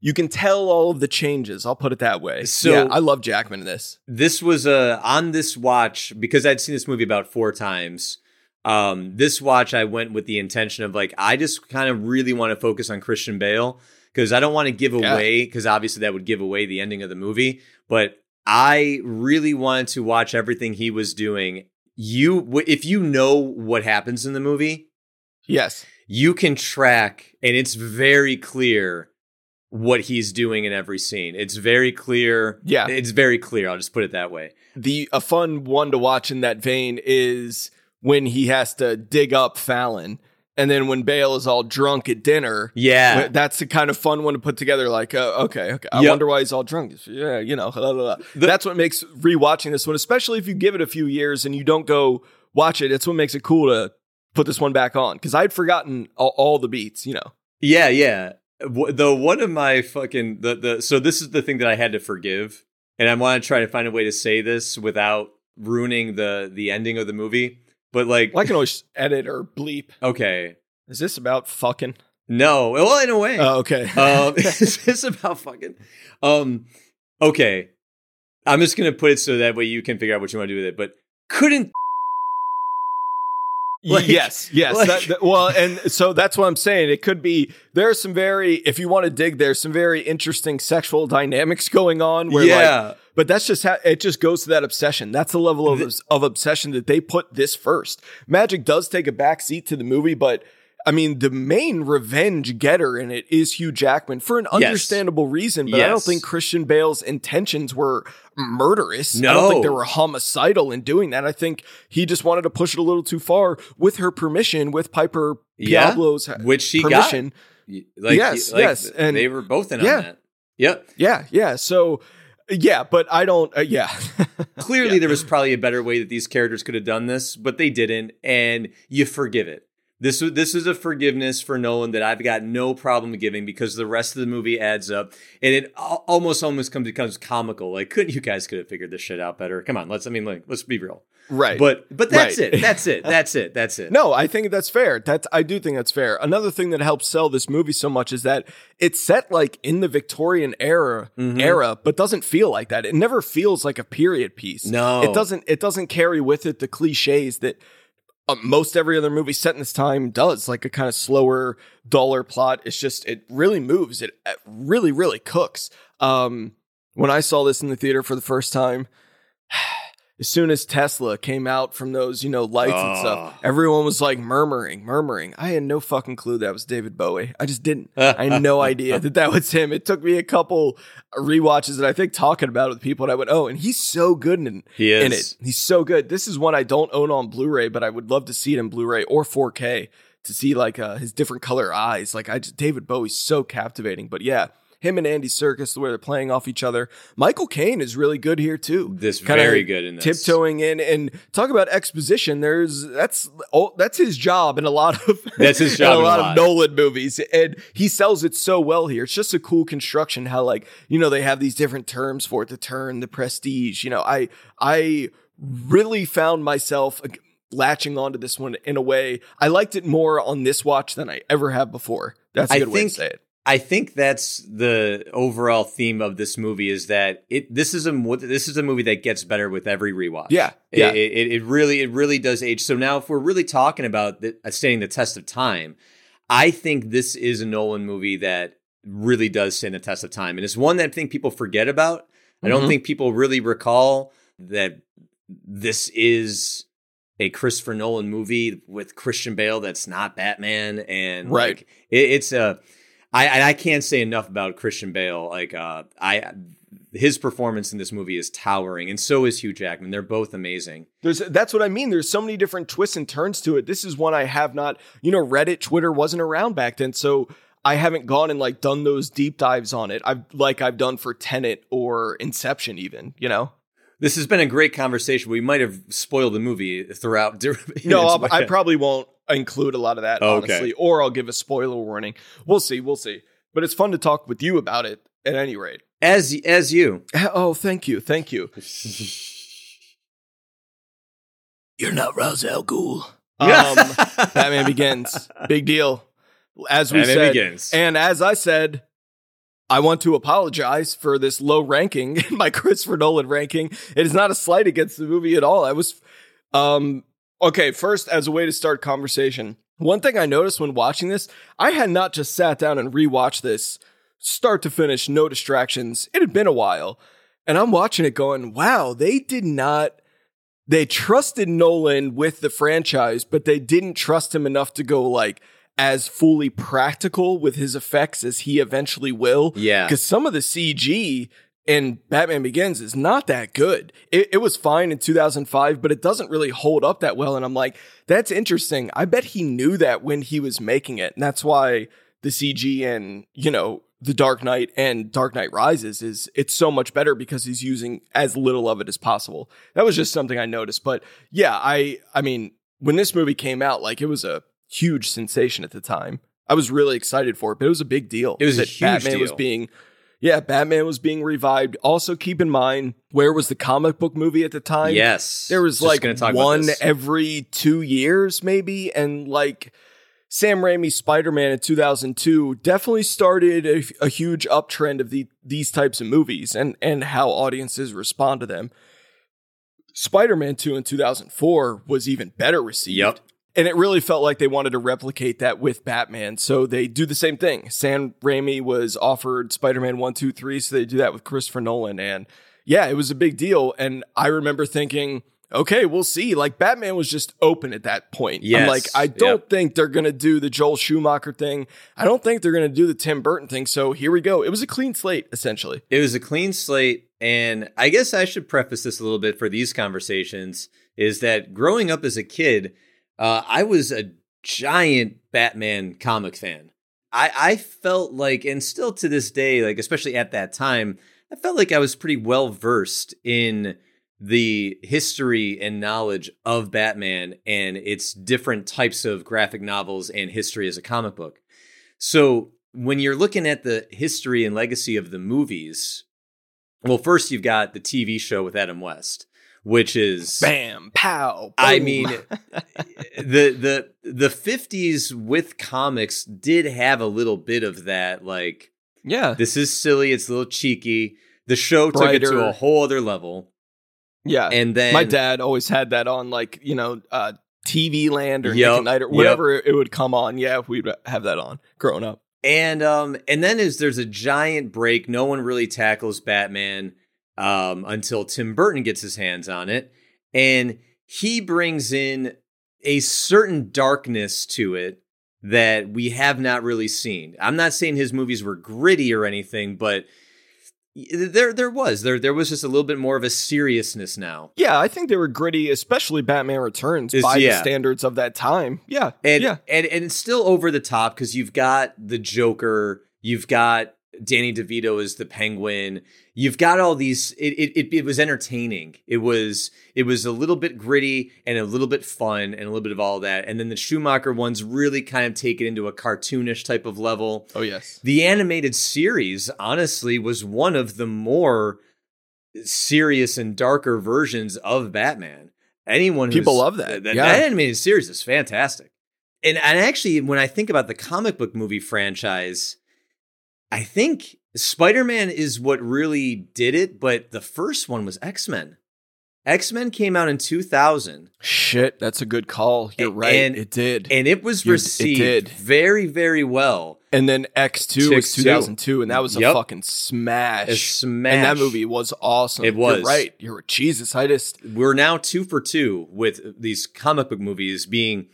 You can tell all of the changes. I'll put it that way. So- yeah, I love Jackman in this. this was uh, on this watch because I'd seen this movie about four times. Um, this watch I went with the intention of like I just kind of really want to focus on Christian Bale because I don't want to give away because obviously that would give away the ending of the movie. But I really wanted to watch everything he was doing. You, if you know what happens in the movie, Yes. you can track, and it's very clear what he's doing in every scene. It's very clear. Yeah. it's very clear. I'll just put it that way. the a fun one to watch in that vein is when he has to dig up Fallon, and then when Bale is all drunk at dinner. Yeah. that's the kind of fun one to put together. Like, uh, okay, okay, I Yep. wonder why he's all drunk. Yeah, you know, *laughs* blah, blah, blah. The- that's what makes rewatching this one, especially if you give it a few years and you don't go watch it. It's what makes it cool to put this one back on because I'd forgotten all, all the beats. You know, Yeah, yeah. W- Though one of my fucking the the so this is the thing that I had to forgive, and I want to try to find a way to say this without ruining the the ending of the movie. But like, well, I can always edit or bleep. okay, Is this about fucking? no, well, in a way, Oh, okay. um, *laughs* is this about fucking? Um, okay, I'm just gonna put it so that way you can figure out what you want to do with it. But couldn't *laughs* like- yes, yes. like- that- that- well, and so that's what I'm saying. It could be there are some very, if you want to dig, there's some very interesting sexual dynamics going on. Where yeah, like, but that's just how it just goes to that obsession. That's the level of The- of obsession that they put this first. Magic does take a back seat to the movie, but. I mean, the main revenge getter in it is Hugh Jackman for an Yes. understandable reason, but I don't think Christian Bale's intentions were murderous. I don't think they were homicidal in doing that. I think he just wanted to push it a little too far with her permission, with Piper Yeah, Diablo's which she permission. got. Like, Yes, like, yes, and- they were both in yeah. on that. Yep. Yeah, yeah. So, yeah, but I don't. Uh, yeah, *laughs* Clearly, there was probably a better way that these characters could have done this, but they didn't, and you forgive it. This this is a forgiveness for Nolan that I've got no problem giving because the rest of the movie adds up and it almost almost comes becomes comical. Like, couldn't you guys could have figured this shit out better? Come on, let's. I mean, like, let's be real. Right. But but that's Right. it. That's it. That's it. That's it. *laughs* No, I think that's fair. That's I do think that's fair. Another thing that helps sell this movie so much is that it's set like in the Victorian era Mm-hmm. era, but doesn't feel like that. It never feels like a period piece. No. it doesn't. It doesn't carry with it the cliches that uh, most every other movie set in this time does. Like a kind of slower, duller plot. It's just it really moves. It, it really, really cooks. Um, when I saw this in the theater for the first time. As soon as Tesla came out from those, you know, lights and stuff, Oh. everyone was like murmuring, murmuring. I had no fucking clue that was David Bowie. I just didn't. I had no *laughs* idea that that was him. It took me a couple rewatches and I think talking about it with people, and I went, "Oh, and he's so good in He in it. He's so good." This is one I don't own on Blu-ray, but I would love to see it in Blu-ray or 4K to see like uh, his different color eyes. Like I just David Bowie's so captivating. But yeah. Him and Andy Serkis, the way they're playing off each other. Michael Caine is really good here too. This Kinda very good in this. tiptoeing in and talk about exposition. There's that's oh, that's his job in a lot of *laughs* That's his *laughs* in job a in a lot lot. of Nolan movies, and he sells it so well here. It's just a cool construction. How like you know they have these different terms for it: the turn, the prestige. You know, I I really found myself latching onto this one in a way. I liked it more on this watch than I ever have before. That's a good way to say it. I think that's the overall theme of this movie is that it this is a this is a movie that gets better with every rewatch. Yeah, It- yeah. It, it, it really it really does age. So now if we're really talking about the, uh, standing the test of time, I think this is a Nolan movie that really does stand the test of time, and it's one that I think people forget about. I don't Mhm. think people really recall that this is a Christopher Nolan movie with Christian Bale that's not Batman and Right. like, it, it's a I I can't say enough about Christian Bale like uh I his performance in this movie is towering and so is Hugh Jackman they're both amazing There's that's what I mean. There's so many different twists and turns to it. This is one I have not, you know, Reddit, Twitter wasn't around back then, so I haven't gone and like done those deep dives on it. I've like I've done for Tenet or Inception, even. You know, this has been a great conversation we might have spoiled the movie throughout *laughs* no, I probably won't include a lot of that honestly, or I'll give a spoiler warning. We'll see, we'll see. But it's fun to talk with you about it. At any rate. as as you Oh, thank you, thank you. *laughs* You're not Ra's al Ghul. Um, *laughs* Batman Begins. Big deal. As we Batman said. Begins. And as I said, I want to apologize for this low ranking in *laughs* my Christopher Nolan ranking. It is not a slight against the movie at all. I was um okay, first as a way to start conversation. One thing I noticed when watching this, I had not just sat down and rewatched this start to finish, no distractions. It had been a while. And I'm watching it going, wow, they did not they trusted Nolan with the franchise, but they didn't trust him enough to go like as fully practical with his effects as he eventually will. Yeah. Because some of the CG in Batman Begins is not that good. It, it was fine in 2005, but it doesn't really hold up that well. And I'm like, that's interesting. I bet he knew that when he was making it. And that's why the CG and, you know, the Dark Knight and Dark Knight Rises is it's so much better because he's using as little of it as possible. That was just something I noticed. But yeah, I I mean, when this movie came out, like it was a huge sensation at the time. I was really excited for it, but it was a big deal. It was a that huge Batman was being yeah, Batman was being revived. Also, keep in mind where was the comic book movie at the time? yes There was like gonna talk about one every two years, maybe. And like Sam Raimi's Spider Man in 2002 definitely started a, a huge uptrend of the, these types of movies and, and how audiences respond to them. Spider Man 2 in 2004 was even better received. Yep. And it really felt like they wanted to replicate that with Batman. So they do the same thing. Sam Raimi was offered Spider Man 1, 2, 3. So they do that with Christopher Nolan. And yeah, it was a big deal. And I remember thinking, okay, we'll see. Like Batman was just open at that point. I'm like, I don't Yep. think they're going to do the Joel Schumacher thing. I don't think they're going to do the Tim Burton thing. So here we go. It was a clean slate, essentially. It was a clean slate. And I guess I should preface this a little bit for these conversations is that growing up as a kid, uh, I was a giant Batman comic fan. I, I felt like, and still to this day, like, especially at that time, I felt like I was pretty well versed in the history and knowledge of Batman and its different types of graphic novels and history as a comic book. So when you're looking at the history and legacy of the movies, well, first you've got the TV show with Adam West, which is bam, pow. I mean, *laughs* the the the fifties with comics did have a little bit of that. Like, yeah, this is silly. It's a little cheeky. The show took it to a whole other level. yeah. And then My dad always had that on, like you know, uh, TV Land or Nick at Night or whatever it would come on. Yeah, we'd have that on growing up. And um and then is there's a giant break. No one really tackles Batman um until Tim Burton gets his hands on it. And he brings in a certain darkness to it that we have not really seen. I'm not saying his movies were gritty or anything, but there there was there there was just a little bit more of a seriousness now. Yeah, I think they were gritty, especially Batman Returns Is- by yeah. the standards of that time. Yeah, and yeah, and and it's still over the top because you've got the Joker, you've got Danny DeVito is the Penguin, you've got all these. It it it, it was entertaining. It was it was a little bit gritty and a little bit fun and a little bit of all that. And then the Schumacher ones really kind of take it into a cartoonish type of level. oh yes, The animated series, honestly, was one of the more serious and darker versions of Batman. Anyone who's, People love that, That, yeah. that animated series is fantastic. And and actually, when I think about the comic book movie franchise, I think Spider Man is what really did it. But the first one was X Men. X Men came out in two thousand. shit, that's a good call. You're A- right, and- it did. And it was You- it received very, very well. And then X two was X2. two and that was a Yep. fucking smash. A smash. And that movie was awesome. It was. You're right. You're Jesus. I just we're now two for two with these comic book movies being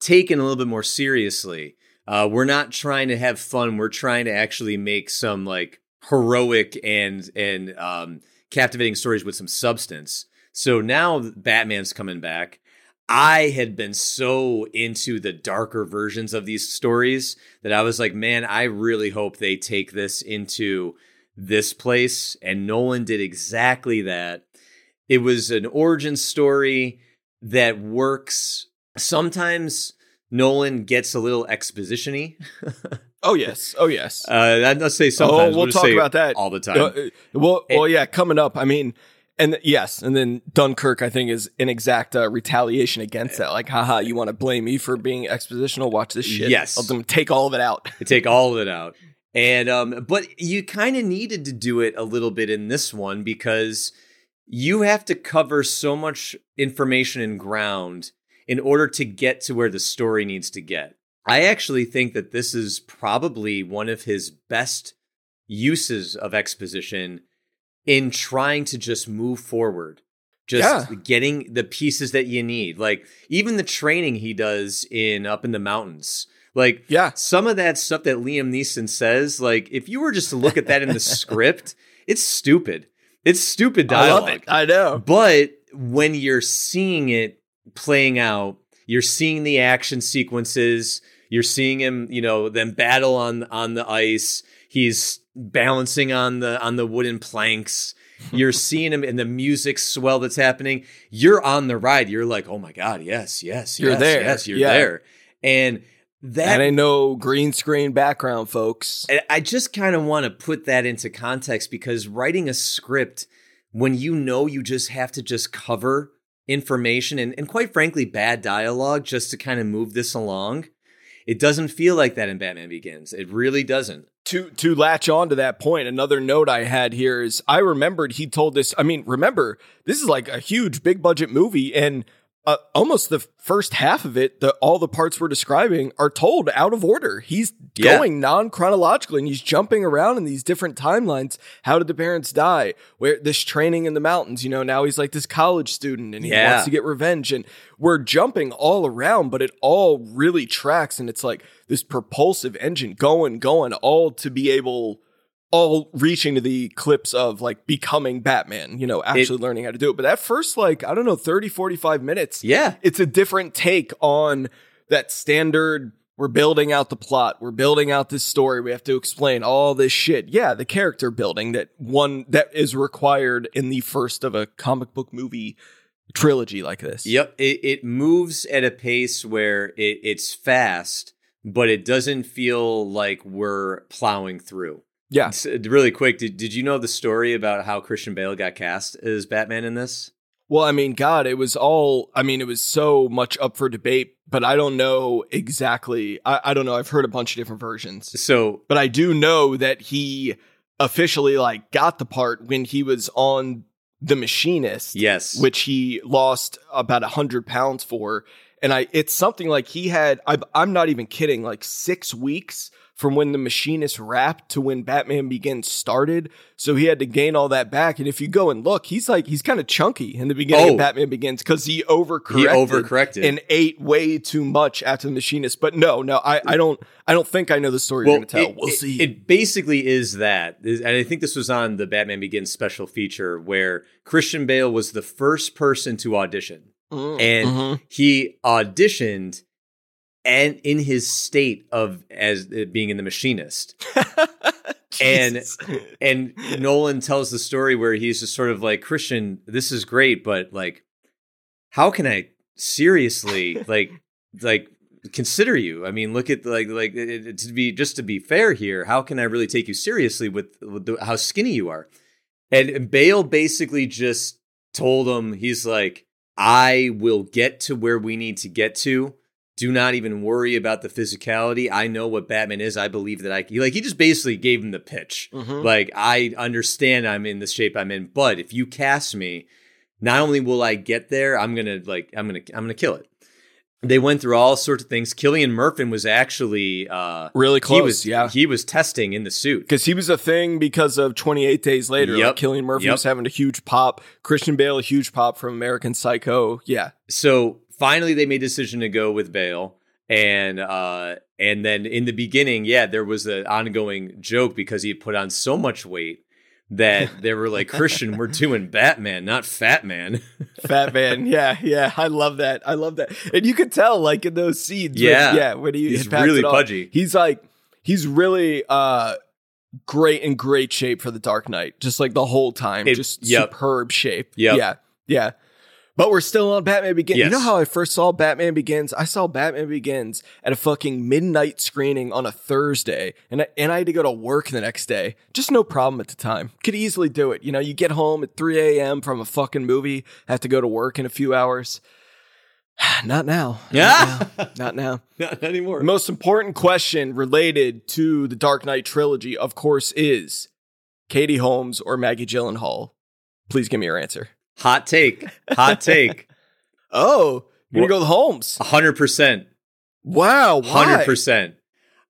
taken a little bit more seriously. Uh, we're not trying to have fun. We're trying to actually make some like heroic and and um, captivating stories with some substance. So now Batman's coming back. I had been so into the darker versions of these stories that I was like, man, I really hope they take this into this place. And Nolan did exactly that. It was an origin story that works. Sometimes Nolan gets a little exposition-y. *laughs* Oh yes. Oh yes. Uh, I'd say sometimes. oh, we'll talk say about that all the time. Uh, well, well, yeah, coming up. I mean, and yes, and then Dunkirk, I think, is an exact uh, retaliation against that. Like, haha, you want to blame me for being expositional? Watch this shit. Yes. I'll take all of it out. *laughs* take all of it out. And um, but you kind of needed to do it a little bit in this one because you have to cover so much information and ground in order to get to where the story needs to get. I actually think that this is probably one of his best uses of exposition in trying to just move forward. Just Yeah. getting the pieces that you need. Like even the training he does in Up in the Mountains. Like Yeah. some of that stuff that Liam Neeson says, like if you were just to look at that in the *laughs* script, it's stupid. It's stupid I dialogue. love it. I know. But when you're seeing it playing out, you're seeing the action sequences, you're seeing him, you know, them battle on on the ice. He's balancing on the on the wooden planks. *laughs* You're seeing him in the music swell that's happening. You're on the ride. You're like, oh my god, yes, yes, You're yes, there. yes, you're Yeah. there. And that That ain't no green screen background, folks. and I just kind of want to put that into context because writing a script when you know you just have to just cover information and, and quite frankly bad dialogue just to kind of move this along, it doesn't feel like that in Batman Begins. It really doesn't. to to latch on to that point, another note I had here is I remembered he told this. I mean, remember this is like a huge, big budget movie, and uh, almost the first half of it, the all the parts we're describing are told out of order. He's Yeah. going non chronologically, and he's jumping around in these different timelines. How did the parents die? Where this training in the mountains? You know, now he's like this college student, and he Yeah. wants to get revenge, and we're jumping all around, but it all really tracks, and it's like this propulsive engine going, going, all to be able, all reaching to the clips of like becoming Batman, you know, actually learning how to do it. But that first, like, I don't know, 30, 45 minutes, Yeah. it's a different take on that standard we're building out the plot. We're building out this story. We have to explain all this shit. Yeah, the character building that one that is required in the first of a comic book movie trilogy like this. Yep, it, it moves at a pace where it, it's fast, but it doesn't feel like we're plowing through. Yeah. Really quick, did, did you know the story about how Christian Bale got cast as Batman in this? Well, I mean, God, it was all, I mean, it was so much up for debate, but I don't know exactly. I, I don't know. I've heard a bunch of different versions, So but I do know that he officially like got the part when he was on The Machinist. yes, which he lost about a hundred pounds for. And I, it's something like he had, I, I'm not even kidding, like six weeks from when the machinist wrapped to when Batman Begins started. So he had to gain all that back. And if you go and look, he's like, he's kind of chunky in the beginning Oh. of Batman Begins because he overcorrected. he overcorrected. And ate way too much after the machinist. But no, no, I, I don't, I don't think I know the story well, you're going to tell. it, we'll it- see. It basically is that. and I think this was on the Batman Begins special feature where Christian Bale was the first person to audition. Mm, and mhm. he auditioned and in his state of as it being in the machinist. *laughs* And- and nolan tells the story where he's just sort of like christian this is great but like how can i seriously like like consider you? I mean look at like like it, it- to be just to be fair here how can i really take you seriously with, with the, how skinny you are? And bale basically just told him he's like i will get to where we need to get to do not even worry about the physicality i know what batman is i believe that i can like he just basically gave him the pitch Mhm. like I understand I'm in the shape I'm in, but if you cast me, not only will I get there, I'm gonna like I'm gonna I'm gonna kill it. They went through all sorts of things. Cillian Murphy was actually uh really close. he was yeah. he was testing in the suit. because he was a thing because of 28 Days Later. Yep. Like Cillian Murphy Yep. was having a huge pop. Christian Bale, a huge pop from American Psycho. Yeah. So finally they made a decision to go with Bale. And uh and then in the beginning, yeah, there was an ongoing joke because he had put on so much weight that they were like, Christian, we're *laughs* doing Batman, not Fat Man. *laughs* Fat man. Yeah. Yeah. I love that. I love that. And you could tell, like, in those scenes. when- Yeah. yeah. When he He's really pudgy. He's like, he's really, uh, great in great shape for the Dark Knight. Just like the whole time. It- just yep. superb shape. Yep. Yeah. Yeah. But we're still on Batman Begins. You know how I first saw Batman Begins? I saw Batman Begins at a fucking midnight screening on a Thursday, and I, and I had to go to work the next day. Just no problem at the time. Could easily do it. You know, you get home at 3 a.m. from a fucking movie, have to go to work in a few hours. *sighs* Not now. Yeah. Not now. *laughs* Not now. not anymore. The most important question related to the Dark Knight trilogy, of course, is Katie Holmes or Maggie Gyllenhaal. Please give me your answer. Hot take. Hot take. *laughs* Oh, you're gonna go with Holmes. hundred percent. Wow? Hundred percent.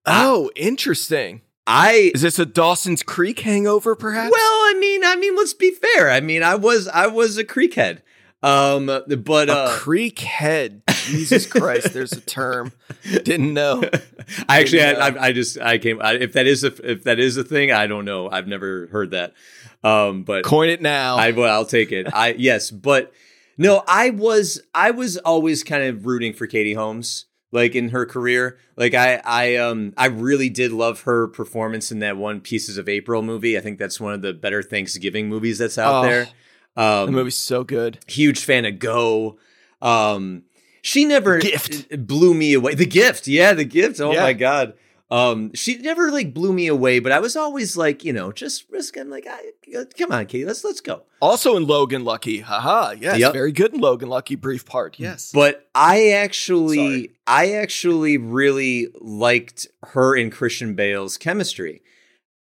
Oh, interesting. I Is this a Dawson's Creek hangover, perhaps? well, I mean, I mean, let's be fair. I mean, I was I was a creek head. Um, but a uh, creek head. Jesus Christ, there's a term. Didn't know. *laughs* I actually, Didn't I, know. I, I just, I came. I, if that is a, if that is a thing, I don't know. I've never heard that. Um, but Coin it now. I well, I'll take it. I yes, but no, I was I was always kind of rooting for Katie Holmes, like in her career. Like I I um I really did love her performance in that one Pieces of April movie. I think that's one of the better Thanksgiving movies that's out Oh, there. The Um, movie's so good. huge fan of Go. Um, she never Gift. blew me away. The gift, yeah, the gift. Oh Yeah. my god. Um, she never like blew me away, but I was always like, you know, just risk. I'm like, I, come on, Katie, let's let's go. Also in Logan Lucky. Haha. Yes. Yep. Very good in Logan Lucky. Brief part. Yes. But I actually, Sorry. I actually really liked her and Christian Bale's chemistry.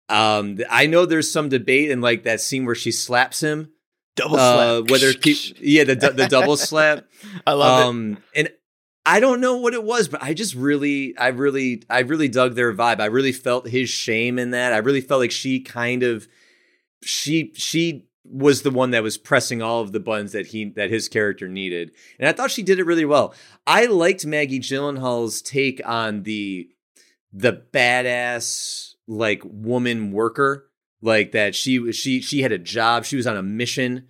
Um, I know there's some debate in like that scene where she slaps him. Double Uh, slap. whether pe- yeah, the the double *laughs* slap. I love it. um, and I don't know what it was, but I just really, I really, I really dug their vibe. I really felt his shame in that. I really felt like she kind of, she, she was the one that was pressing all of the buttons that he, that his character needed, and I thought she did it really well. I liked Maggie Gyllenhaal's take on the, the badass like woman worker, like that. She, was she, she had a job. She was on a mission.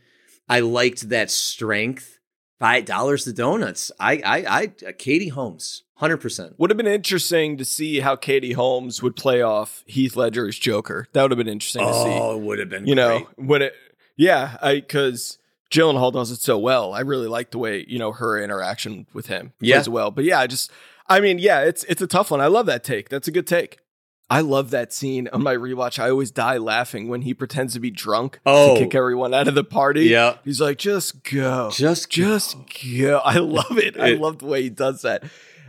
I liked that strength. five dollars to donuts. I I I uh, Katie Holmes, hundred percent. Would have been interesting to see how Katie Holmes would play off Heath Ledger's Joker. That would have been interesting to see. Oh, it would have been You know, great. when it, yeah, I because Gyllenhaal does it so well. I really like the way you know her interaction with him Yeah. as well. But yeah, I just, I mean, yeah, it's it's a tough one. I love that take. That's a good take. I love that scene on my rewatch. I always die laughing when he pretends to be drunk Oh. to kick everyone out of the party. Yeah. He's like, just go. Just Just go. *laughs* I love it. I love the way he does that.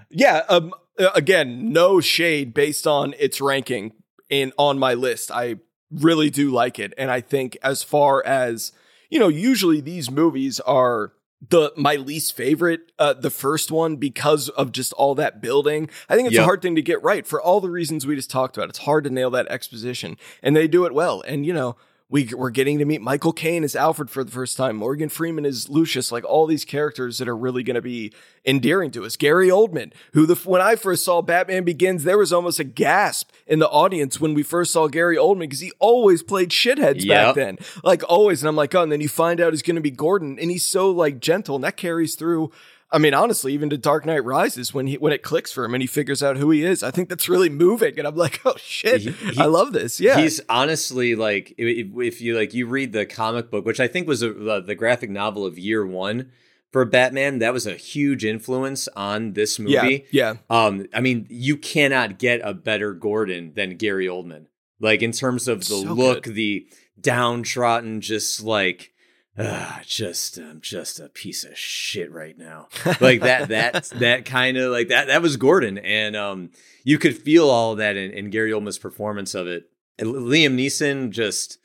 Yeah. Um. uh, Again, no shade based on its ranking in on my list. I really do like it, and I think as far as you know, usually these movies are the my least favorite. Uh, the first one because of just all that building. I think it's a hard thing to get right for all the reasons we just talked about. It's hard to nail that exposition, and they do it well. And you know, we we're getting to meet Michael Caine as Alfred for the first time, Morgan Freeman as Lucius, like all these characters that are really going to be endearing to us. Gary Oldman, who the when I first saw Batman Begins, there was almost a gasp in the audience when we first saw Gary Oldman because he always played shitheads back then, like always. And I'm like, oh, and then you find out he's going to be Gordon, and he's so like gentle, and that carries through. I mean, honestly, even to Dark Knight Rises, when he when it clicks for him and he figures out who he is, I think that's really moving. And I'm like, *laughs* oh shit, He- he- I love this. Yeah, He's honestly like if, if you like you read the comic book, which I think was a, the, the graphic novel of year one for Batman. That was a huge influence on this yeah, movie. yeah. Um, I mean, you cannot get a better Gordon than Gary Oldman. Like in terms of the So look, good. the downtrodden, just like, ah, just I'm just a piece of shit right now. *laughs* Like that, that, that kind of like that. That was Gordon, and um, you could feel all that in, in Gary Oldman's performance of it. And Liam Neeson just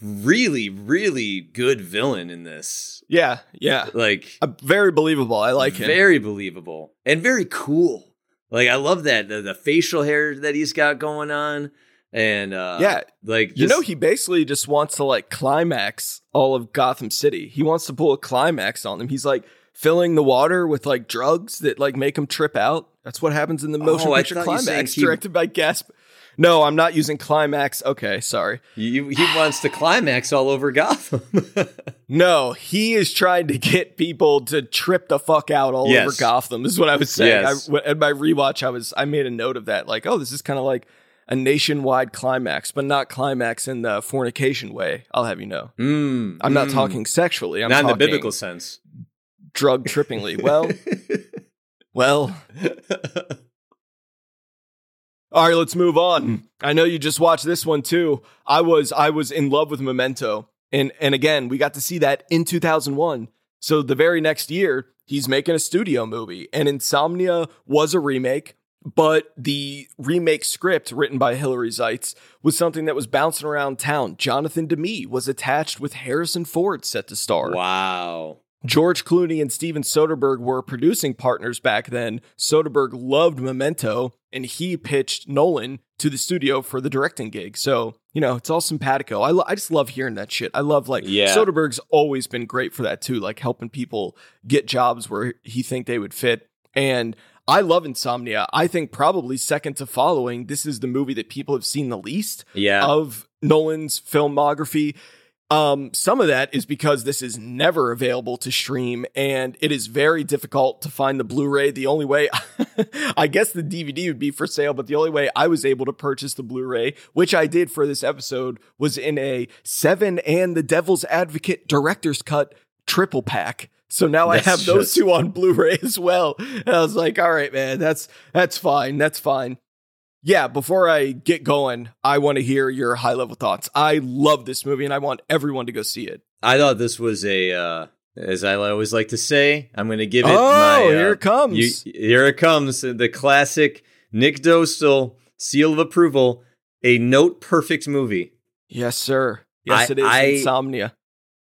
really, really good villain in this. Yeah, yeah. Like Uh, very believable. I like him. very believable and very cool. Like I love that the, the facial hair that he's got going on, and uh, yeah, like you know, he basically just wants to like climax all of Gotham City. He wants to pull a climax on them. He's like filling the water with like drugs that like make him trip out. That's what happens in the motion Oh, picture thought you were saying climax, he- directed by Gasp. No, I'm not using climax. Okay, sorry. he, he wants to climax all over Gotham. *laughs* No, he is trying to get people to trip the fuck out all Yes. over Gotham. Is what I was saying. Yes. I, at my rewatch, I was I made a note of that. Like, oh, this is kind of like a nationwide climax, but not climax in the fornication way. I'll have you know. Mm, I'm not mm. talking sexually. I'm not in the biblical sense. drug trippingly. Well, *laughs* well. All right, let's move on. I know you just watched this one too. I was I was in love with Memento. And and again, we got to see that in 2001. So the very next year, he's making a studio movie. And Insomnia was a remake, but the remake script written by Hillary Seitz was something that was bouncing around town. Jonathan Demme was attached with Harrison Ford set to star. wow. George Clooney and Steven Soderbergh were producing partners back then. Soderbergh loved Memento, and he pitched Nolan to the studio for the directing gig. So, you know, it's all simpatico. I, lo- I just love hearing that shit. I love, like, Yeah. Soderbergh's always been great for that, too, like helping people get jobs where he think they would fit. And I love Insomnia. I think probably second to following, this is the movie that people have seen the least Yeah. of Nolan's filmography. Um, some of that is because this is never available to stream and it is very difficult to find the Blu-ray. The only way, *laughs* I guess the DVD would be for sale, but the only way I was able to purchase the Blu-ray, which I did for this episode, was in a Seven and the Devil's Advocate Director's Cut triple pack. So now That's I have those just- two on Blu-ray as well. And I was like, all right, man, that's that's fine. That's fine. Yeah, before I get going, I want to hear your high level thoughts. I love this movie and I want everyone to go see it. I thought this was a, uh, as I always like to say, I'm going to give it oh, my. uh, here it comes. You, here it comes. The classic Nick Dostal seal of approval. A note perfect movie. yes, sir. Yes, I- it is I- Insomnia.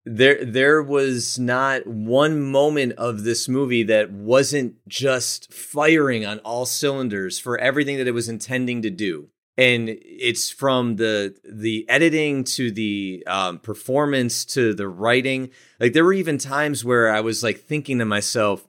There, there was not one moment of this movie that wasn't just firing on all cylinders for everything that it was intending to do. And it's from the the editing to the um, performance to the writing. Like there were even times where I was like thinking to myself,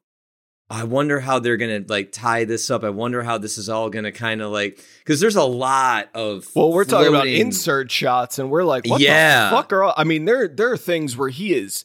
I wonder how they're gonna like tie this up. I wonder how this is all gonna kind of like because there's a lot of Well, we're talking about insert shots, and we're like, what Yeah. the fuck are all? I mean, there there are things where he is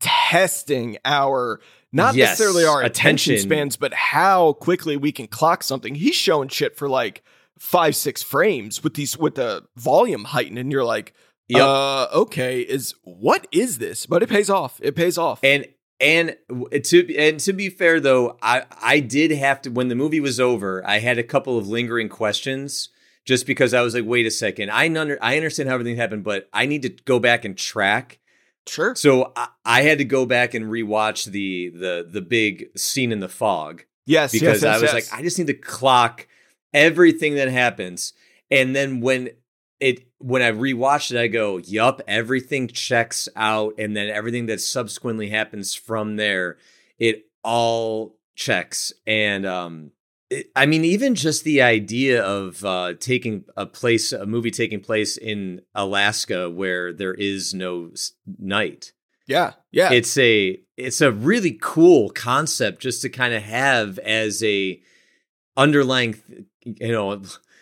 testing our not Yes, necessarily our attention. attention. spans, but how quickly we can clock something. He's showing shit for like five, six frames with these with the volume heightened, and you're like, Yep. uh, okay, is what is this? But it pays off. It pays off. And and to and to be fair though, I I did have to when the movie was over, I had a couple of lingering questions just because I was like, wait a second, I under, I understand how everything happened, but I need to go back and track. sure. So I, I had to go back and rewatch the the the big scene in the fog Yes, because yes, yes, I was yes. like, I just need to clock everything that happens. And then when it when I rewatched it, I go, yup, everything checks out, and then everything that subsequently happens from there, it all checks. And um it, I mean, even just the idea of uh, taking a place, a movie taking place in Alaska where there is no night yeah, yeah. it's a it's a really cool concept just to kind of have as a underlying you know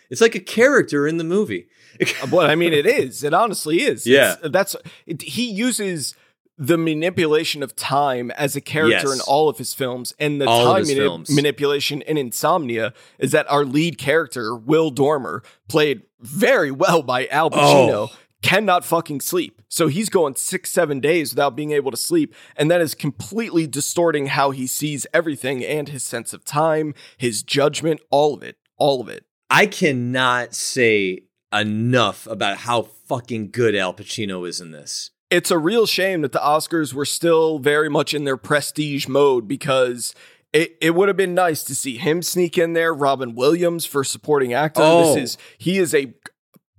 it's like a character in the movie Uh, well, I mean, it is. It honestly is. Yeah. It's- that's it, he uses the manipulation of time as a character Yes. in all of his films, and the All time mani- manipulation in Insomnia is that our lead character Will Dormer, played very well by Al Pacino. Oh. Cannot fucking sleep. So he's going six, seven days without being able to sleep. And that is completely distorting how he sees everything and his sense of time, his judgment, all of it. All of it. i cannot say enough about how fucking good al pacino is in this it's a real shame that the Oscars were still very much in their prestige mode because it, it would have been nice to see him sneak in there. Robin Williams for supporting actor. Oh. This is he is a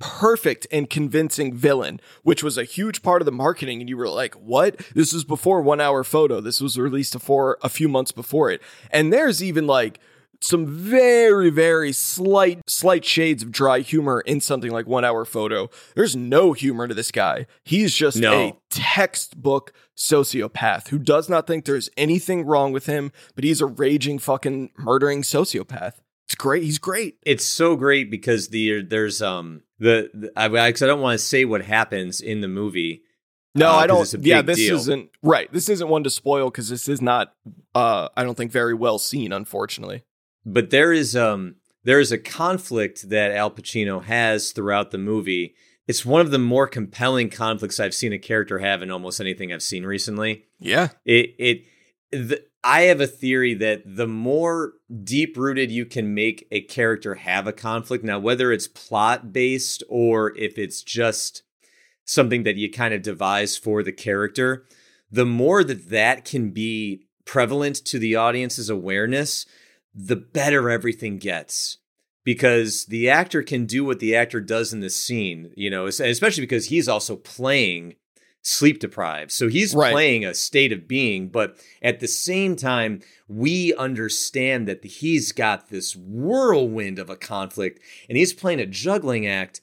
perfect and convincing villain, which was a huge part of the marketing. And you were like, "What? This was before One Hour Photo. This was released before a few months before it." And there's even like some very very slight slight shades of dry humor in something like one hour photo. There's no humor to this guy. He's just No. a textbook sociopath who does not think there's anything wrong with him but he's a raging fucking murdering sociopath. It's great. He's great. It's so great because the there's um the, the I, I don't want to say what happens in the movie no Uh, i don't yeah this deal. isn't right this isn't one to spoil because this is not uh i don't think very well seen unfortunately but there is um there is a conflict that Al Pacino has throughout the movie. It's one of the more compelling conflicts I've seen a character have in almost anything I've seen recently. yeah It it the, I have a theory that the more deep rooted you can make a character have a conflict, now whether it's plot based or if it's just something that you kind of devise for the character, the more that that can be prevalent to the audience's awareness, the better everything gets. Because the actor can do what the actor does in the scene, you know, es- especially because he's also playing sleep deprived. So he's Right. playing a state of being, but at the same time, we understand that he's got this whirlwind of a conflict and he's playing a juggling act.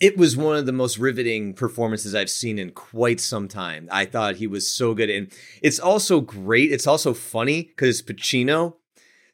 It was one of the most riveting performances I've seen in quite some time. I thought he was so good. And it's also great. It's also funny because Pacino.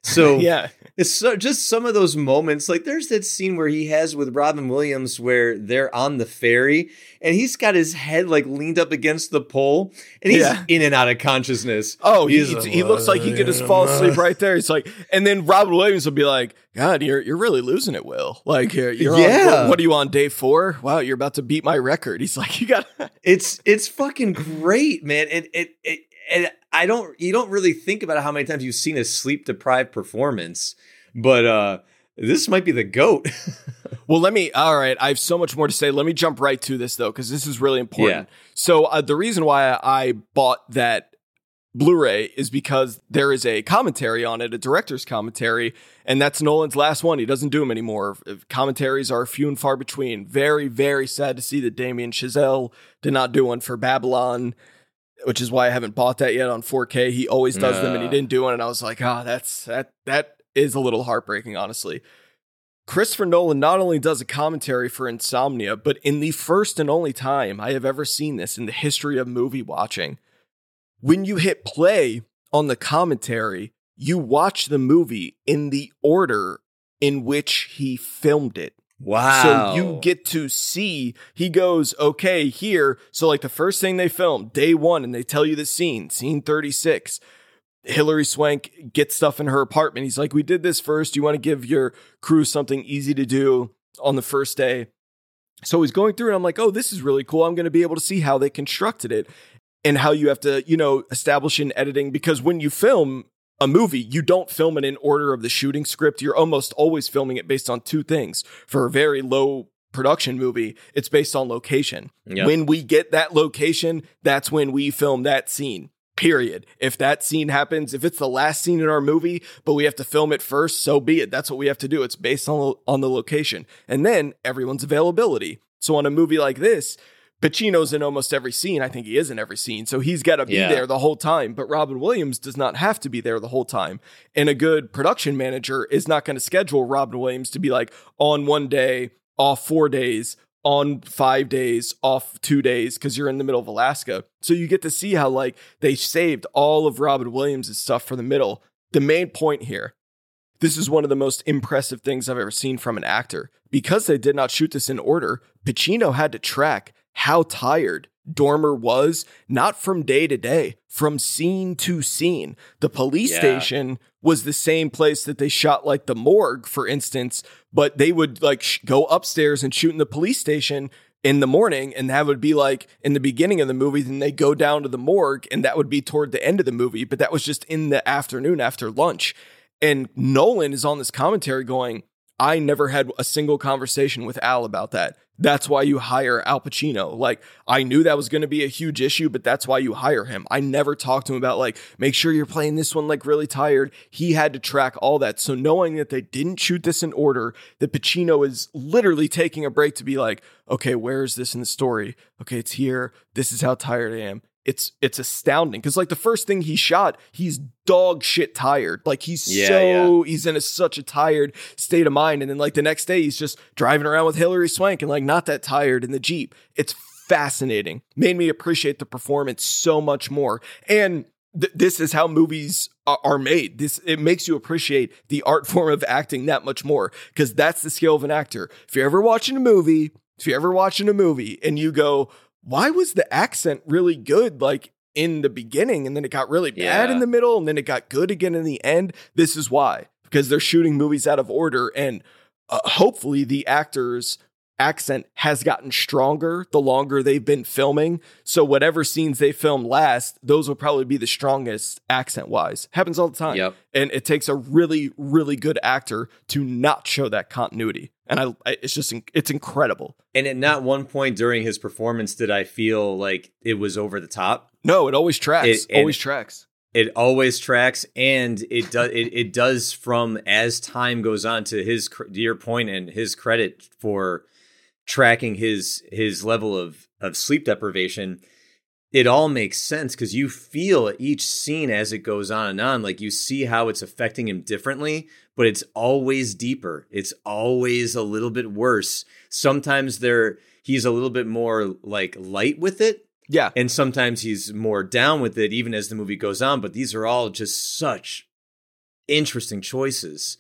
So *laughs* yeah it's so, just some of those moments. Like there's that scene where he has with Robin Williams where they're on the ferry and he's got his head like leaned up against the pole and he's Yeah. in and out of consciousness. Oh, he, he looks like he could just fall asleep right there. He's like, and then Robin Williams will be like, "God, you're you're really losing it, Will. Like, you're, you're on, Yeah. what, what are you on day four? Wow, you're about to beat my record." He's like, "You got." It's it's fucking great, man. It it it and I don't you don't really think about how many times you've seen a sleep deprived performance, but uh this might be the goat. *laughs* well, let me. All right, I have so much more to say. Let me jump right to this though, because this is really important. Yeah. So uh, the reason why I bought that Blu-ray is because there is a commentary on it, a director's commentary, and that's Nolan's last one. He doesn't do them anymore. Commentaries are few and far between. Very, very sad to see that Damien Chazelle did not do one for Babylon, which is why I haven't bought that yet on 4K. He always does them, and he didn't do one. And I was like, ah, that's that that is a little heartbreaking, honestly. Christopher Nolan not only does a commentary for Insomnia, but in the first and only time I have ever seen this in the history of movie watching, when you hit play on the commentary, you watch the movie in the order in which he filmed it. Wow. So you get to see, he goes, okay, here. So, like the first thing they film, day one, and they tell you the scene, scene 36. Hilary Swank gets stuff in her apartment. He's like, We did this first. You want to give your crew something easy to do on the first day. So he's going through, and I'm like, Oh, this is really cool. I'm going to be able to see how they constructed it and how you have to, you know, establish in editing. Because when you film a movie, you don't film it in order of the shooting script. You're almost always filming it based on two things. For a very low production movie, it's based on location. Yep. When we get that location, that's when we film that scene. Period. If that scene happens, if it's the last scene in our movie, but we have to film it first, so be it. That's what we have to do. It's based on on the location. And then everyone's availability. So on a movie like this, Pacino's in almost every scene. I think he is in every scene. So he's got to be Yeah. there the whole time. But Robin Williams does not have to be there the whole time. And a good production manager is not going to schedule Robin Williams to be like on one day, off four days, on five days, off two days, because you're in the middle of Alaska. So you get to see how like they saved all of Robin Williams' stuff for the middle. The main point here this is one of the most impressive things I've ever seen from an actor. Because they did not shoot this in order, Pacino had to track how tired Dormer was, not from day to day, from scene to scene. The police Yeah. station was the same place that they shot like the morgue, for instance, but they would like sh- go upstairs and shoot in the police station in the morning and that would be like in the beginning of the movie then they go down to the morgue and that would be toward the end of the movie but that was just in the afternoon after lunch and Nolan is on this commentary going, I never had a single conversation with Al about that. That's why you hire Al Pacino. Like, I knew that was going to be a huge issue, but that's why you hire him. I never talked to him about, like, make sure you're playing this one like really tired. He had to track all that. So, knowing that they didn't shoot this in order, that Pacino is literally taking a break to be like, okay, where is this in the story? Okay, it's here. This is how tired I am it's it's astounding. Because like the first thing he shot he's dog shit tired. Like he's Yeah, so he's in a, such a tired state of mind. And then like the next day he's just driving around with hilary swank and like not that tired in the jeep. It's fascinating. Made me appreciate the performance so much more. And th- this is how movies are, are made. This it makes you appreciate the art form of acting that much more. Because that's the skill of an actor. If you're ever watching a movie if you're ever watching a movie and you go why was the accent really good like in the beginning and then it got really bad Yeah. in the middle and then it got good again in the end this is why because they're shooting movies out of order and uh, hopefully the actors accent has gotten stronger the longer they've been filming so whatever scenes they film last those will probably be the strongest accent wise happens all the time Yep. and it takes a really really good actor to not show that continuity and i I- it's just it's incredible And at not one point during his performance did I feel like it was over the top. no it always tracks It- always tracks It always tracks, and it does. It, it does from as time goes on. To his to your point, and his credit for tracking his his level of of sleep deprivation. It all makes sense because you feel each scene as it goes on and on. Like you see how it's affecting him differently, but it's always deeper. It's always a little bit worse. Sometimes there he's a little bit more like light with it, yeah and sometimes he's more down with it even as the movie goes on but these are all just such interesting choices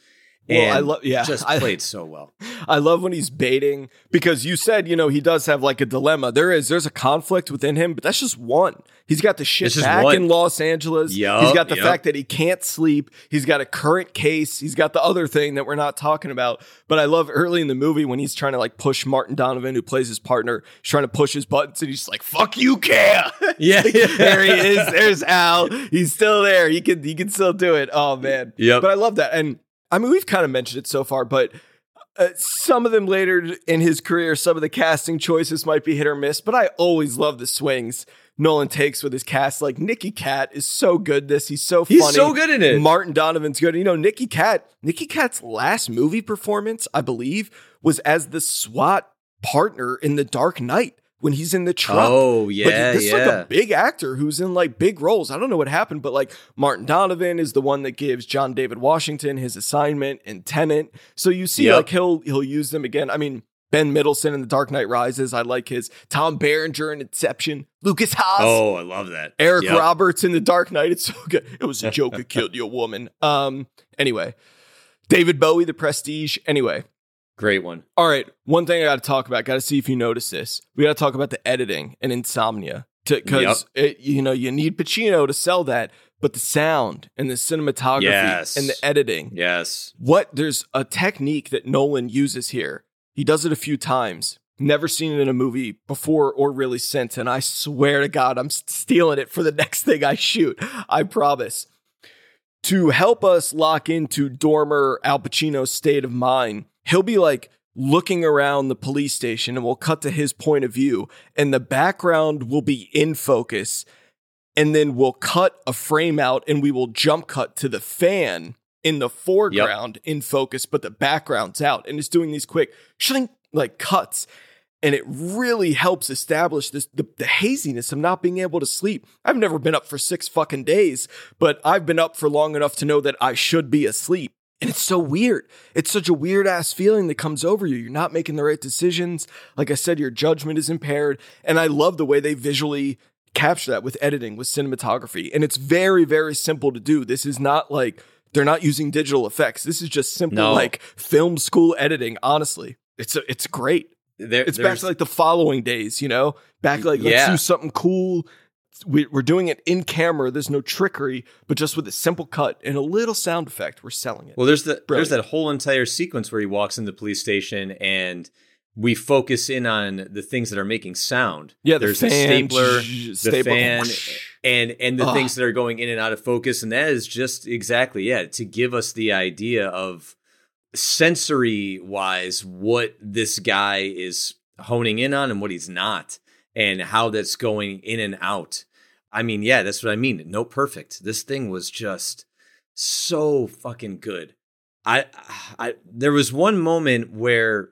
Well, I love- yeah, just *laughs* I- played so well I love when he's baiting because you said, you know, he does have like a dilemma. There is, there's a conflict within him, but that's just one. He's got the shit back one. in Los Angeles. Yup, he's got the yup. fact that he can't sleep. He's got a current case. He's got the other thing that we're not talking about. But I love early in the movie when he's trying to like push Martin Donovan, who plays his partner, he's trying to push his buttons and he's like, fuck you, Care. *laughs* yeah there he is. *laughs* There's Al. He's still there. He can he can still do it. Oh man. Yeah. But I love that. And I mean, we've kind of mentioned it so far, but uh, some of them later in his career, some of the casting choices might be hit or miss. But I always love the swings Nolan takes with his cast. Like Nicky Katt is so good. This he's so He's so good in it. Martin Donovan's good. You know, Nicky Katt. Nicky Katt's last movie performance, I believe, was as the SWAT partner in The Dark Knight when he's in the truck. oh yeah this is like a big actor who's in like big roles. I don't know what happened, but like Martin Donovan is the one that gives John David Washington his assignment and Tenet. So you see, Yep. like he'll he'll use them again. I mean, Ben Mendelsohn in The Dark Knight Rises. I like his Tom Berenger in Inception. Lukas Haas. oh i love that Eric Yep. Roberts in The Dark Knight. It's so good. It was a joke. that killed your woman. Um. Anyway, David Bowie, The Prestige. Anyway, great one all right. One thing I got to talk about. Got to see if you notice this. We got to talk about the editing and insomnia because you know you need Pacino to sell that. but the sound and the cinematography Yes. and the editing. Yes. What there's a technique that Nolan uses here. He does it a few times. Never seen it in a movie before or really since. And I swear to God, I'm stealing it for the *laughs* next thing I shoot. I promise. To help us lock into Dormer Al Pacino's state of mind, he'll be like looking around the police station and we'll cut to his point of view, and the background will be in focus. And then we'll cut a frame out and we will jump cut to the fan in the foreground in focus, but the background's out. And it's doing these quick shrink like cuts. And it really helps establish this the, the haziness of not being able to sleep. I've never been up for six fucking days, but I've been up for long enough to know that I should be asleep. And it's so weird. It's such a weird ass feeling that comes over you. You're not making the right decisions. Like I said, your judgment is impaired. And I love the way they visually capture that with editing, with cinematography. And it's very, very simple to do. This is not like they're not using digital effects. This is just simple No. like film school editing, honestly. It's it's great. There, It's back to like the following days, you know? Back like let's do something cool. We, we're doing it in camera. There's no trickery, but just with a simple cut and a little sound effect, we're selling it. Well, there's the Brilliant. there's that whole entire sequence where he walks in the police station and we focus in on the things that are making sound. Yeah, the there's fan, the stapler, zzz, the stapler, fan, and and the Ugh. things that are going in and out of focus, and that is just exactly yeah to give us the idea of sensory wise what this guy is honing in on and what he's not, and how that's going in and out. I mean, yeah, that's what I mean. No perfect. This thing was just so fucking good. I, I there was one moment where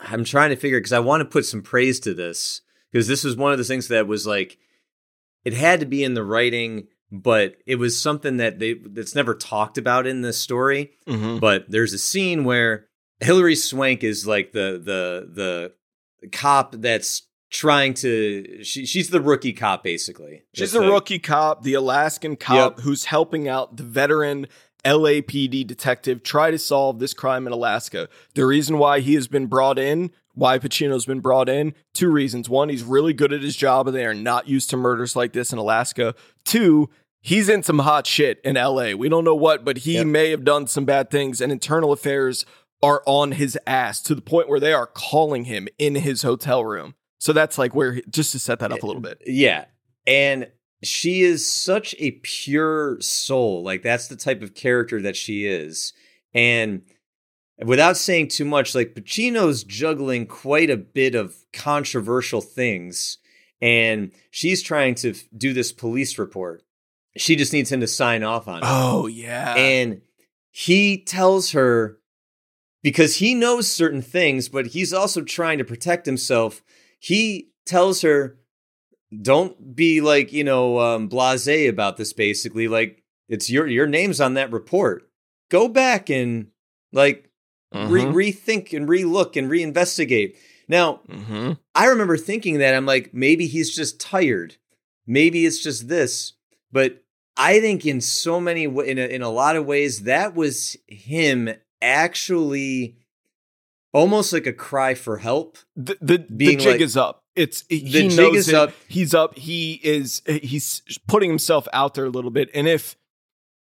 I'm trying to figure because I want to put some praise to this because this was one of the things that was like it had to be in the writing, but it was something that they that's never talked about in this story. Mhm. But there's a scene where Hilary Swank is like the the the cop that's trying to she, she's the rookie cop basically. She's the like- rookie cop, the Alaskan cop who's helping out the veteran LAPD detective try to solve this crime in Alaska. The reason why he has been brought in, why Pacino's been brought in, two reasons. One, he's really good at his job and they are not used to murders like this in Alaska. Two, he's in some hot shit in LA. We don't know what, but he Yep. may have done some bad things and internal affairs are on his ass to the point where they are calling him in his hotel room. So that's like where, just to set that up a little bit. Yeah. And she is such a pure soul. Like that's the type of character that she is. And without saying too much, like Pacino's juggling quite a bit of controversial things. And she's trying to f- do this police report. She just needs him to sign off on it. Oh, yeah. And he tells her because he knows certain things, but he's also trying to protect himself. He tells her, "Don't be like you know um, blasé about this. Basically, like it's your your name's on that report. Go back and like re- Mhm. rethink and relook and reinvestigate." Now, Mhm. I remember thinking that I'm like, maybe he's just tired. Maybe it's just this. But I think in so many in a, in a lot of ways that was him actually almost like a cry for help. The, the, the jig like- is up. It's he The knows jig is it. up. He's up. He is he's putting himself out there a little bit. And if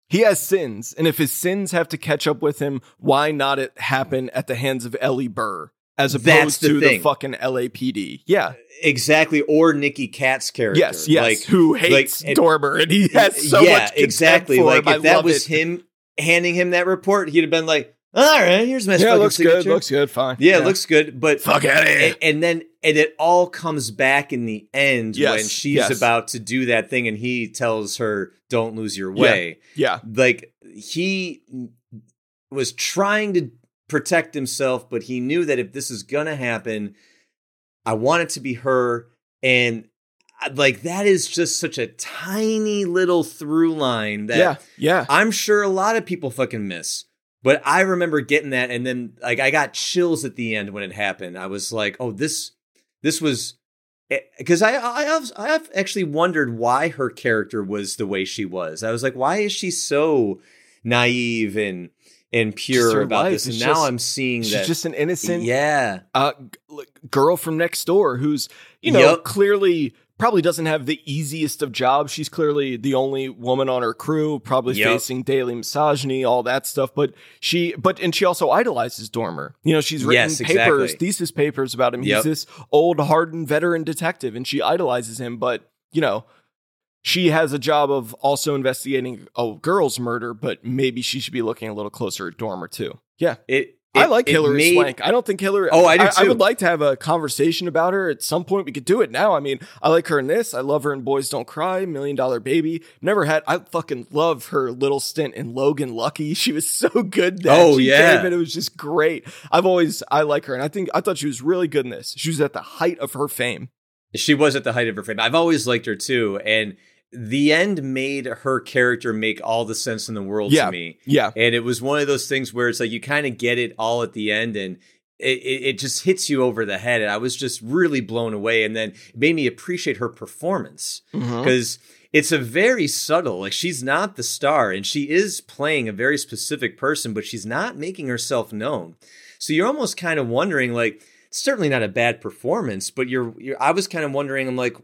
he has sins, and if his sins have to catch up with him, why not it happen at the hands of Ellie Burr as opposed the to the fucking LAPD? Yeah. Exactly, or Nicky Katt's character. Yes. Yes. Like, Who hates like, Dormer and he has so yeah, much contempt exactly. Like him. I if that was it. him handing him that report, he'd have been like, Oh, "All right, here's my Yeah, looks signature." good. Looks good. Fine. Yeah, it looks good, but Fuck here. And, and then and it all comes back in the end Yes, when she's yes. about to do that thing, and he tells her, "Don't lose your way." Yeah. Like he was trying to protect himself, but he knew that if this is gonna happen, I want it to be her, and uh, like that is just such a tiny little through line that Yeah. Yeah. I'm sure a lot of people fucking miss. But I remember getting that and then like I got chills at the end when it happened. I was like, "Oh, this this was because I I have I have actually wondered why her character was the way she was. I was like, why is she so naive and and pure about life this? And is now just- I'm seeing She's that. just an innocent yeah, uh, g- girl from next door who's you know Yup. clearly probably doesn't have the easiest of jobs. She's clearly the only woman on her crew, probably Yep. facing daily misogyny, all that stuff. But she, but and she also idolizes Dormer. You know, she's written Yes, papers, exactly. thesis papers about him. Yep. He's this old, hardened veteran detective, and she idolizes him. But you know, she has a job of also investigating a girl's murder. But maybe she should be looking a little closer at Dormer too. Yeah. It, I like Hilary made- Swank. I don't think Hilary. Oh, I do I, too. would like to have a conversation about her at some point. We could do it now. I mean, I like her in this. I love her in Boys Don't Cry, Million Dollar Baby. Never had. I fucking love her little stint in Logan Lucky. *laughs* She was so good. That Oh, she yeah. came and it was just great. I've always I like her, and I think I thought she was really good in this. She was at the height of her fame. She was at the height of her fame. I've always liked her too, and the end made her character make all the sense in the world Yeah. to me. Yeah, And it was one of those things where it's like you kind of get it all at the end, and it, it, it just hits you over the head. And I was just really blown away, and then it made me appreciate her performance mm-hmm. because it's a very subtle. Like she's not the star, and she is playing a very specific person, but she's not making herself known. So you're almost kind of wondering, like, it's certainly not a bad performance, but you're, you're I was kind of wondering, I'm like,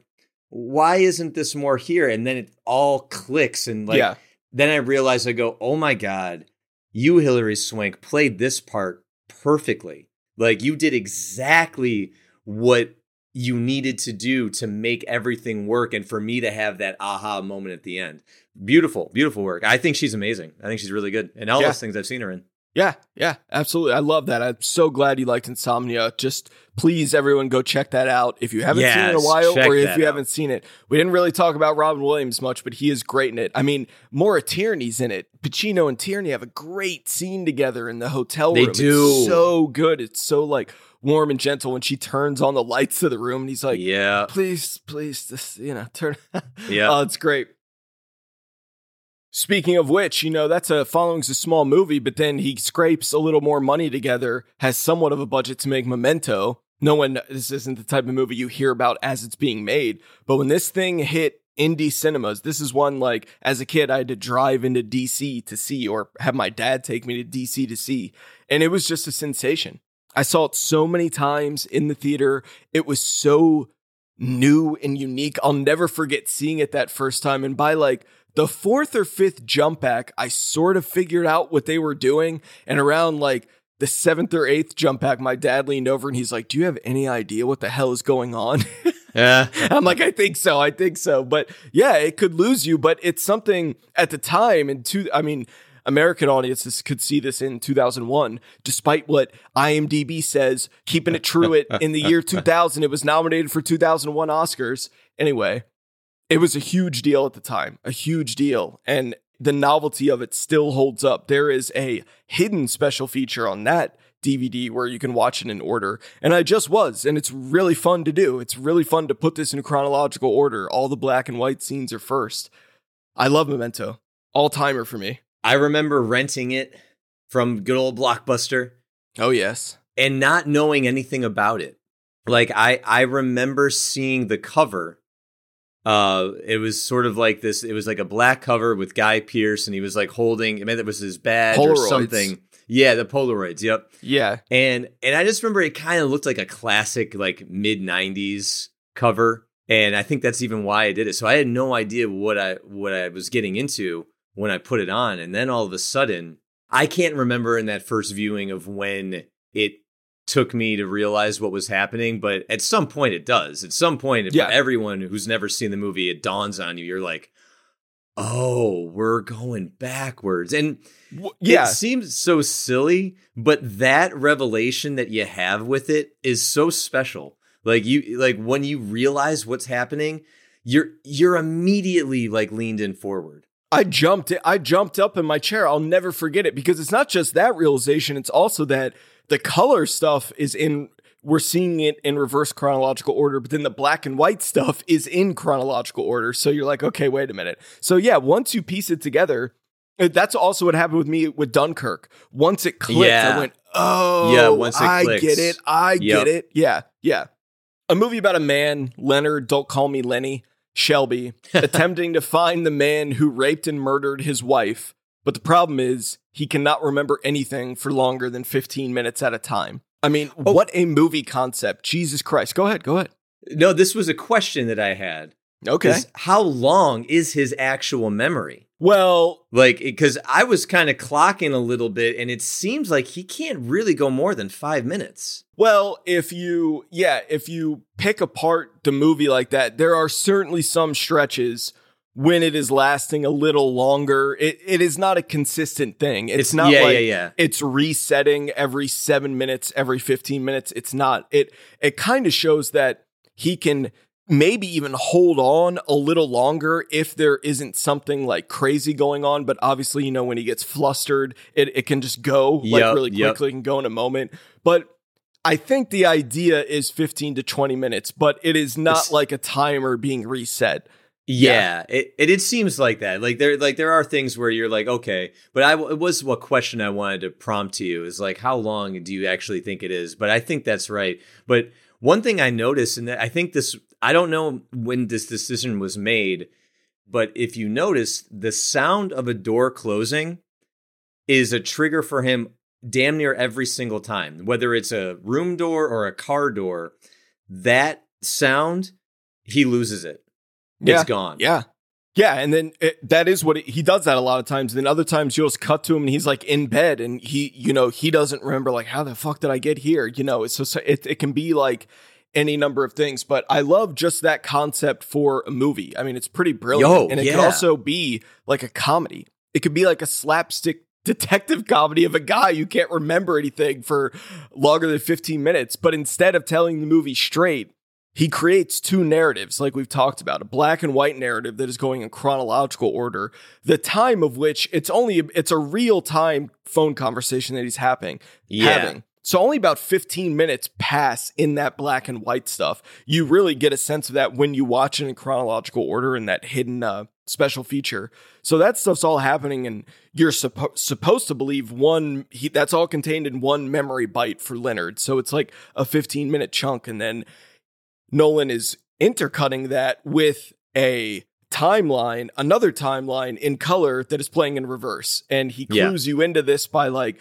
why isn't this more here? And then it all clicks, and like, yeah, then I realize I go, oh my God, you, Hilary Swank, played this part perfectly. Like you did exactly what you needed to do to make everything work and for me to have that aha moment at the end. Beautiful, beautiful work. I think she's amazing. I think she's really good. And all Yeah. those things I've seen her in. Yeah, yeah. Absolutely, I love that. I'm so glad you liked Insomnia. Just please, everyone, go check that out if you haven't seen it in a while, or if you out. haven't seen it. We didn't really talk about Robin Williams much, but he is great in it. I mean, Maura Tierney's in it. Pacino and Tierney have a great scene together in the hotel They room. do. It's so good. It's so like warm and gentle when she turns on the lights of the room, and he's like, yeah. "Please, please, this, you know, turn." *laughs* Yeah. Oh, it's great. Speaking of which, you know, that's a following's a small movie, but then he scrapes a little more money together, has somewhat of a budget to make Memento. No one, this isn't the type of movie you hear about as it's being made. But when this thing hit indie cinemas, this is one like as a kid, I had to drive into DC to see or have my dad take me to DC to see. And it was just a sensation. I saw it so many times in the theater. It was so new and unique. I'll never forget seeing it that first time. And by like the fourth or fifth jump back, I sort of figured out what they were doing. And around like the seventh or eighth jump back, my dad leaned over and he's like, Do you have any idea what the hell is going on? *laughs* Yeah. I'm like, I think so. I think so. But yeah, it could lose you, but it's something at the time. And two, I mean, American audiences could see this in 2001, despite what IMDb says, keeping it true it in the year *laughs* 2000. It was nominated for 2001 Oscars. Anyway, it was a huge deal at the time, a huge deal. And the novelty of it still holds up. There is a hidden special feature on that DVD where you can watch it in order. And I just was, and it's really fun to do. It's really fun to put this in chronological order. All the black and white scenes are first. I love Memento. All timer for me. I remember renting it from good old Blockbuster. Oh, yes. and not knowing anything about it. Like I I remember seeing the cover. Uh it was sort of like this it was like a black cover with Guy Pearce and he was like holding I mean it was his badge or something. Yeah, the Polaroids, yep. Yeah. And and I just remember it kind of looked like a classic like mid 90s cover and I think that's even why I did it. So I had no idea what I what I was getting into when I put it on and then all of a sudden I can't remember in that first viewing of when it took me to realize what was happening, but at some point it does. At some point, Yeah. for everyone who's never seen the movie, it dawns on you. You're like, oh, we're going backwards. And W- Yeah. it seems so silly, but that revelation that you have with it is so special. Like you like when you realize what's happening, you're you're immediately like leaned in forward. I jumped I jumped up in my chair. I'll never forget it because it's not just that realization, it's also that the color stuff is in we're seeing it in reverse chronological order, but then the black and white stuff is in chronological order. So you're like, okay, wait a minute. So yeah, once you piece it together, uh, that's also what happened with me with Dunkirk. Once it clicked, Yeah. I went, oh, Yeah, once it I clicks. get it. I Yep. get it. Yeah, yeah. A movie about a man, Leonard, don't call me Lenny, Shelby, *laughs* attempting to find the man who raped and murdered his wife. But the problem is, he cannot remember anything for longer than 15 minutes at a time. I mean, Oh. what a movie concept. Jesus Christ. Go ahead. Go ahead. No, this was a question that I had. Okay. How long is his actual memory? Well, Like, because I was kind of clocking a little bit, and it seems like he can't really go more than five minutes. Well, if you, yeah, if you pick apart the movie like that, there are certainly some stretches when it is lasting a little longer. It, it is not a consistent thing. It's, not yeah, like yeah, yeah. it's resetting every seven minutes, every 15 minutes. It's not. It, it kind of shows that he can maybe even hold on a little longer if there isn't something like crazy going on. But obviously, you know, when he gets flustered, it, it can just go like Yep, really yep. quickly, it can go in a moment. But I think the idea is 15 to 20 minutes, but it is not It's- like a timer being reset. Yeah, it, it it seems like that. Like there like there are things where you're like, okay, but I it was what question I wanted to prompt to you is like how long do you actually think it is? But I think that's right. But one thing I noticed and I think this I don't know when this decision was made, but if you notice the sound of a door closing is a trigger for him damn near every single time, whether it's a room door or a car door, that sound he loses it. Yeah. It's gone. Yeah. Yeah. And then it, that is what it, he does that a lot of times. And then other times you'll just cut to him and he's like in bed and he, you know, he doesn't remember like, how the fuck did I get here? You know, it's just, it, it can be like any number of things, but I love just that concept for a movie. I mean, it's pretty brilliant. Yo, and it yeah. could also be like a comedy. It could be like a slapstick *laughs* detective comedy of a guy who can't remember anything for longer than 15 minutes. But instead of telling the movie straight, he creates two narratives, like we've talked about, a black and white narrative that is going in chronological order, the time of which it's only it's a real time phone conversation that he's having. Yeah. having. So only about 15 minutes pass in that black and white stuff. You really get a sense of that when you watch it in chronological order in that hidden uh, special feature. So that stuff's all happening, and you're suppo- supposed to believe one. He, that's all contained in one memory byte for Leonard. So it's like a 15 minute chunk, and then Nolan is intercutting that with a timeline, another timeline in color that is playing in reverse. And he Yeah. clues you into this by like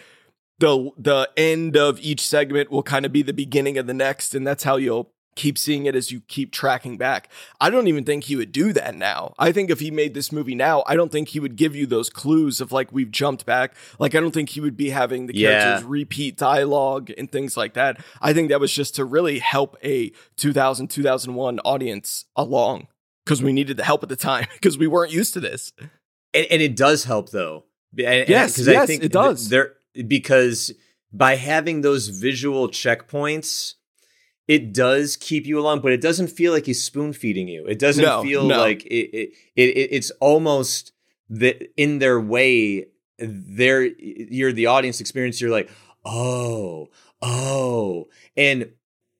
the the end of each segment will kind of be the beginning of the next, and that's how you'll keep seeing it as you keep tracking back. I don't even think he would do that now. I think if he made this movie now, I don't think he would give you those clues of like we've jumped back. Like I don't think he would be having the Yeah. characters repeat dialogue and things like that. I think that was just to really help a 2000 2001 audience along because we needed the help at the time *laughs* because we weren't used to this. and, and it does help though. And- and- Yes, 'cause yes, it th- does. there because by having those visual checkpoints, it does keep you along, but it doesn't feel like he's spoon feeding you. It doesn't No, feel no. like it, it, it, it. It's almost that in their way. They're you're the audience experience. You're like, oh, oh, and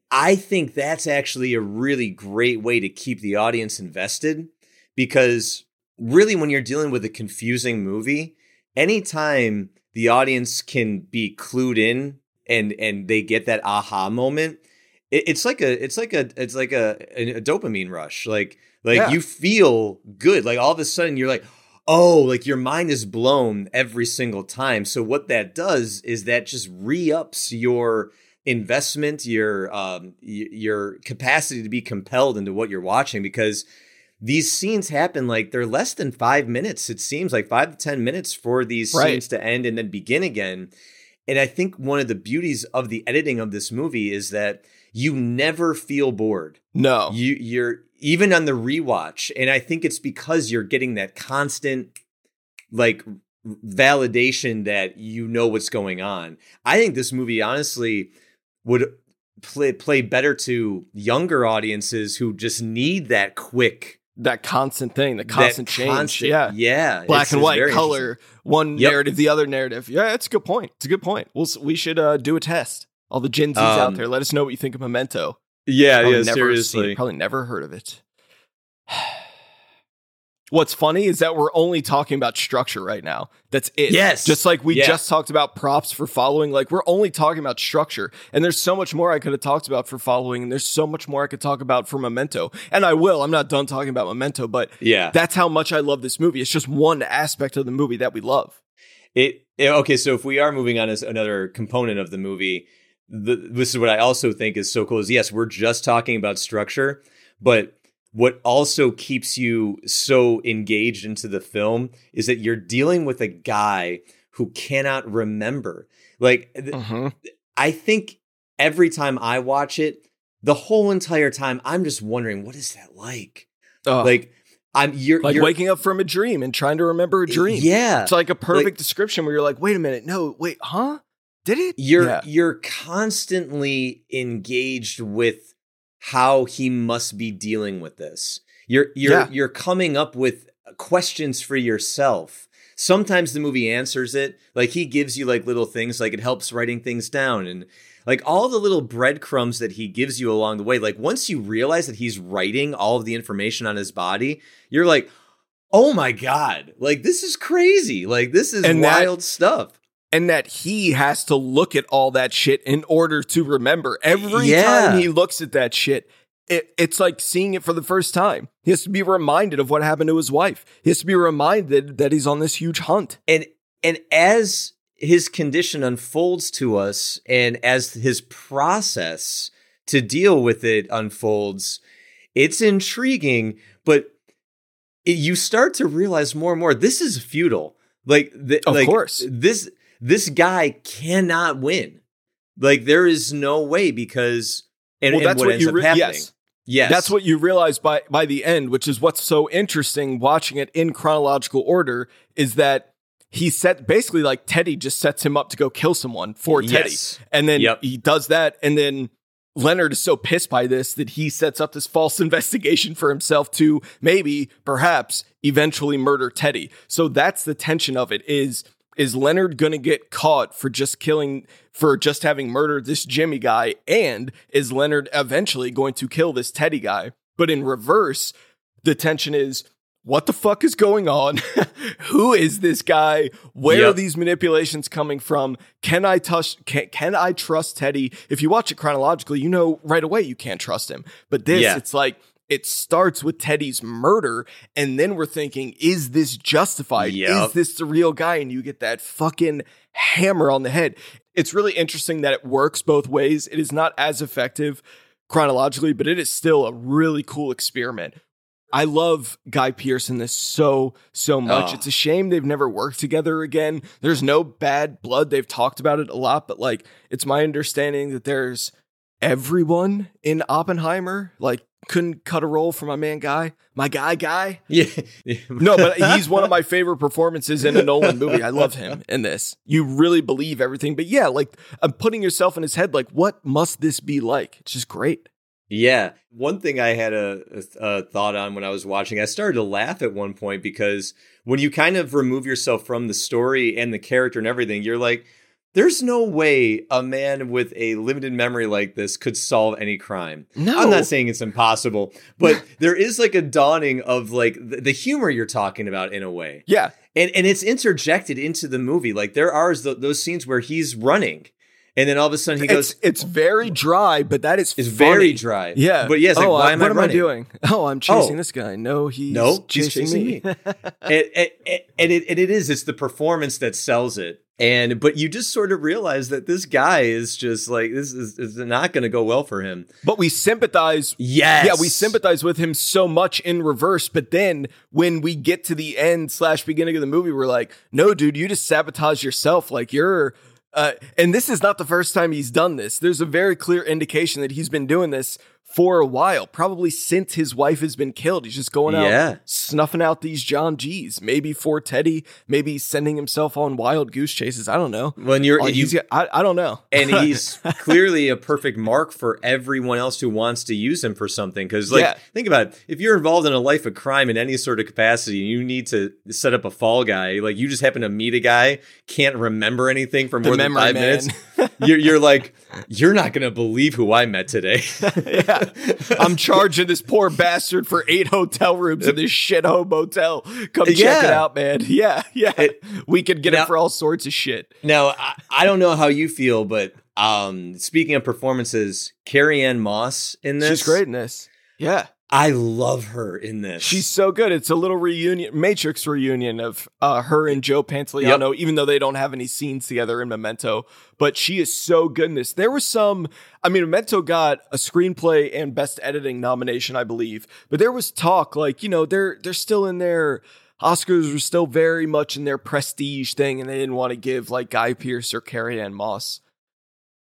I think that's actually a really great way to keep the audience invested because really when you're dealing with a confusing movie, anytime the audience can be clued in and and they get that aha moment, it, it's like a it's like a it's like a, a, dopamine rush. Like like Yeah. you feel good. Like all of a sudden you're like, oh, like your mind is blown every single time. So what that does is that just re-ups your investment, your um your capacity to be compelled into what you're watching because these scenes happen like they're less than five minutes. It seems like five to ten minutes for these Right. scenes to end and then begin again. And I think one of the beauties of the editing of this movie is that you never feel bored. No. You you're even on the rewatch, and I think it's because you're getting that constant like validation that you know what's going on. I think this movie honestly would play play better to younger audiences who just need that quick that constant thing, the that constant change. constant- yeah. yeah, Black It's- and white, color, one Yep. narrative, the other narrative. Yeah, it's a good point. It's a good point. We'll, we should uh, do a test. All the Gen Zs out Um, there, let us know what you think of Memento. Yeah, Probably yeah, seriously. seen probably never heard of it. *sighs* *sighs* What's funny is that we're only talking about structure right now. That's it. Yes. Just like we Yeah. just talked about props for following, like we're only talking about structure. And there's so much more I could have talked about for following, and there's so much more I could talk about for Memento. And I will. I'm not done talking about Memento, but Yeah, that's how much I love this movie. It's just one aspect of the movie that we love. It, it- okay. So if we are moving on as another component of the movie, the, this is what I also think is so cool is yes, we're just talking about structure, but what also keeps you so engaged into the film is that you're dealing with a guy who cannot remember. Like, Mm-hmm. I think every time I watch it, the whole entire time, I'm just wondering, what is that like? like, Like, I'm you're like you're, waking up from a dream and trying to remember a dream. Yeah, It's like a perfect Like- description where you're like, wait a minute, no, wait, huh? Did it? you're Yeah. you're constantly engaged with how he must be dealing with this. You're you're Yeah. you're coming up with questions for yourself. Sometimes the movie answers it. Like he gives you like little things like it helps writing things down and like all the little breadcrumbs that he gives you along the way. Like once you realize that he's writing all of the information on his body, you're like, "Oh my god. Like this is crazy. Like this is And that- wild stuff." And that he has to look at all that shit in order to remember. Every Yeah. time he looks at that shit, it, it's like seeing it for the first time. He has to be reminded of what happened to his wife. He has to be reminded that he's on this huge hunt. and and as his condition unfolds to us and as his process to deal with it unfolds it's intriguing but it, you start to realize more and more this is futile like the, Of like, course. this this guy cannot win like there is no way because and, well, and that's what, what, ends you up happening yes. yes That's what you realize by by the end, which is what's so interesting watching it in chronological order is that he set basically like Teddy just sets him up to go kill someone for Teddy. And then Yep. he does that and then Leonard is so pissed by this that he sets up this false *laughs* investigation for himself to maybe perhaps eventually murder Teddy. So that's the tension of it is is Leonard going to get caught for just killing for just having murdered this Jimmy guy and is Leonard eventually going to kill this Teddy guy? But in reverse, the tension is what the fuck is going on? *laughs* Who is this guy? Where are these manipulations coming from? Can I touch can, can I trust Teddy? If you watch it chronologically, you know right away you can't trust him. But this Yeah. it's like it starts with Teddy's murder, and then we're thinking, is this justified? Yep. Is this the real guy? And you get that fucking hammer on the head. It's really interesting that it works both ways. It is not as effective chronologically, but it is still a really cool experiment. I love Guy Pearce in this so, so much. Oh. It's a shame they've never worked together again. There's no bad blood. They've talked about it a lot, but like, it's my understanding that there's everyone in Oppenheimer. Like, couldn't cut a role for my man Guy, my guy, Guy. yeah *laughs* No, but he's one of my *laughs* favorite performances in a Nolan movie. I love him in this. You really believe everything. But yeah, like I'm putting yourself in his head, like, what must this be like? It's just great. Yeah. One thing I had a, a, a thought on when I was watching, I started to laugh at one point because when you kind of remove yourself from the story and the character and everything, you're like, there's no way a man with a limited memory like this could solve any crime. No. I'm not saying it's impossible, but *laughs* there is like a dawning of like the, humor you're talking about in a way. Yeah. And and it's interjected into the movie. Like there are those scenes where he's running and then all of a sudden he goes, It's it's very dry, but that is it's funny. very dry. Yeah. But yes, like, oh, why uh, am what I am running? I doing? *laughs* Oh, I'm chasing Oh. this guy. No, he's No, he's chasing, chasing me. *laughs* and, and, and, it, and it is it's the performance that sells it and but you just sort of realize that this guy is just like this is, is not going to go well for him but we sympathize yes Yeah, we sympathize with him so much in reverse, but then when we get to the end slash beginning of the movie, we're like, no, dude, you just sabotage yourself. Like you're, uh, and this is not the first time he's done this. There's a very clear indication that he's been doing this for a while, probably since his wife has been killed. He's just going out Yeah. snuffing out these John G's, maybe for Teddy, maybe sending himself on wild goose chases. I don't know. when you're Oh, you, got- I, I don't know. and *laughs* he's clearly a perfect mark for everyone else who wants to use him for something because like Yeah. think about it if you're involved in a life of crime in any sort of capacity you need to set up a fall guy like you just happen to meet a guy can't remember anything for The more than memory five man. minutes *laughs* you're, you're like you're not gonna believe who i met today *laughs* yeah. *laughs* I'm charging this poor bastard for eight hotel rooms in this shithole motel. Come check it out, man. *laughs* Yeah, yeah. we could get Now- him for all sorts of shit. Now, I, I don't know how you feel, but um, speaking of performances, Carrie-Anne Moss in this, She's great in this. Yeah. I love her in this. She's so good. It's a little reunion, Matrix reunion of uh, her and Joe Pantoliano, even though they don't have any scenes together in Memento. But she is so good in this. There was some, I mean, Memento got a screenplay and best editing nomination, I believe. But there was talk like, you know, they're they're still in their Oscars were still very much in their prestige thing, and they didn't want to give like Guy Pearce or Carrie-Anne Moss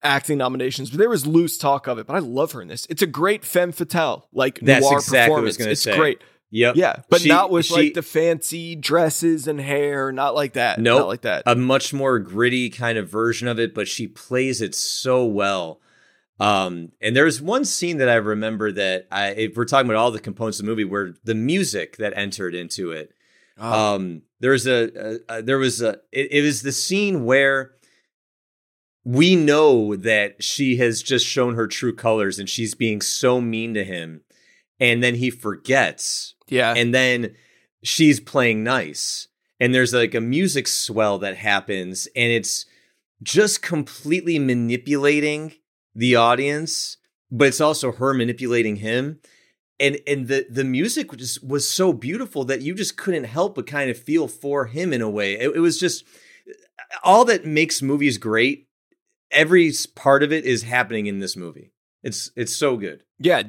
acting nominations, but there was loose talk of it. But I love her in this. It's a great femme fatale, like That's noir exactly what I was performance. it's say. great. Yep. Yeah, but She- not with she- like the fancy dresses and hair. Not like that. Nope. not like that. a much more gritty kind of version of it, but she plays it so well. Um, and there's one scene that I remember that I, if we're talking about all the components of the movie, where the music that entered into it, Oh, um, there's a, a, a there was a it, it was the scene where we know that she has just shown her true colors and she's being so mean to him, and then he forgets. Yeah, and then she's playing nice. And there's like a music swell that happens and it's just completely manipulating the audience but it's also her manipulating him. And and the the music just was so beautiful that you just couldn't help but kind of feel for him in a way. It, it was just uh, all that makes movies great every part of it is happening in this movie it's it's so good yeah.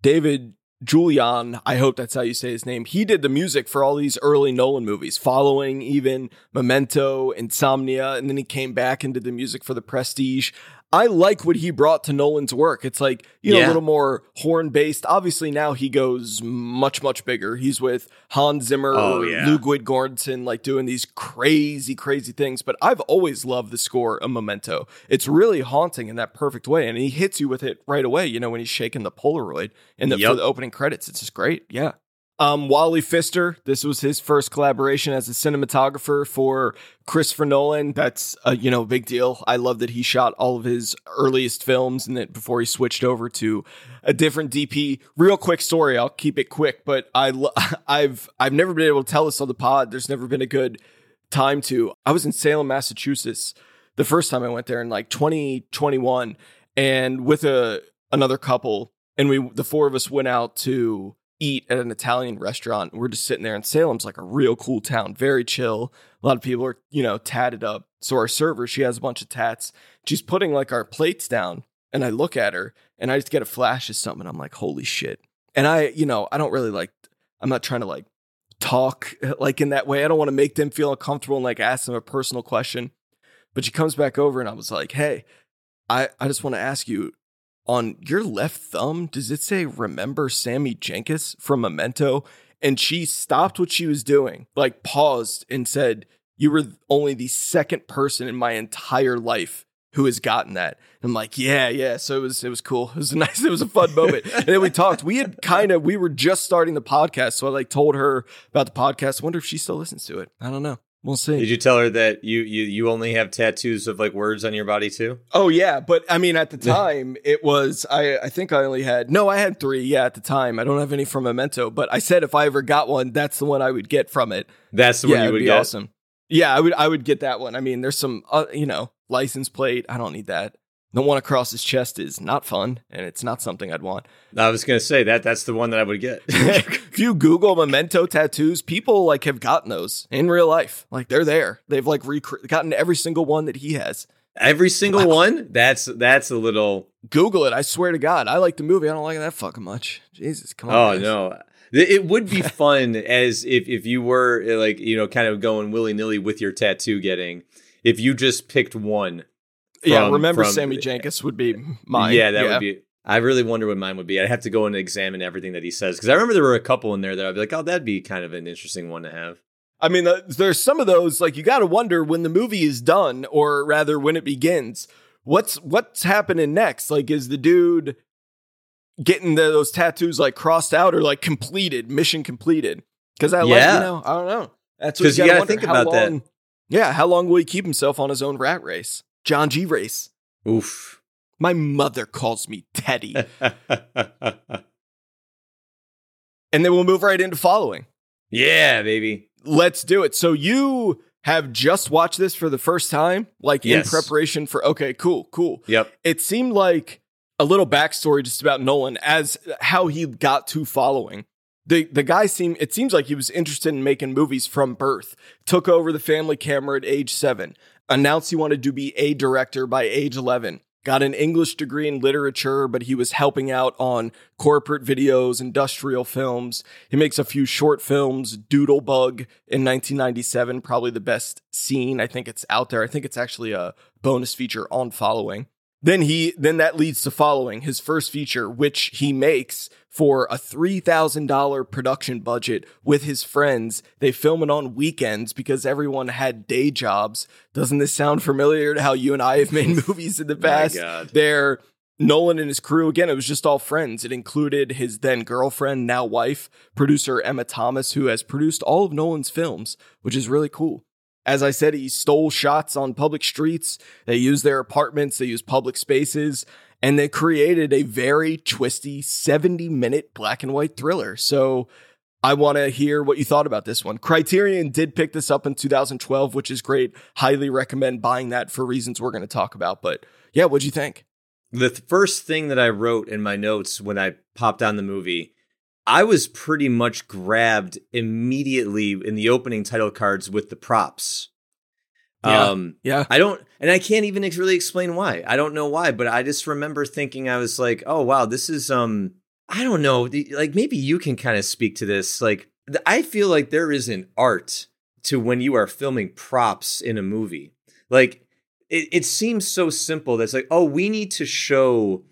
David Julyan, I hope that's how you say his name. He did the music for all these early Nolan movies, following even Memento, Insomnia, and then he came back and did the music for The Prestige. I like what he brought to Nolan's work. It's like, you know, Yeah. a little more horn based. Obviously, now he goes much, much bigger. He's with Hans Zimmer, Oh, yeah. Ludwig Göransson, like doing these crazy, crazy things. But I've always loved the score of Memento. It's really haunting in that perfect way. And he hits you with it right away, you know, when he's shaking the Polaroid and the, for the opening credits. It's just great. Yeah. Um, Wally Pfister, this was his first collaboration as a cinematographer for Christopher Nolan. That's a you know big deal. I love that he shot all of his earliest films and that before he switched over to a different DP. Real quick story. I'll keep it quick, but I lo- *laughs* I've I've never been able to tell this on the pod. There's never been a good time to. I was in Salem, Massachusetts, the first time I went there in like 2021, and with a another couple, and we the four of us went out to eat at an Italian restaurant. We're just sitting there, and Salem's like a real cool town, very chill. A lot of people are you know tatted up. So our server, she has a bunch of tats. She's putting like our plates down, and I look at her, and I just get a flash of something. I'm like, holy shit! And I, you know, I don't really like. I'm not trying to like talk *laughs* like in that way. I don't want to make them feel uncomfortable and like ask them a personal question. But she comes back over and I was like, hey, I, I just want to ask you on your left thumb, does it say remember Sammy Jankis from Memento? And she stopped what she was doing, like paused and said, You were only the second person in my entire life who has gotten that. I'm like, yeah, yeah. So it was it was cool. *laughs* It was a nice, it was a fun moment. and then we talked. We had kind of we were just starting the podcast. So I like told her about the podcast. I wonder if she still listens to it. I don't know. We'll see. Did you tell her that you you you only have tattoos of like words on your body too? Oh yeah, but I mean at the *laughs* time it was I I think I only had no I had 3 yeah at the time. I don't have any from Memento, but I said if I ever got one that's the one I would get from it. That's the yeah, one you it'd would be get. awesome. Yeah, I would I would get that one. I mean there's some uh, you know, license plate. I don't need that. The one across his chest is not fun and it's not something I'd want. I was gonna say that that's the one that I would get. *laughs* if you Google memento tattoos, people like have gotten those in real life. Like they're there. They've like rec- gotten every single one that he has. Every single one. That's that's a little. Google it. I swear to God, I like the movie. I don't like it that fucking much. Jesus, come on. Oh guys. no. It would be *laughs* fun as if if you were uh, like you know kind of going willy nilly with your tattoo getting. If you just picked one. Yeah, remember from- Sammy Jankis would be mine. Yeah, that would be. I really wonder what mine would be. I'd have to go and examine everything that he says because I remember there were a couple in there that I'd be like, oh, that'd be kind of an interesting one to have. I mean, uh, there's some of those like you got to wonder when the movie is done, or rather when it begins. What's what's happening next? Like, is the dude getting the, those tattoos like crossed out or like completed, mission completed? Because I like, you know, I don't know. That's what 'Cause you gotta gotta think about that. Yeah, how long will he keep himself on his own rat race? John G race. Oof. My mother calls me Teddy. *laughs* and then we'll move right into following. yeah, baby. Let's do it. So you have just watched this for the first time, like in preparation for okay, cool, cool. Yep. It seemed like a little backstory just about Nolan as uh, how he got to following. The the guy seemed it seems like he was interested in making movies from birth. Took over the family camera at age 7. Announced he wanted to be a director by age 11. Got an English degree in literature, but he was helping out on corporate videos, industrial films. He makes a few short films, Doodlebug in 1997, probably the best scene. I think it's out there. I think it's actually a bonus feature on following. Then he then that leads to following his first feature, which he makes for a three thousand dollar production budget with his friends. They film it on weekends because everyone had day jobs. Doesn't this sound familiar to how you and I have made *laughs* movies in the past? God. They're Nolan and his crew again. It was just all friends. It included his then girlfriend, now wife, producer Emma Thomas, who has produced all of Nolan's films, which is really cool. As I said, he stole shots on public streets. They used their apartments, they used public spaces, and they created a very twisty 70 minute black and white thriller. So I want to hear what you thought about this one. Criterion did pick this up in 2012, which is great. Highly recommend buying that for reasons we're going to talk about. But yeah, what'd you think? The th- first thing that I wrote in my notes when I popped on the movie, I was pretty much grabbed immediately in the opening title cards with the props. Yeah. Um, Yeah. I don't, and I can't even ex- really explain why. I don't know why, but I just remember thinking I was like, oh wow, this is um, I don't know, the- like maybe you can kind of speak to this. Like, th- I feel like there is an art to when you are filming props in a movie. Like, it, it seems so simple. That's like, oh, we need to show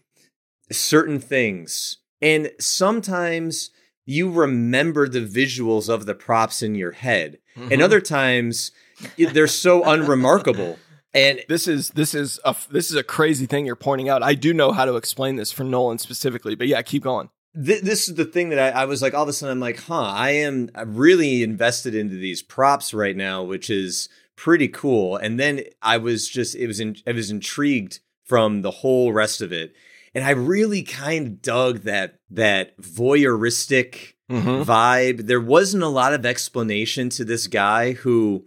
certain things, and sometimes you remember the visuals of the props in your head, Mm-hmm. and other times they're so unremarkable. And This is this is a this is a crazy thing you're pointing out. I do know how to explain this for Nolan specifically, but yeah, keep going. th- this is the thing that I, I was like, all of a sudden, I'm like, huh, I am really invested into these props right now, which is pretty cool. And then I was just, it was, in, I was intrigued from the whole rest of it, and I really kind of dug that that voyeuristic Mm-hmm. vibe. There wasn't a lot of explanation to this guy who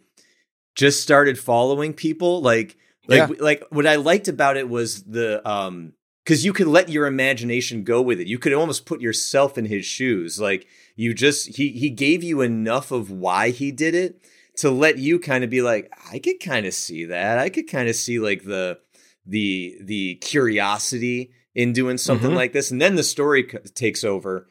just started following people. Like, like, like what I liked about it was the um because you could let your imagination go with it. You could almost put yourself in his shoes. Like you just he he gave you enough of why he did it to let you kind of be like, I could kind of see that. I could kind of see like the the the curiosity in doing something Mhm. like this, and then the story c- takes over.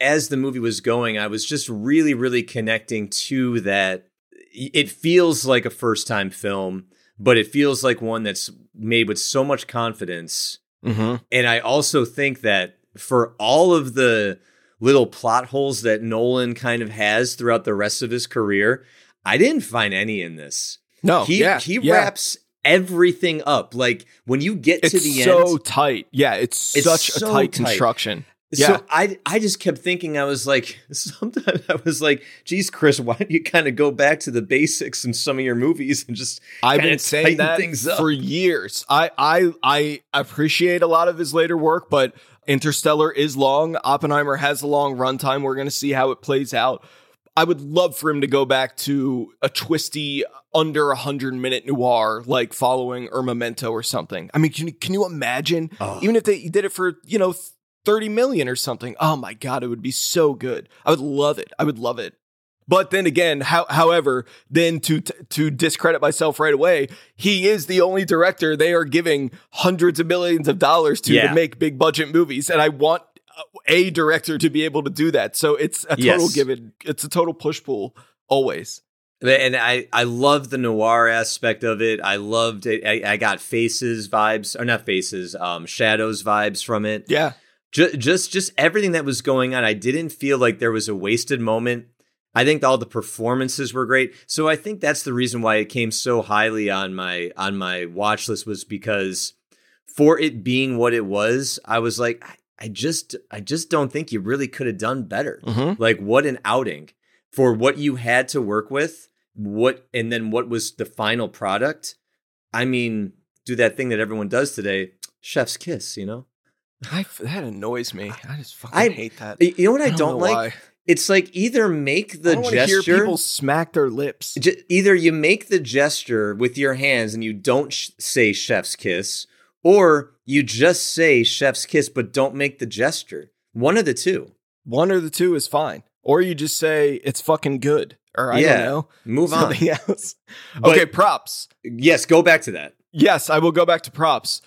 As the movie was going, I was just really, really connecting to that. It feels like a first time film, but it feels like one that's made with so much confidence Mm-hmm. and I also think that for all of the little plot holes that Nolan kind of has throughout the rest of his career, I didn't find any in this. No, he yeah, he yeah. wraps everything up. Like when you get It's to the so end. So tight. Yeah, it's, It's such a tight, tight. construction. Yeah. So I I just kept thinking I was like *laughs* sometimes I was like, geez, Chris, why don't you kind of go back to the basics in some of your movies and just I've been saying that for years. I, I I appreciate a lot of his later work, but Interstellar is long. Oppenheimer has a long runtime. We're going to see how it plays out. I would love for him to go back to a twisty under a hundred minute noir, like following or Memento or something. I mean, can you, can you imagine? Oh. Even if they did it for you know thirty million or something. Oh my god, it would be so good. I would love it. I would love it. But then again, how, however, then to to discredit myself right away, he is the only director they are giving hundreds of millions of dollars to Yeah. to make big budget movies, and I want a director to be able to do that. So it's a total Yes. give it. It's a total push pull always. And I, I love the noir aspect of it. I loved it. I, I got faces vibes, or not faces, um, shadows vibes from it. Yeah, Just, just, just everything that was going on. I didn't feel like there was a wasted moment. I think all the performances were great. So I think that's the reason why it came so highly on my on my watch list was because for it being what it was, I was like, I, I just, I just don't think you really could have done better. Mhm. Like what an outing for what you had to work with. What and then what was the final product? I mean, do that thing that everyone does today, chef's kiss. You know, I, that annoys me. I just fucking I- hate that. you know what I, know don't, like? why. It's like either make the I don't gesture. people smack their lips. J- either you make the gesture with your hands and you don't sh- say chef's kiss, or you just say chef's kiss but don't make the gesture. One of the two. One or the two is fine. Or you just say it's fucking good. Or I Yeah. don't know. Move on. Something *laughs* else. But- okay, props. Yes, go back to that. Yes, I will go back to props.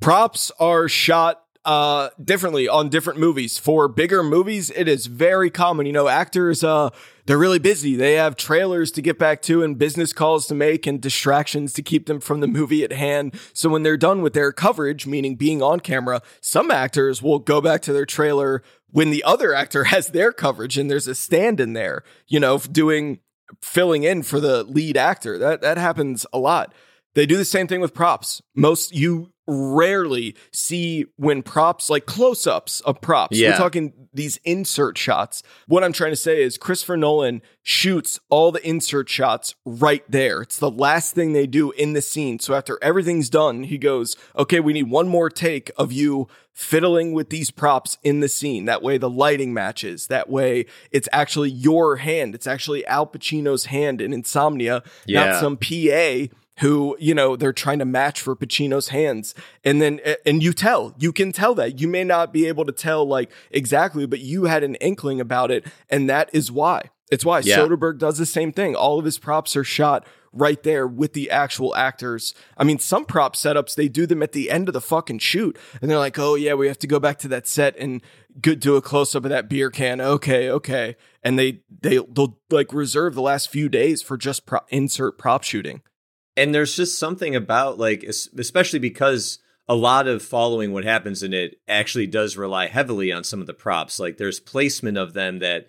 Props are shot uh differently on different movies. For bigger movies, it is very common. You know, actors uh they're really busy. They have trailers to get back to and business calls to make and distractions to keep them from the movie at hand. So when they're done with their coverage, meaning being on camera, some actors will go back to their trailer when the other actor *laughs* has their coverage and there's a stand in there, you know, doing filling in for the lead actor. That that happens a lot. They do the same thing with props. Most you rarely see when props like close-ups of props. Yeah. We're talking these insert shots. What I'm trying to say is Christopher Nolan shoots all the insert shots right there. It's the last thing they do in the scene. So after everything's done, he goes, "Okay, we need one more take of you fiddling with these props in the scene. That way the lighting matches. That way it's actually your hand. It's actually Al Pacino's hand in Insomnia, Yeah. not some PA who, you know, they're trying to match for Pacino's hands. And then, and you tell, you can tell that. You may not be able to tell like exactly, but you had an inkling about it. And that is why. It's why Yeah. Soderbergh does the same thing. All of his props are shot right there with the actual actors. I mean, some prop setups, they do them at the end of the fucking shoot. And they're like, oh, yeah, we have to go back to that set and go, do a close up of that beer can. Okay, okay. And they, they, they'll like reserve the last few days for just pro- insert prop shooting. And there's just something about like, especially because a lot of following what happens in it actually does rely heavily on some of the props. Like there's placement of them that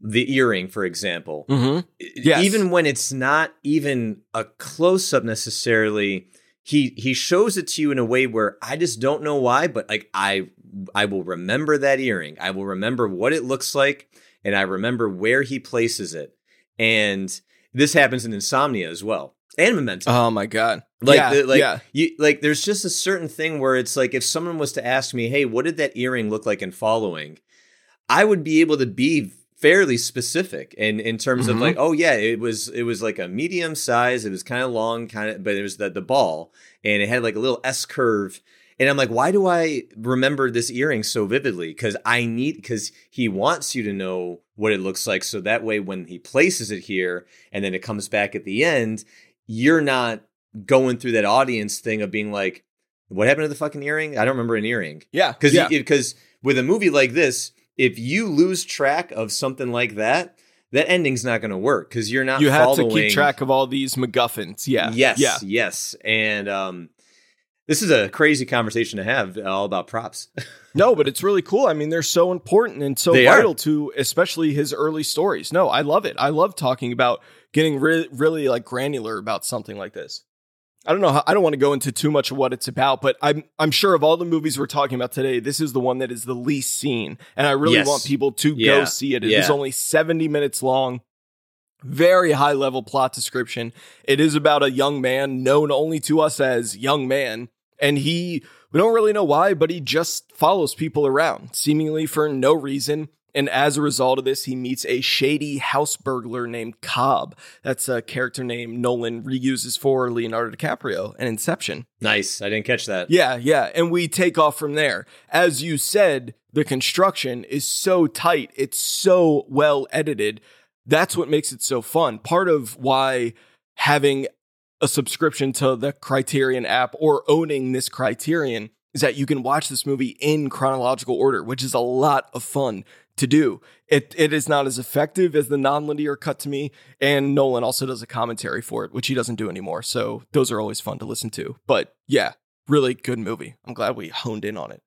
the earring, for example, Mm-hmm. Yes. even when it's not even a close up necessarily, he he shows it to you in a way where I just don't know why, but like I I will remember that earring. I will remember what it looks like, and I remember where he places it. And this happens in Insomnia as well, and Memento. Oh my God. Like, yeah, the, like, yeah. you, like, there's just a certain thing where it's like, if someone was to ask me, "Hey, what did that earring look like in following?" I would be able to be fairly specific in in terms of Mhm. like, oh yeah, it was it was like a medium size. It was kind of long, kind of, but it was the the ball, and it had like a little S curve. And I'm like, why do I remember this earring so vividly? Because I need because he wants you to know what it looks like, so that way when he places it here and then it comes back at the end, you're not going through that audience thing of being like, what happened to the fucking earring? I don't remember an earring Yeah. because yeah. because with a movie like this, if you lose track of something like that, that ending's not going to work because you're not. you have to keep track of all these MacGuffins. Yeah. Yes, Yeah. yes, and um, this is a crazy conversation to have all about props. *laughs* No, but it's really cool. I mean, they're so important and so They are. vital to especially his early stories. No, I love it. I love talking about getting re- really like granular about something like this. I don't know how, I don't want to go into too much of what it's about, but I'm I'm sure of all the movies we're talking about today, this is the one that is the least seen. And I really Yes. want people to Yeah. go see it. It is Yeah. only 70 minutes long. Very high level plot description. It is about a young man known only to us as young man. And he, we don't really know why, but he just follows people around, seemingly for no reason. And as a result of this, he meets a shady house burglar named Cobb. That's a character name Nolan reuses for Leonardo DiCaprio and Inception. nice, I didn't catch that. Yeah, yeah. And we take off from there. As you said, the construction is so tight, it's so well edited. That's what makes it so fun. Part of why having a subscription to the Criterion app or owning this Criterion is that you can watch this movie in chronological order, which is a lot of fun to do. It it is not as effective as the nonlinear cut to me, and Nolan also does a commentary for it, which he doesn't do anymore. So those are always fun to listen to. But yeah, really good movie. I'm glad we honed in on it.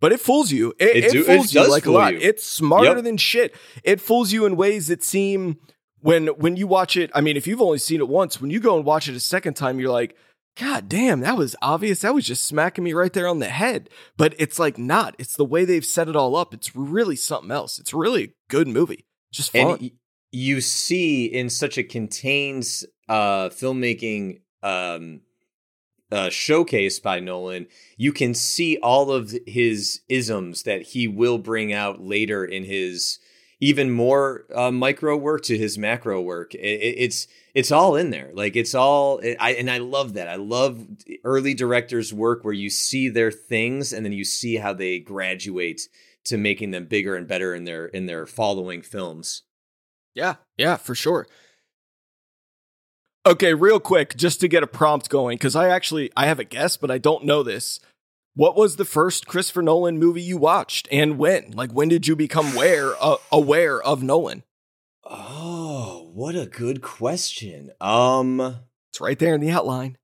But it fools you. It, It it, do- it fools you like fool a lot. you. It's smarter Yep. than shit. It fools you in ways that seem when when you watch it. I mean, if you've only seen it once, when you go and watch it a second time, you're like, God damn, that was obvious. That was just smacking me right there on the head. But it's like not. It's the way they've set it all up. It's really something else. It's really a good movie. Just fun. and you see in such a contained uh filmmaking um uh showcase by Nolan you can see all of his isms that he will bring out later in his even more uh, micro work to his macro work. It, it, it's it's all in there. Like it's all. I and I love that. I love early directors' work where you see their things and then you see how they graduate to making them bigger and better in their in their following films. Yeah, yeah, for sure. Okay, real quick, just to get a prompt going, because I actually I have a guess, but I don't know this. What was the first Christopher Nolan movie you watched, and when? Like, when did you become aware uh, aware of Nolan? Oh, what a good question. Um, it's right there in the outline.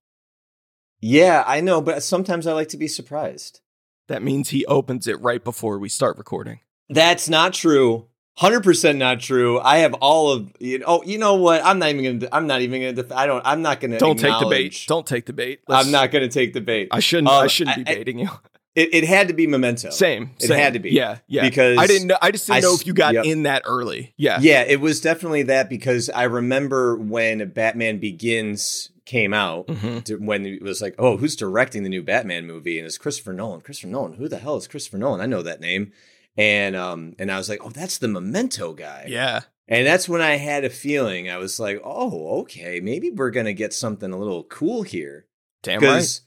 Yeah, I know, but sometimes I like to be surprised. That means he opens it right before we start recording. That's not true. Hundred percent not true. I have all of you know. Oh, you know what? I'm not even gonna. I'm not even gonna. Def- I don't. I'm not gonna. Don't take the bait. Don't take the bait. Let's, I'm not gonna take the bait. I shouldn't. Um, I shouldn't be baiting you. It, it had to be Memento. Same. It same. had to be. Yeah. Yeah. Because I didn't know. I just didn't I know if you got yep. in that early. Yeah. Yeah. It was definitely that because I remember when Batman Begins came out Mhm. to- when it was like, oh, who's directing the new Batman movie? And it's Christopher Nolan. Christopher Nolan. Who the hell is Christopher Nolan? I know that name. And um and I was like, oh, that's the Memento guy. Yeah. And that's when I had a feeling. I was like, oh, okay, maybe we're gonna get something a little cool here. Damn right.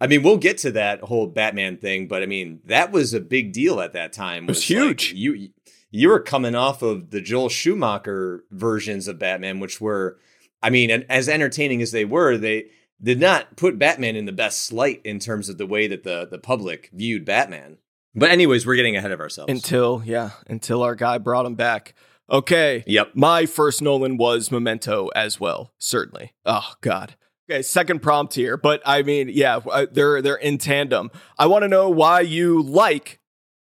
I mean, we'll get to that whole Batman thing, but I mean, that was a big deal at that time. It was like, huge. you you were coming off of the Joel Schumacher versions of Batman, which were, I mean, as entertaining as they were, they did not put Batman in the best light in terms of the way that the the public viewed Batman. But anyways, we're getting ahead of ourselves. Until yeah, until our guy brought him back. Okay. yep. My first Nolan was Memento as well, certainly. Oh God. Okay, second prompt here, but I mean, yeah, uh, they're they're in tandem. I want to know why you like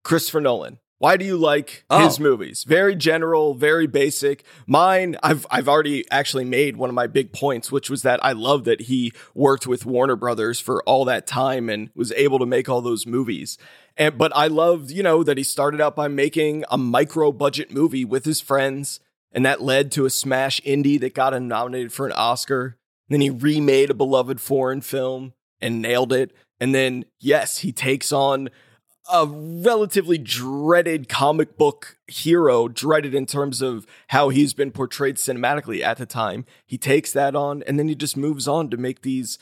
Christopher Nolan. Why do you like his Oh. movies? Very general, very basic. Mine, I've I've already actually made one of my big points, which was that I love that he worked with Warner Brothers for all that time and was able to make all those movies. And but I loved, you know, that he started out by making a micro budget movie with his friends, and that led to a smash indie that got him nominated for an Oscar. Then he remade a beloved foreign film and nailed it. And then, yes, he takes on a relatively dreaded comic book hero, dreaded in terms of how he's been portrayed cinematically at the time. He takes that on and then he just moves on to make these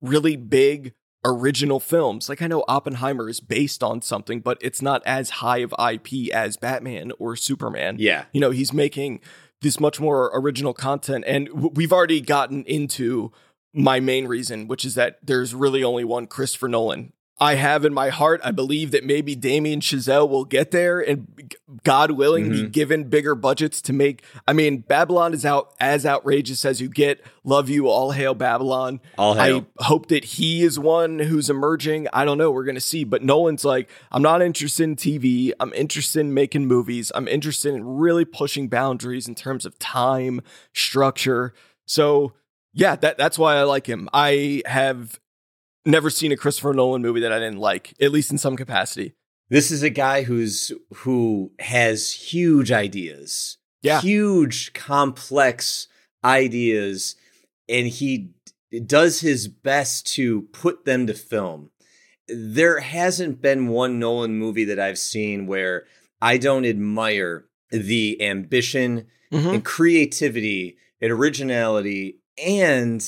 really big original films. Like I know Oppenheimer is based on something, but it's not as high of IP as Batman or Superman Yeah. you know he's making this much more original content and we've already gotten into my main reason which is that there's really only one christopher nolan i have in my heart i believe that maybe damien chazelle will get there and god willing be Mhm. given bigger budgets to make i mean babylon is out as outrageous as you get love you all hail babylon All hail. I hope that he is one who's emerging. I don't know. We're going to see. But Nolan's like, I'm not interested in TV. I'm interested in making movies. I'm interested in really pushing boundaries in terms of time, structure. So, yeah, that, that's why I like him. I have never seen a Christopher Nolan movie that I didn't like, at least in some capacity. This is a guy who's who has huge ideas. Yeah. Huge complex ideas and he does his best to put them to film. There hasn't been one Nolan movie that I've seen where I don't admire the ambition Mhm. and creativity and originality. And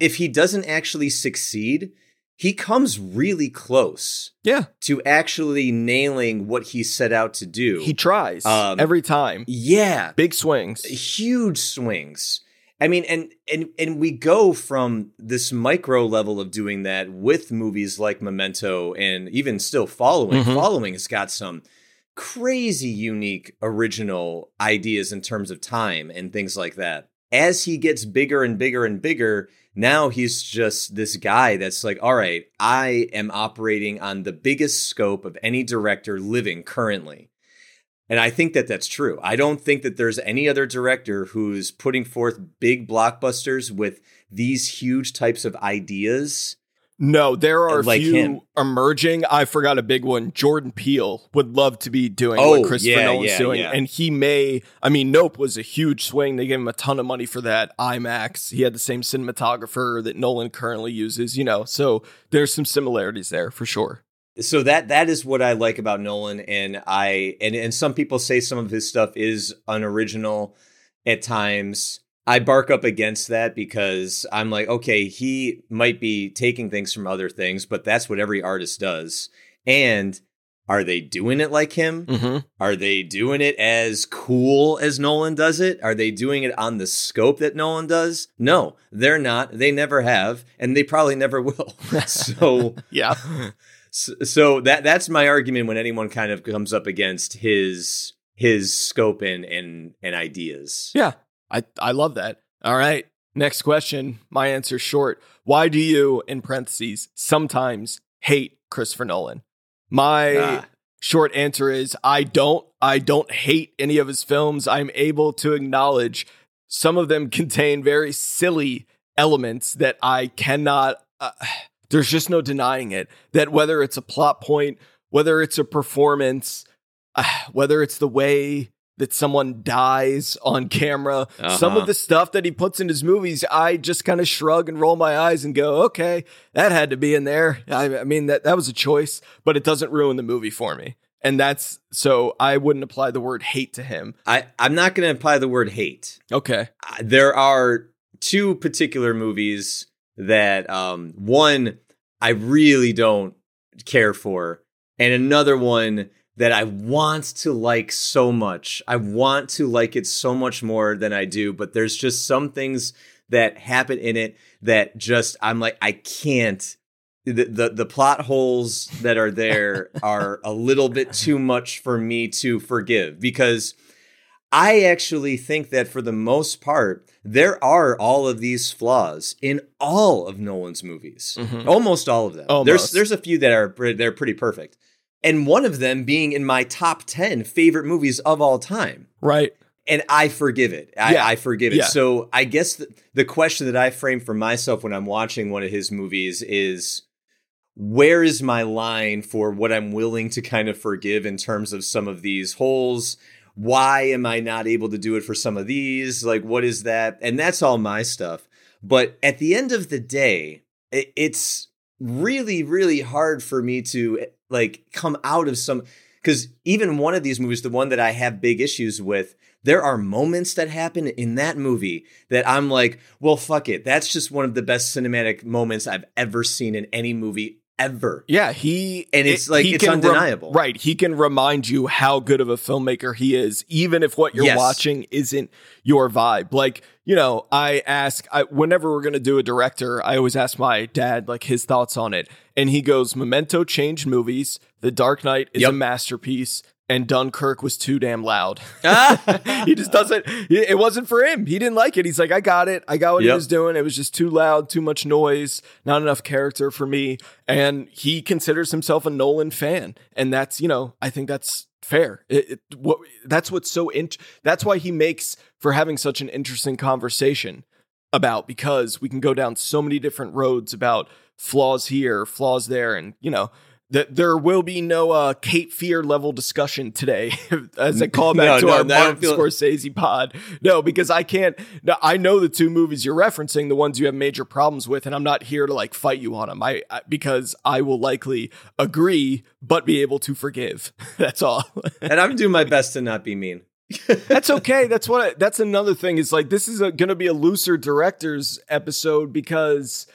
if he doesn't actually succeed, he comes really close Yeah, to actually nailing what he set out to do. he tries Um, every time. yeah, Big swings. huge swings. I mean, and and and we go from this micro level of doing that with movies like Memento, and even still following. Mhm. Following has got some crazy, unique, original ideas in terms of time and things like that. As he gets bigger and bigger and bigger, now he's just this guy that's like, all right, I am operating on the biggest scope of any director living currently. And I think that that's true. I don't think that there's any other director who's putting forth big blockbusters with these huge types of ideas. No, there are a Like few him. emerging. I forgot a big one. Jordan Peele would love to be doing Oh, what Christopher yeah, Nolan's yeah, doing. yeah. And he may, I mean, Nope was a huge swing. They gave him a ton of money for that. IMAX. He had the same cinematographer that Nolan currently uses, you know, so there's some similarities there for sure. so that that is what I like about Nolan, and I and and some people say some of his stuff is unoriginal at times. I bark up against that because I'm like, okay, he might be taking things from other things, but that's what every artist does. And are they doing it like him? Mm-hmm. Are they doing it as cool as Nolan does it? Are they doing it on the scope that Nolan does? No, they're not. They never have, and they probably never will. *laughs* so, Yeah. *laughs* so, so that that's my argument when anyone kind of comes up against his his scope and and and ideas. Yeah. I, I love that. All right. Next question. My answer's short. Why do you, in parentheses, sometimes hate Christopher Nolan? My Ah. short answer is I don't. I don't hate any of his films. I'm able to acknowledge some of them *laughs* contain very silly elements that I cannot. Uh, *sighs* there's just no denying it. That whether it's a plot point, whether it's a performance, uh, *sighs* whether it's the way that someone dies on camera, some Uh-huh. of the stuff that he puts in his movies, I just kind of shrug and roll my eyes and go, "Okay, that had to be in there." I, I mean that that was a choice, but it doesn't ruin the movie for me. And that's so I wouldn't apply the word hate to him. I I'm not going to apply the word hate. Okay. Uh, there are two particular movies that um one I really don't care for and another one that I want to like so much. I want to like it so much more than I do, but there's just some things that happen in it that just I'm like I can't the, the the plot holes that are there *laughs* are a little bit too much for me to forgive because I actually think that for the most part, there are all of these flaws in all of Nolan's movies. Mhm. Almost all of them. Almost. There's there's a few that are they're pretty perfect. And one of them being in my top 10 favorite movies of all time. Right. And I forgive it. I, Yeah. I forgive it. Yeah. So I guess the, the question that I frame for myself when I'm watching one of his movies is where is my line for what I'm willing to kind of forgive in terms of some of these holes? Why am I not able to do it for some of these? Like, what is that? And that's all my stuff. But at the end of the day, it, it's really, really hard for me to like come out of some because even one of these movies, the one that I have big issues with, there are moments that happen in that movie that I'm like, well, fuck it. That's just one of the best cinematic moments I've ever seen in any movie ever. Yeah, he And it's it- like, it's can rem- undeniable. right, he can remind you how good of a filmmaker he is, even if what you're Yes. watching isn't your vibe. Like you know, I ask I, whenever we're gonna do a director, I always ask my dad like his thoughts on it, and he goes, "Memento changed movies. The Dark Knight is Yep. a masterpiece." And Dunkirk was too damn loud. *laughs* Ah! *laughs* he just doesn't. It wasn't for him. He didn't like it. He's like, I got it. I got what he was doing. It was just too loud, too much noise, not enough character for me. And he considers himself a Nolan fan, and that's you know, I think that's fair. It, it, what that's what's so int- That's why he makes for having such an interesting conversation about because we can go down so many different roads about flaws here, flaws there, and you know. That there will be no uh, Cape Fear level discussion today, *laughs* as a callback No, to no, our Martin feel- Scorsese pod. No, because I can't. No, I know the two movies you're referencing, the ones you have major problems with, and I'm not here to like fight you on them. I, I because I will likely agree, but be able to forgive. *laughs* That's all. *laughs* and I'm doing my best to not be mean. that's okay. That's what. I, that's another thing. Is like this is going to be a looser directors episode because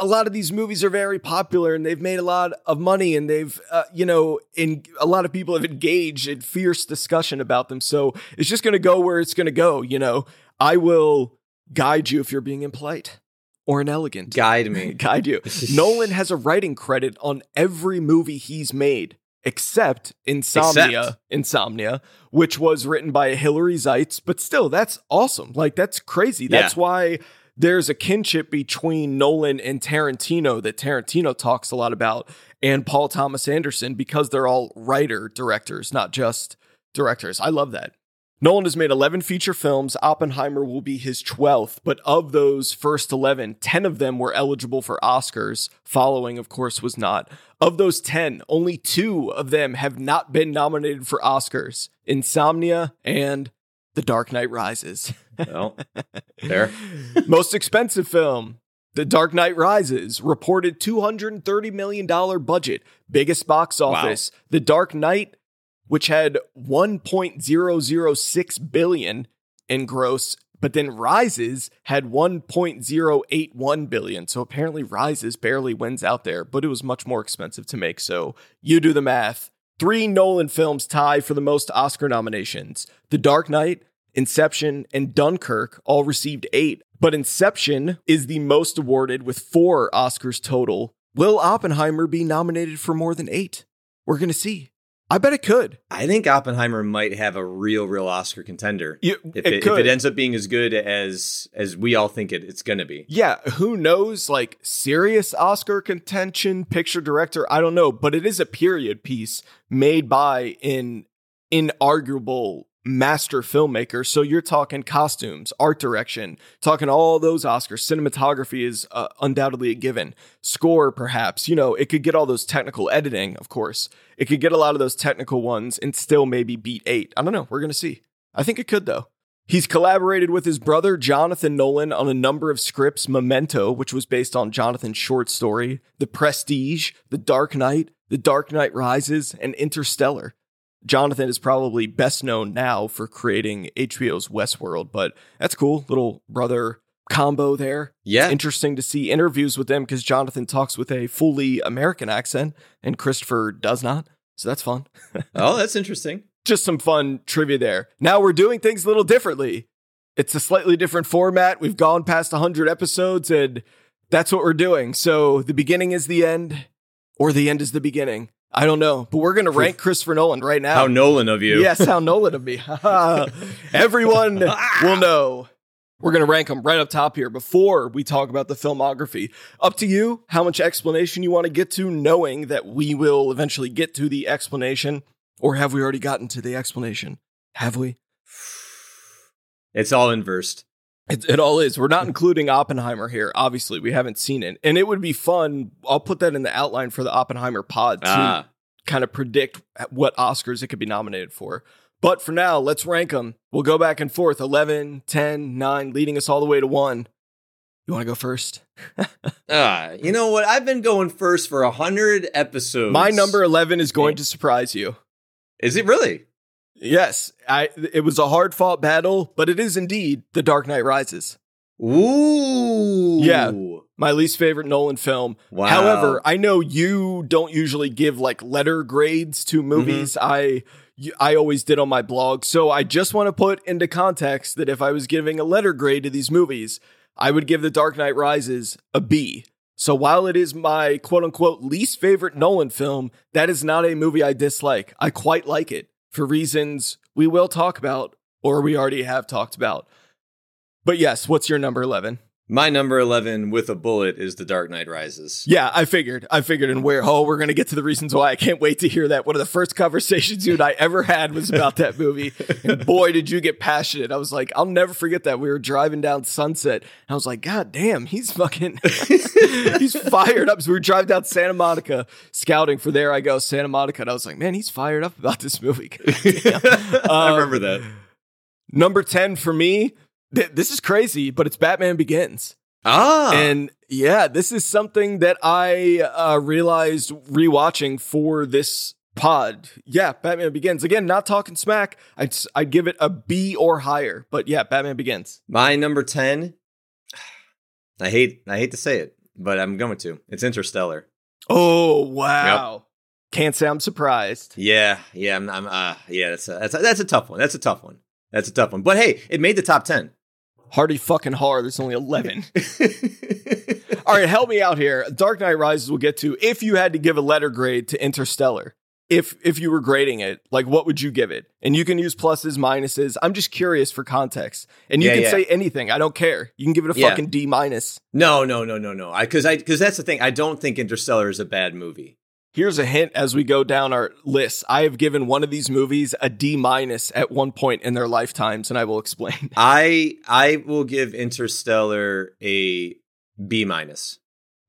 a lot of these movies are very popular and they've made a lot of money and they've uh, you know in a lot of people have engaged in fierce discussion about them. So it's just going to go where it's going to go. You know, I will guide you if you're being impolite or inelegant. Guide me. *laughs* guide you. *laughs* Nolan has a writing credit on every movie he's made except Insomnia, Except. Insomnia, which was written by Hillary Seitz, but still that's awesome. Like that's crazy. That's Yeah. why there's a kinship between Nolan and Tarantino that Tarantino talks a lot about and Paul Thomas Anderson because they're all writer directors, not just directors. I love that. Nolan has made 11 feature films. Oppenheimer will be his 12th, but of those first 11, 10 of them were eligible for Oscars. Following, of course, was not. Of those 10, only two of them have not been nominated for Oscars Insomnia and The Dark Knight Rises. Well, fair. *laughs* Most expensive film The Dark Knight Rises reported $230 million budget, biggest box office. The Dark Knight, which had 1.006 billion in gross, but then Rises had 1.081 billion. So apparently Rises barely wins out there, but it was much more expensive to make. So you do the math. Three Nolan films tie for the most Oscar nominations. The Dark Knight, Inception, and Dunkirk all received eight, but Inception is the most awarded with four Oscars total. Will Oppenheimer be nominated for more than eight? We're going to see. I bet it could. I think Oppenheimer might have a real, real Oscar contender. You- if it it, if it ends up being as good as as we all think it, it's going to be. Yeah, who knows? Like serious Oscar contention, picture director, I don't know, but it is a period piece made by an inarguable master filmmaker. So you're talking costumes, art direction, talking all those Oscars. Cinematography is uh, undoubtedly a given. Score, perhaps. You know, it could get all those technical editing, of course. It could get a lot of those technical ones and still maybe beat eight. I don't know. We're gonna see. I think it could though. He's collaborated with his brother Jonathan Nolan on a number of scripts Memento, which was based on Jonathan's short story, The Prestige, The Dark Knight, The Dark Knight Rises, and Interstellar. Jonathan is probably best known now for creating HBO's Westworld, but that's cool. Little brother combo there. Yeah. It's interesting to see interviews with them because Jonathan talks with a fully American accent and Christopher does not. So that's fun *laughs* oh, that's interesting. just some fun trivia there. Now we're doing things a little differently. It's a slightly different format. We've gone past 100 episodes and that's what we're doing. So the beginning is the end or the end is the beginning. I don't know, but we're going to rank Christopher Nolan right now. How Nolan of you. Yes, how Nolan of me. *laughs* Everyone *laughs* will know. We're going to rank them right up top here before we talk about the filmography. Up to you how much explanation you want to get to, knowing that we will eventually get to the explanation. Or have we already gotten to the explanation? Have we? *sighs* It's all inversed. It, it all is. We're not including Oppenheimer here. Obviously, we haven't seen it. And it would be fun. I'll put that in the outline for the Oppenheimer pod to Ah. kind of predict what Oscars it could be nominated for. But for now, let's rank them. We'll go back and forth 11, 10, 9, leading us all the way to 1. You want to go first? *laughs* Ah, you know what? I've been going first for a hundred episodes. My number 11 is going to surprise you. is it really? Yes, I it was a hard-fought battle, but it is indeed The Dark Knight Rises. Ooh, Yeah. My least favorite Nolan film. Wow. However, I know you don't usually give like letter grades to mm-hmm. movies. I, I always did on my blog. So I just want to put into context that if I was giving a letter grade to these movies, I would give The Dark Knight Rises a B. So while it is my quote unquote least favorite Nolan film, that is not a movie I dislike. I quite like it for reasons we will talk about or we already have talked about. But yes, what's your number 11? My number eleven with a bullet is The Dark Knight Rises. Yeah, I figured. I figured and where oh, we're gonna get to the reasons why. I can't wait to hear that. One of the first conversations you and I ever had was about that movie. And *laughs* boy, did you get passionate. I was like, I'll never forget that. We were driving down Sunset. And I was like, God damn, he's fucking *laughs* he's fired up. So we were driving down Santa Monica scouting for there I go, Santa Monica. And I was like, man, he's fired up about this movie. *laughs* Damn. I Um, remember that. Number 10 for me, th- this is crazy, but it's Batman Begins. Ah, And yeah, this is something that I uh, realized rewatching for this pod. Yeah, Batman Begins. Again, not talking smack. I'd, I'd give it a B or higher. But yeah, Batman Begins. my number ten. I hate I hate to say it, but I'm going to. It's Interstellar. Oh, wow. Can't say I'm surprised. Yeah, yeah, I'm, I'm uh, yeah. That's a, that's a, that's a tough one. That's a tough one. That's a tough one. But hey, it made the top ten. Hardy fucking hard. There's only 11. *laughs* All right, help me out here. Dark Knight Rises we'll get to. If you had to give a letter grade to Interstellar, if if you were grading it, like what would you give it? And you can use pluses, minuses. I'm just curious for context. And you Yeah, can yeah. say anything. I don't care. You can give it a Yeah. fucking D minus. no, no, no, no, no. I because I because that's the thing. I don't think Interstellar is a bad movie. Here's a hint as we go down our list. I have given one of these movies a D minus at one point in their lifetimes, and I will explain. *laughs* I I will give Interstellar a B minus.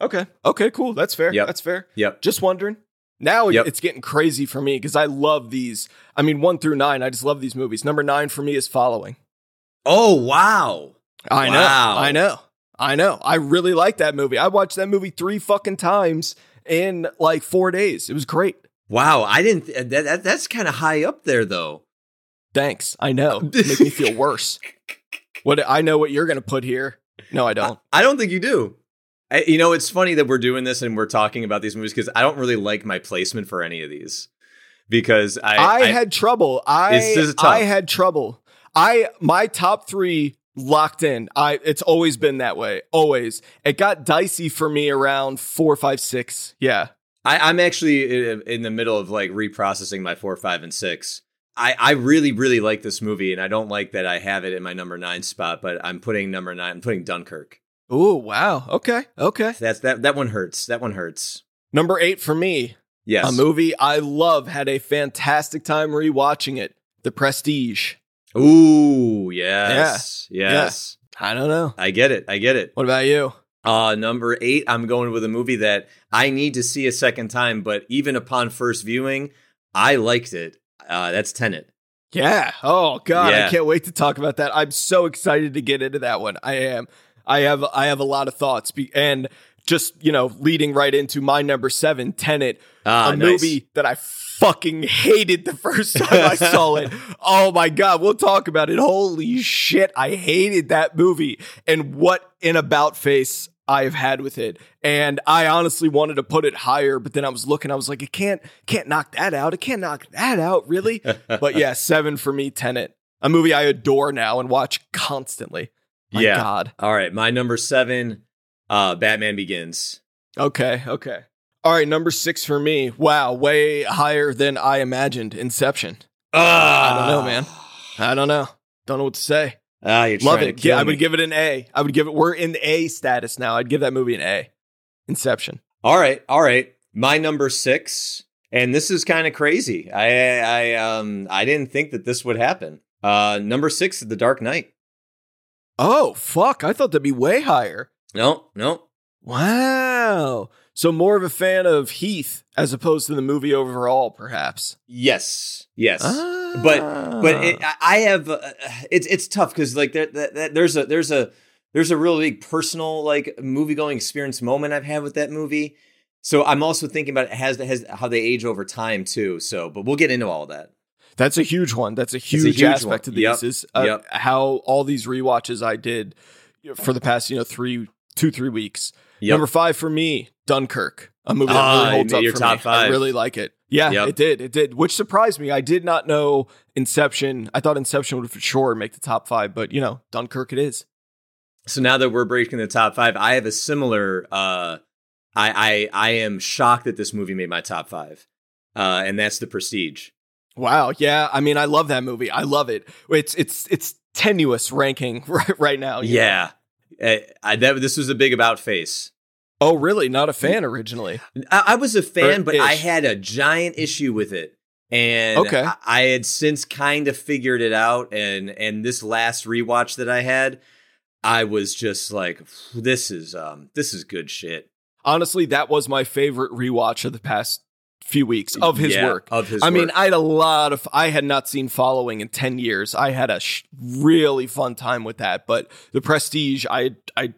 Okay. Okay, cool. That's fair. Yep. That's fair. Yep. Just wondering. Now Yep. it's getting crazy for me because I love these. I mean, one through nine, I just love these movies. Number nine for me is Following. Oh wow. I know. I know. I know. I really like that movie. I watched that movie three fucking times in like four days. It was great. Wow, I didn't. That, that that's kind of high up there, though. Thanks. I know. *laughs* Make me feel worse. What I know what you're gonna put here. No, I don't. I don't think you do. I, you know, it's funny that we're doing this and we're talking about these movies because I don't really like my placement for any of these because I I, had trouble. I It's just tough. I had trouble. I my top three locked in. I it's always been that way. Always. It got dicey for me around four, five, six. Yeah. I, I'm actually in in the middle of like reprocessing my four, five, and six. I, I really, really like this movie, and I don't like that I have it in my number nine spot, but I'm putting number nine. I'm putting Dunkirk. Oh wow. Okay. Okay. That's that. That one hurts. That one hurts. Number eight for me. Yes. A movie I love. Had a fantastic time rewatching it. The Prestige. Ooh, yes, yes. I don't know. I get it. I get it. What about you? Uh, number eight, I'm going with a movie that I need to see a second time, but even upon first viewing, I liked it. Uh, that's Tenet. Yeah. Oh God, Yeah. I can't wait to talk about that. I'm so excited to get into that one. I am. I have. I have a lot of thoughts. Be- and just you know, leading right into my number seven, Tenet, Ah, a nice. movie that I fucking hated the first time I saw *laughs* it. Oh my God, we'll talk about it. Holy shit, I hated that movie. And what an about face I've had with it. And I honestly wanted to put it higher, but then I was looking, I was like, it can't can't knock that out. It can't knock that out, really. but yeah, *laughs* seven for me, Tenet. A movie I adore now and watch constantly. My yeah. God. All right, my number seven, uh, Batman Begins. Okay, okay. All right, number six for me. Wow, way higher than I imagined. Inception. I don't know, man. I don't know. Don't know what to say. Ah, you're Love it. Yeah, I would give it an A. I would give it. We're in A status now. I'd give that movie an A. Inception. All right, all right. My number six, and this is kind of crazy. I, I, um, I didn't think that this would happen. Uh, number six, is The Dark Knight. Oh fuck! I thought that'd be way higher. No, no. Wow. So more of a fan of Heath as opposed to the movie overall, perhaps. Yes, yes. Ah. but but it, I- I have uh, it's it's tough because like there, that- there's a there's a there's a real big personal like movie going experience moment I've had with that movie. So I'm also thinking about it has has how they age over time too. So, but we'll get into all of that. That's a huge one. That's a a huge, huge aspect one. of these Yep. is uh, Yep. how all these rewatches I did for the past you know three two three weeks. Yep. Number five for me, Dunkirk, a movie that Ah, really holds up for top me. five. I really like it. Yeah, Yep. it did. It did, which surprised me. I did not know Inception. I thought Inception would for sure make the top five, but you know, Dunkirk it is. So now that we're breaking the top five, I have a similar. uh I I I am shocked that this movie made my top five, uh, and that's The Prestige. Wow. Yeah. I mean, I love that movie. I love it. It's it's it's tenuous ranking *laughs* right right now. Yeah, Uh, I, that this was a big about face. Oh, really? Not a fan originally. I, I was a fan, Or but I had a giant issue with it, and Okay. I, I had since kind of figured it out. And and this last rewatch that I had, I was just like, this is um this is good shit Honestly, that was my favorite rewatch of the past few weeks of his Yeah, work. Of his, I mean. I had a lot of. I had not seen Following in ten years. I had a sh- really fun time with that. But the Prestige, I I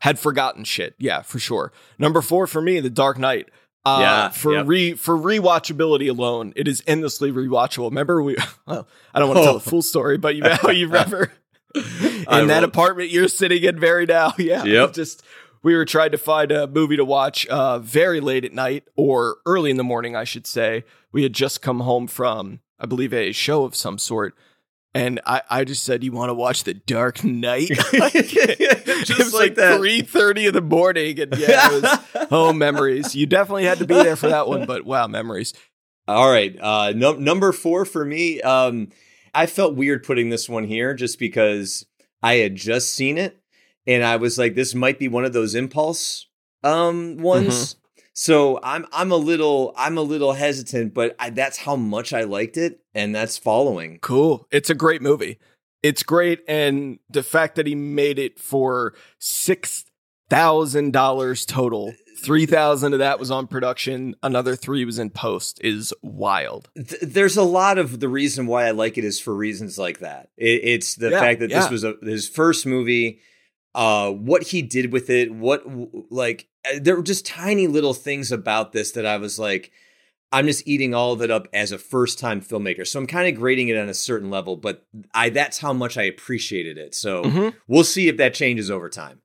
had forgotten shit. Yeah, for sure. Number four for me, The Dark Knight. Uh, Yeah, for yep. re for rewatchability alone, it is endlessly rewatchable. Remember, we *laughs* well, I don't want to tell Oh. the full story, but you you *laughs* remember in I that apartment you're sitting in very now. *laughs* Yeah, Yep. Just we were trying to find a movie to watch uh, very late at night or early in the morning, I should say. We had just come home from, I believe, a show of some sort. And I, I just said, "You want to watch The Dark Knight?" *laughs* *laughs* Just it was like like three thirty in the morning, and yeah, it was *laughs* oh memories. You definitely had to be there for that one, but wow, memories. All right. Uh, num number four for me. Um, I felt weird putting this one here just because I had just seen it and I was like, this might be one of those impulse um ones. So I'm I'm a little I'm a little hesitant, but I, that's how much I liked it, and that's following. Cool. It's a great movie. It's great, and the fact that he made it for six thousand dollars total, three thousand of that was on production, another three was in post, is wild. Th- there's a lot of the reason why I like it is for reasons like that. It, it's the Yeah, fact that yeah. this was a, his first movie. uh, what he did with it, what like there were just tiny little things about this that I was like, I'm just eating all of it up as a first time filmmaker. So I'm kind of grading it on a certain level, but I that's how much I appreciated it. So Mhm. we'll see if that changes over time.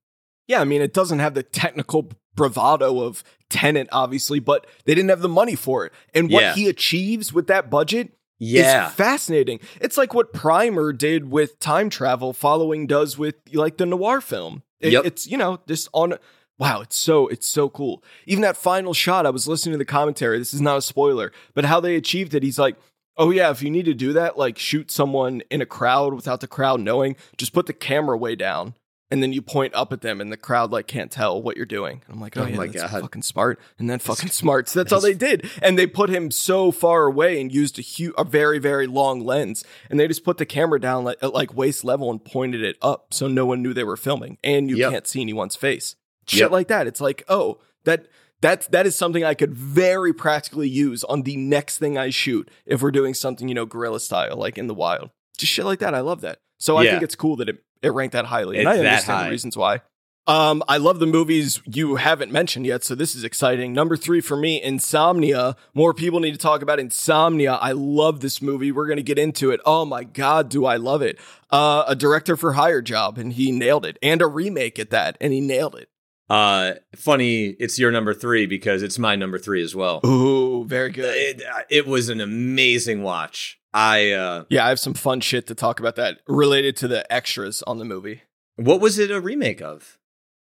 Yeah, I mean, it doesn't have the technical bravado of Tenet, obviously, but they didn't have the money for it. And what Yeah. he achieves with that budget Yeah. is fascinating. It's like what Primer did with time travel, following does with like the noir film. It- Yep. It's you know just on. Wow, it's so it's so cool. Even that final shot, I was listening to the commentary. This is not a spoiler, but how they achieved it. He's like, "Oh yeah, if you need to do that, like shoot someone in a crowd without the crowd knowing, just put the camera way down." And then you point up at them, and the crowd like can't tell what you're doing. And I'm like, oh, Oh yeah, my that's God. fucking smart. And then fucking smart. So that's all they did. And they put him so far away and used a huge, a very, very long lens. And they just put the camera down like, at like waist level and pointed it up, so no one knew they were filming. And you Yep. can't see anyone's face. Shit Yep. like that. It's like, oh, that that that is something I could very practically use on the next thing I shoot if we're doing something, you know, guerrilla style, like in the wild. Just shit like that. I love that. So I think it's cool that it, it ranked that highly. and It's I that understand the reasons why. Um, I love the movies you haven't mentioned yet, so this is exciting. Number three for me, Insomnia. More people need to talk about Insomnia. I love this movie. We're gonna get into it. Oh my god, do I love it? Uh, a director for hire job, and he nailed it, and a remake at that, and he nailed it. Uh, funny, it's your number three because it's my number three as well. Ooh, very good. It, it was an amazing watch. I uh, Yeah, I have some fun shit to talk about that related to the extras on the movie. what was it a remake of?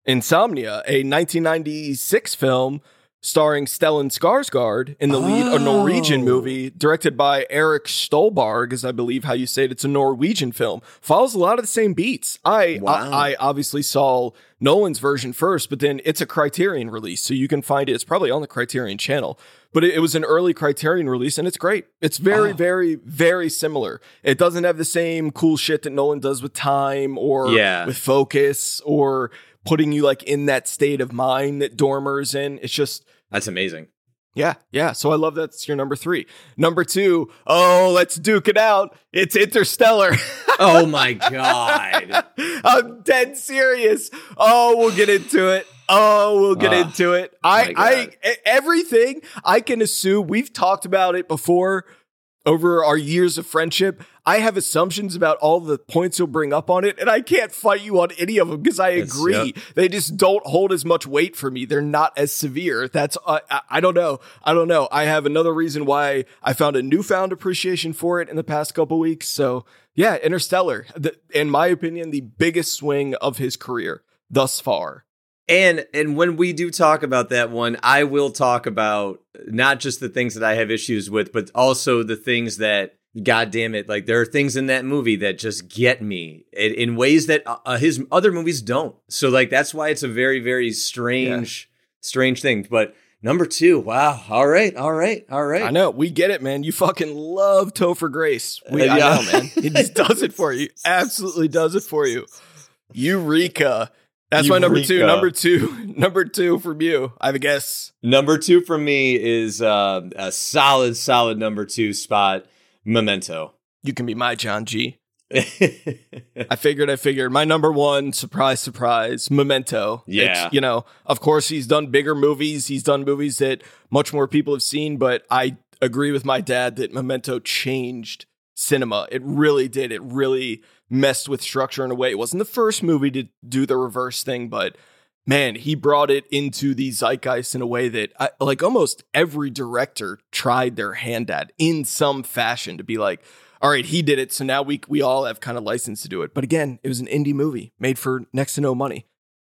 Insomnia, a 1996 film starring Stellan Skarsgård in the lead, a Norwegian Oh. movie directed by Eric Stolbarg, is I believe how you say it. It's a Norwegian film. Follows a lot of the same beats. I, Wow. I, I obviously saw Nolan's version first, but then it's a Criterion release, so you can find it. It's probably on the Criterion channel, but it, it was an early Criterion release, and it's great. It's very, Oh. very, very similar. It doesn't have the same cool shit that Nolan does with time or Yeah. with focus or putting you like in that state of mind that Dormer's in. It's just That's amazing. yeah, yeah. So I love that's your number three. Number two, oh, let's duke it out. It's Interstellar. *laughs* Oh my god. I'm dead serious. Oh, we'll get into it. Oh, we'll get Ah, into it. I, I, e- everything I can assume. We've talked about it before over our years of friendship. I have assumptions about all the points you'll bring up on it, and I can't fight you on any of them because I It's- agree. yep. They just don't hold as much weight for me. They're not as severe. That's uh, I, I don't know. I don't know. I have another reason why I found a newfound appreciation for it in the past couple weeks. So yeah, Interstellar, the, in my opinion, the biggest swing of his career thus far. And and when we do talk about that one, I will talk about not just the things that I have issues with, but also the things that God damn it, like there are things in that movie that just get me in, in ways that uh, his other movies don't. So like that's why it's a very very strange strange thing. But number 2, wow. All right. All right. All right. I know we get it, man. You fucking love Topher Grace. We, Uh, I know, man. He just does it for you. Absolutely does it for you. Eureka. That's my number two. Number two. Number two from you. I have a guess. Number 2 for me is uh, a solid solid number 2 spot, Memento. You can be my John G. *laughs* I figured, I figured. My number one, surprise, surprise, Memento. Yeah. It's, you know, of course, he's done bigger movies. He's done movies that much more people have seen, but I agree with my dad that Memento changed cinema. It really did. It really messed with structure in a way. It wasn't the first movie to do the reverse thing, but man, he brought it into the zeitgeist in a way that I, like almost every director tried their hand at in some fashion to be like, all right, he did it, so now we we all have kind of license to do it. But again, it was an indie movie made for next to no money.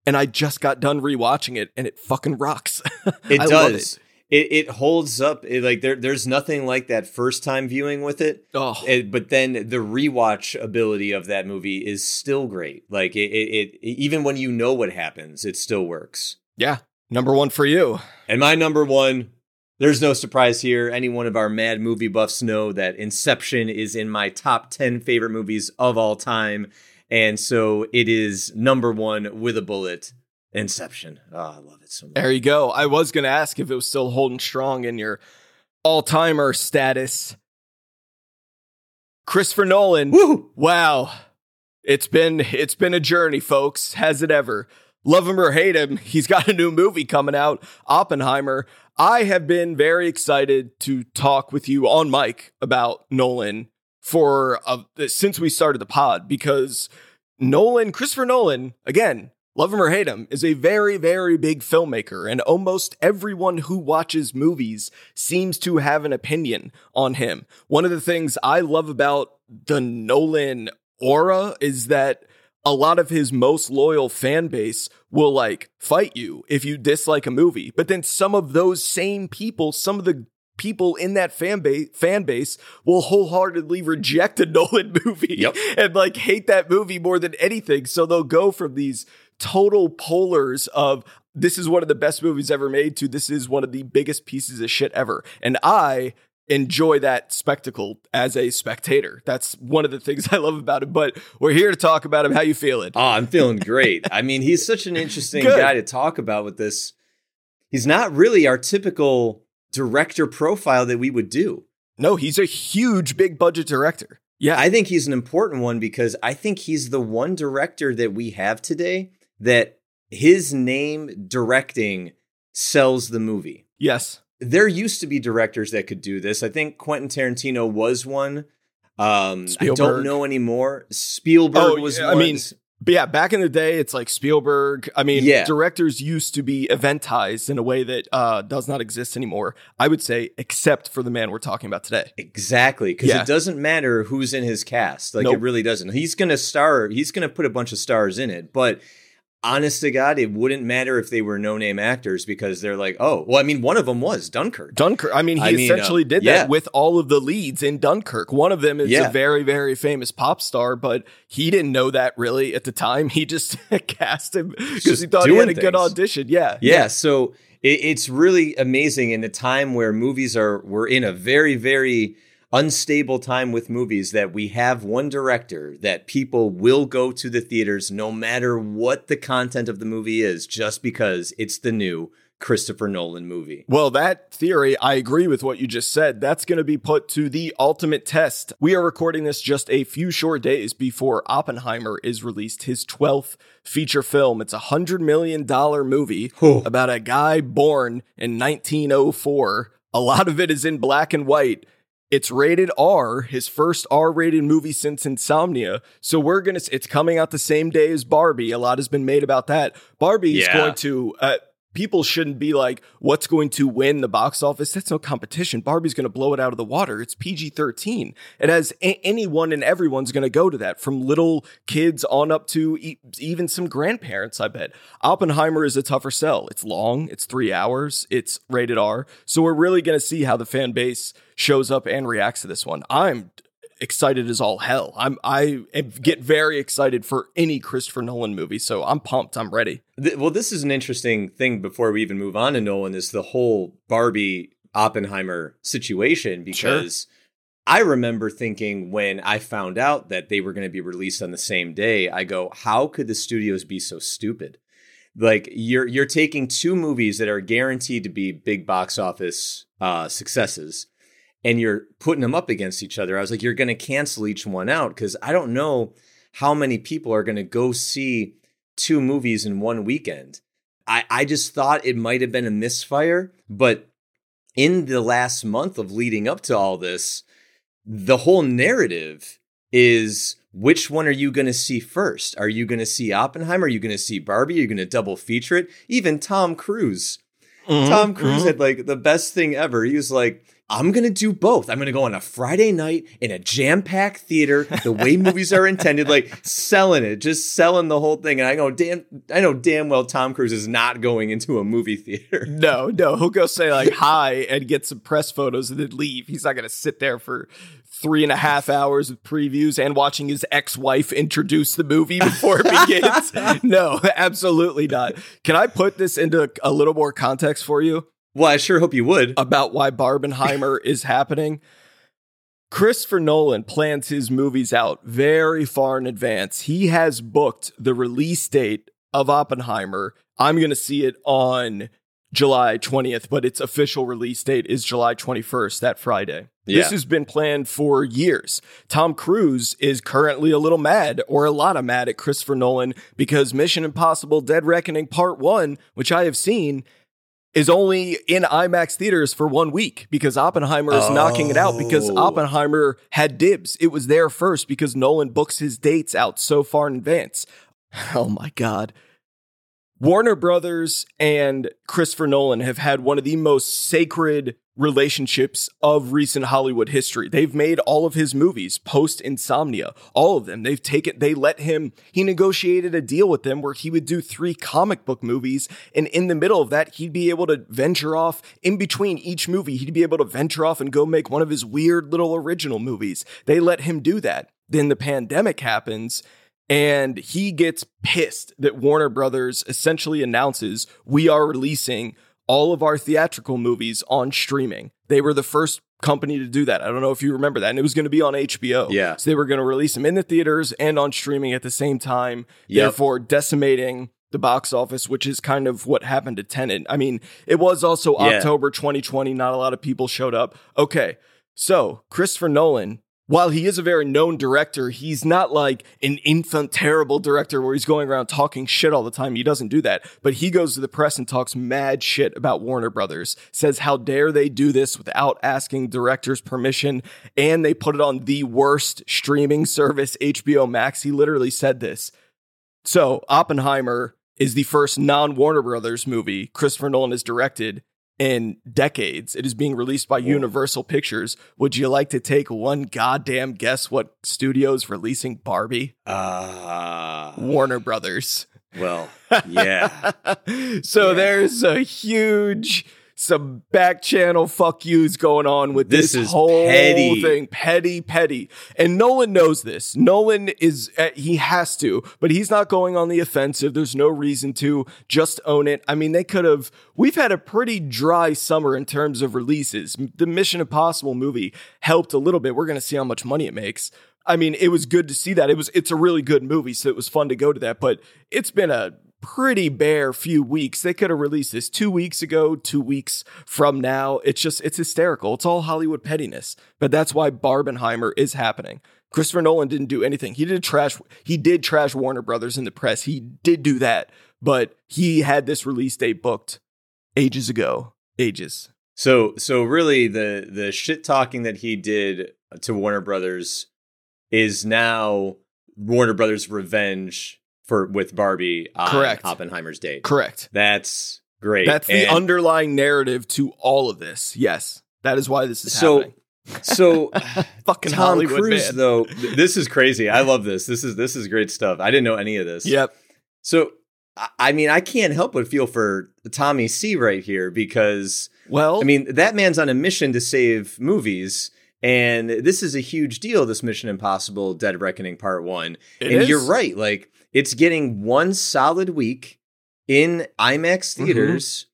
And I just got done rewatching it and it fucking rocks. *laughs* It does. It. It holds up. It, like there, there's nothing like that first time viewing with it. Oh, It- but then the rewatch ability of that movie is still great. Like it, it, it, even when you know what happens, it still works. yeah. Number one for you. And my number one, there's no surprise here. Any one of our mad movie buffs know that Inception is in my top 10 favorite movies of all time. And so it is number one with a bullet. Inception. Oh, I love it so much. There you go. I was going to ask if it was still holding strong in your all timer status. Christopher Nolan. Woo! Wow. It's been it's been a journey, folks. Has it ever? Love him or hate him, he's got a new movie coming out, Oppenheimer. I have been very excited to talk with you on mic about Nolan for uh, since we started the pod because Nolan, Christopher Nolan, again, love him or hate him, is a very, very big filmmaker, and almost everyone who watches movies seems to have an opinion on him. One of the things I love about the Nolan aura is that a lot of his most loyal fan base will like fight you if you dislike a movie. But then some of those same people, some of the people in that fan base fan base will wholeheartedly reject a *laughs* Nolan movie Yep. and like hate that movie more than anything. So they'll go from these total polars of this is one of the best movies ever made to this is one of the biggest pieces of shit ever. And I enjoy that spectacle as a spectator. That's one of the things *laughs* I love about it. But we're here to talk about him. How you feeling? Oh, I'm feeling *laughs* great. I mean, he's such an interesting Good. guy to talk about with this. He's not really our typical director profile that we would do. No, he's a huge big budget director. Yeah. I think he's an important one because I think he's the one director that we have today that his name directing sells the movie. yes. There used to be directors that could do this. I think Quentin Tarantino was one. Um, I don't know anymore. Spielberg Oh, was yeah, one. I mean, But yeah, back in the day, it's like Spielberg. I mean, Yeah. directors used to be eventized in a way that uh, does not exist anymore. I would say, except for the man we're talking about today. Exactly, because Yeah. it doesn't matter who's in his cast. Like Nope. it really doesn't. He's gonna star. He's gonna put a bunch of stars in it. But honest to God, it wouldn't matter if they were no name actors because they're like, oh, well, I mean, one of them was Dunkirk. Dunkirk. I mean, he I mean, essentially uh, did yeah. that with all of the leads in Dunkirk. One of them is Yeah. a very, very famous pop star, but he didn't know that really at the time. *laughs* He just *laughs* cast him because he thought he had a good things. audition. Yeah. yeah, so it, it's really amazing in a time where movies are. We're in a very, very unstable time with movies that we have one director that people will go to the theaters no matter what the content of the movie is, just because it's the new Christopher Nolan movie. Well, that theory, I agree with what you just said. That's going to be put to the ultimate test. We are recording this just a few short days before Oppenheimer is released, his 12th feature film. It's a $100 million movie Whew. about a guy born in 1904. A lot of it is in black and white. It's rated R, his first R-rated movie since Insomnia. So we're gonna. It's coming out the same day as Barbie. A lot has been made about that. Barbie is going to. Uh, people shouldn't be like, "What's going to win the box office?" That's no competition. Barbie's going to blow it out of the water. It's PG-13. It has a- anyone and everyone's going to go to that, from little kids on up to e- even some grandparents. I bet. Oppenheimer is a tougher sell. It's long. It's three hours. It's rated R. So we're really going to see how the fan base shows up and reacts to this one. I'm excited as all hell. I'm I get very excited for any Christopher Nolan movie. So I'm pumped. I'm ready. Well, this is an interesting thing before we even move on to Nolan is the whole Barbie Oppenheimer situation because I remember thinking when I found out that they were going to be released on the same day, I go, how could the studios be so stupid? Like you're you're taking two movies that are guaranteed to be big box office uh, successes, and you're putting them up against each other. I was like, you're going to cancel each one out because I don't know how many people are going to go see two movies in one weekend. I, I just thought it might have been a misfire, but in the last month of leading up to all this, the whole narrative is which one are you going to see first? Are you going to see Oppenheimer? Are you going to see Barbie? Are you going to double feature it? Even Tom Cruise. Mm-hmm, Tom Cruise mm-hmm. had like the best thing ever. He was like, I'm going to do both. I'm going to go on a Friday night in a jam packed theater, the way *laughs* movies are intended, like selling it, just selling the whole thing. And I go, damn, I know damn well Tom Cruise is not going into a movie theater. *laughs* No, no, he'll go say like *laughs* hi and get some press photos and then leave. He's not going to sit there for three and a half hours of previews and watching his ex-wife introduce the movie before it begins. no, absolutely not. Can I put this into a little more context for you? Well, I sure hope you would. about why Barbenheimer *laughs* is happening. Christopher Nolan plans his movies out very far in advance. He has booked the release date of Oppenheimer. I'm going to see it on July 20th, but its official release date is July 21st, that Friday. Yeah. This has been planned for years. Tom Cruise is currently a little mad, or a lot of mad at Christopher Nolan because Mission Impossible Dead Reckoning Part 1, which I have seen, is only in IMAX theaters for one week because Oppenheimer is knocking it out because Oh. Oppenheimer had dibs. It was there first because Nolan books his dates out so far in advance. *sighs* Oh my God. Warner Brothers and Christopher Nolan have had one of the most sacred relationships of recent Hollywood history. They've made all of his movies post Insomnia, all of them. They've taken, they let him, he negotiated a deal with them where he would do three comic book movies. And in the middle of that, he'd be able to venture off in between each movie. He'd be able to venture off and go make one of his weird little original movies. They let him do that. Then the pandemic happens and he gets pissed that Warner Brothers essentially announces we are releasing all of our theatrical movies on streaming. They were the first company to do that. I don't know if you remember that. And it was going to be on HBO. Yeah. So they were going to release them in the theaters and on streaming at the same time, Yep. therefore decimating the box office, which is kind of what happened to Tenet. I mean, it was also Yeah. October 2020. Not a lot of people showed up. Okay. So Christopher Nolan, while he is a very known director, he's not like an enfant terrible director where he's going around talking shit all the time. He doesn't do that. But he goes to the press and talks mad shit about Warner Brothers, says how dare they do this without asking directors permission, and they put it on the worst streaming service, HBO Max. He literally said this. So Oppenheimer is the first non-Warner Brothers movie Christopher Nolan has directed in decades. It is being released by Universal Pictures. Would you like to take one goddamn guess what studio's releasing Barbie? Ah, Warner Brothers. well, *laughs* yeah. so Yeah. there's a huge some back channel fuck yous going on with this, This is whole petty. thing. Petty petty. And nolan knows this. Nolan is uh, he has to but he's not going on the offensive. There's no reason to. Just own it. I mean they could have we've had a pretty dry summer in terms of releases. The mission impossible movie helped a little bit. We're going to see how much money it makes. I mean, it was good to see that. It was it's a really good movie, so it was fun to go to that. But it's been a pretty bare few weeks. They could have released this two weeks ago, two weeks from now. It's just it's hysterical. It's all Hollywood pettiness. But that's why Barbenheimer is happening. Christopher Nolan didn't do anything. He did trash he did trash Warner Brothers in the press. He did do that. But he had this release date booked ages ago. Ages. So so really the the shit talking that he did to Warner Brothers is now Warner Brothers revenge for with Barbie Correct. Oppenheimer's date. Correct. That's great. That's the And underlying narrative to all of this. Yes. That is why this is So- happening. so *laughs* Fucking Tom Hollywood Cruise man. though th- this is crazy. I love this. This is this is great stuff. I didn't know any of this. Yep. So I- I mean I can't help but feel for Tommy C right here because Well, I mean, that man's on a mission to save movies. And this is a huge deal, this Mission Impossible Dead Reckoning Part One. and is. you're right. Like, it's getting one solid week in IMAX Mm-hmm. theaters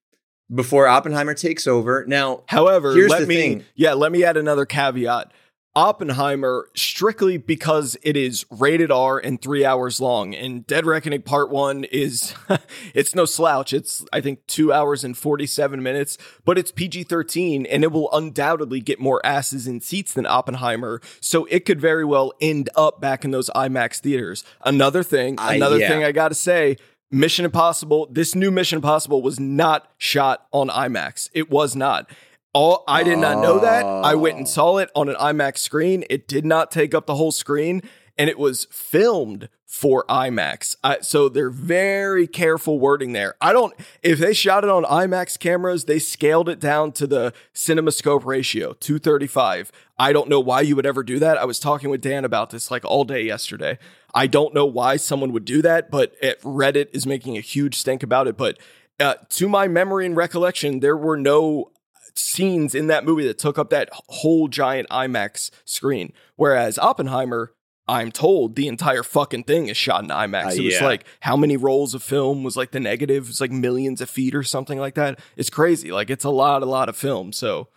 before Oppenheimer takes over. Now, However, Here's let the me thing. yeah, let me add another caveat. Oppenheimer, strictly because it is rated R and three hours long, and Dead Reckoning Part One is *laughs* it's no slouch. It's I think two hours and forty seven minutes, but it's PG thirteen, and it will undoubtedly get more asses in seats than Oppenheimer. So it could very well end up back in those IMAX theaters. Another thing, I- another yeah. thing I gotta say. Mission Impossible, this new Mission Impossible was not shot on IMAX. It was not. All I did not know that. I went and saw it on an IMAX screen. It did not take up the whole screen, and it was filmed for IMAX. I, so they're very careful wording there. I don't. If they shot it on IMAX cameras, they scaled it down to the CinemaScope ratio, two thirty five. I don't know why you would ever do that. I was talking with Dan about this like all day yesterday. I don't know why someone would do that, but it, Reddit is making a huge stink about it. But uh, to my memory and recollection, there were no scenes in that movie that took up that whole giant IMAX screen. Whereas Oppenheimer, I'm told the entire fucking thing is shot in IMAX. Uh, it was yeah. like how many rolls of film was like the negative? It's like millions of feet or something like that. It's crazy. Like it's a lot, a lot of film. So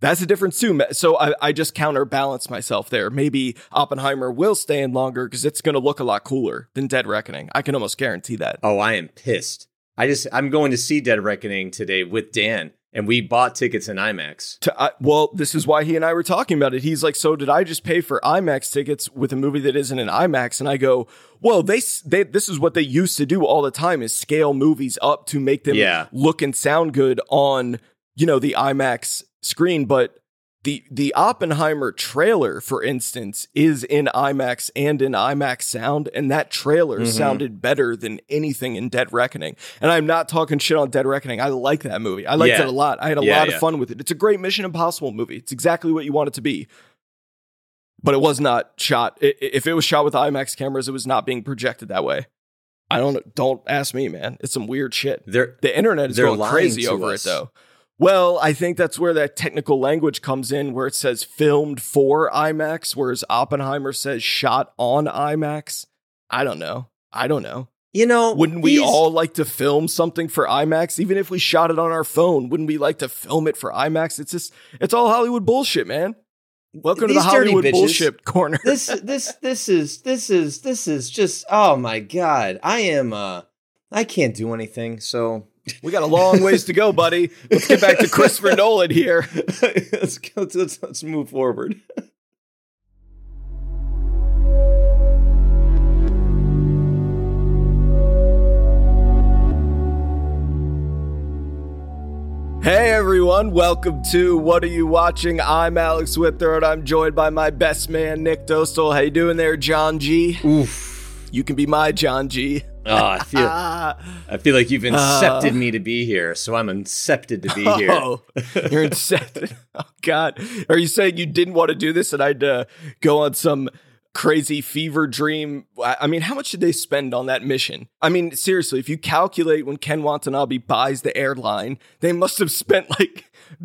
that's a difference too. So I, I just counterbalance myself there. Maybe Oppenheimer will stay in longer because it's going to look a lot cooler than Dead Reckoning. I can almost guarantee that. oh, I am pissed. I just I'm going to see Dead Reckoning today with Dan, and we bought tickets in IMAX. To, uh, well, this is why he and I were talking about it. He's like, "So did I just pay for IMAX tickets with a movie that isn't an IMAX?" And I go, "Well, they, they this is what they used to do all the time: is scale movies up to make them Yeah. look and sound good on you know the IMAX screen, but." The, the Oppenheimer trailer, for instance, is in IMAX and in IMAX sound, and that trailer Mhm. sounded better than anything in Dead Reckoning. And I'm not talking shit on Dead Reckoning. I like that movie. I liked Yeah. it a lot. I had a Yeah, lot yeah. of fun with it. It's a great Mission Impossible movie. It's exactly what you want it to be. But it was not shot. If it was shot with IMAX cameras, it was not being projected that way. I don't. Don't ask me, man. It's some weird shit. They're The internet is going crazy over us. it, though. Well, I think that's where that technical language comes in, where it says filmed for IMAX, whereas Oppenheimer says shot on IMAX. I don't know. I don't know. you know Wouldn't we all like to film something for IMAX? Even if we shot it on our phone, wouldn't we like to film it for IMAX? It's just, it's all Hollywood bullshit, man. Welcome to the Hollywood bitches. bullshit corner. this this this is this is this is just oh my god I am uh I can't do anything so we got a long ways to go, buddy. Let's get back to Christopher *laughs* Nolan here. *laughs* let's, go, let's let's move forward. Hey everyone, welcome to What Are You Watching? I'm Alex Withrow and I'm joined by my best man, Nick Dostal. How you doing there, John G? Oof. You can be my John G. Oh, I feel *laughs* I feel like you've incepted Uh. me to be here, so I'm incepted to be *laughs* here. oh, *laughs* you're incepted. Oh God, are you saying you didn't want to do this and I'd uh, go on some crazy fever dream? I I mean, how much did they spend on that mission? I mean, seriously, if you calculate when Ken Watanabe buys the airline, they must have spent like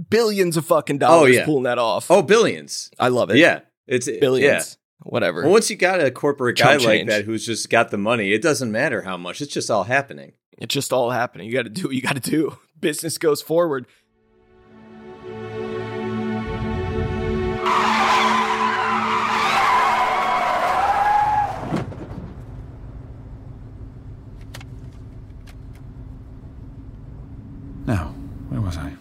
billions of fucking dollars oh, yeah. pulling that off. Oh, billions. I love it. Yeah, it's billions. Yeah. Whatever. Well, once you got a corporate guy Chump like change. that who's just got the money, it doesn't matter how much. It's just all happening. It's just all happening. You got to do what you got to do. *laughs* Business goes forward. Now, where was I?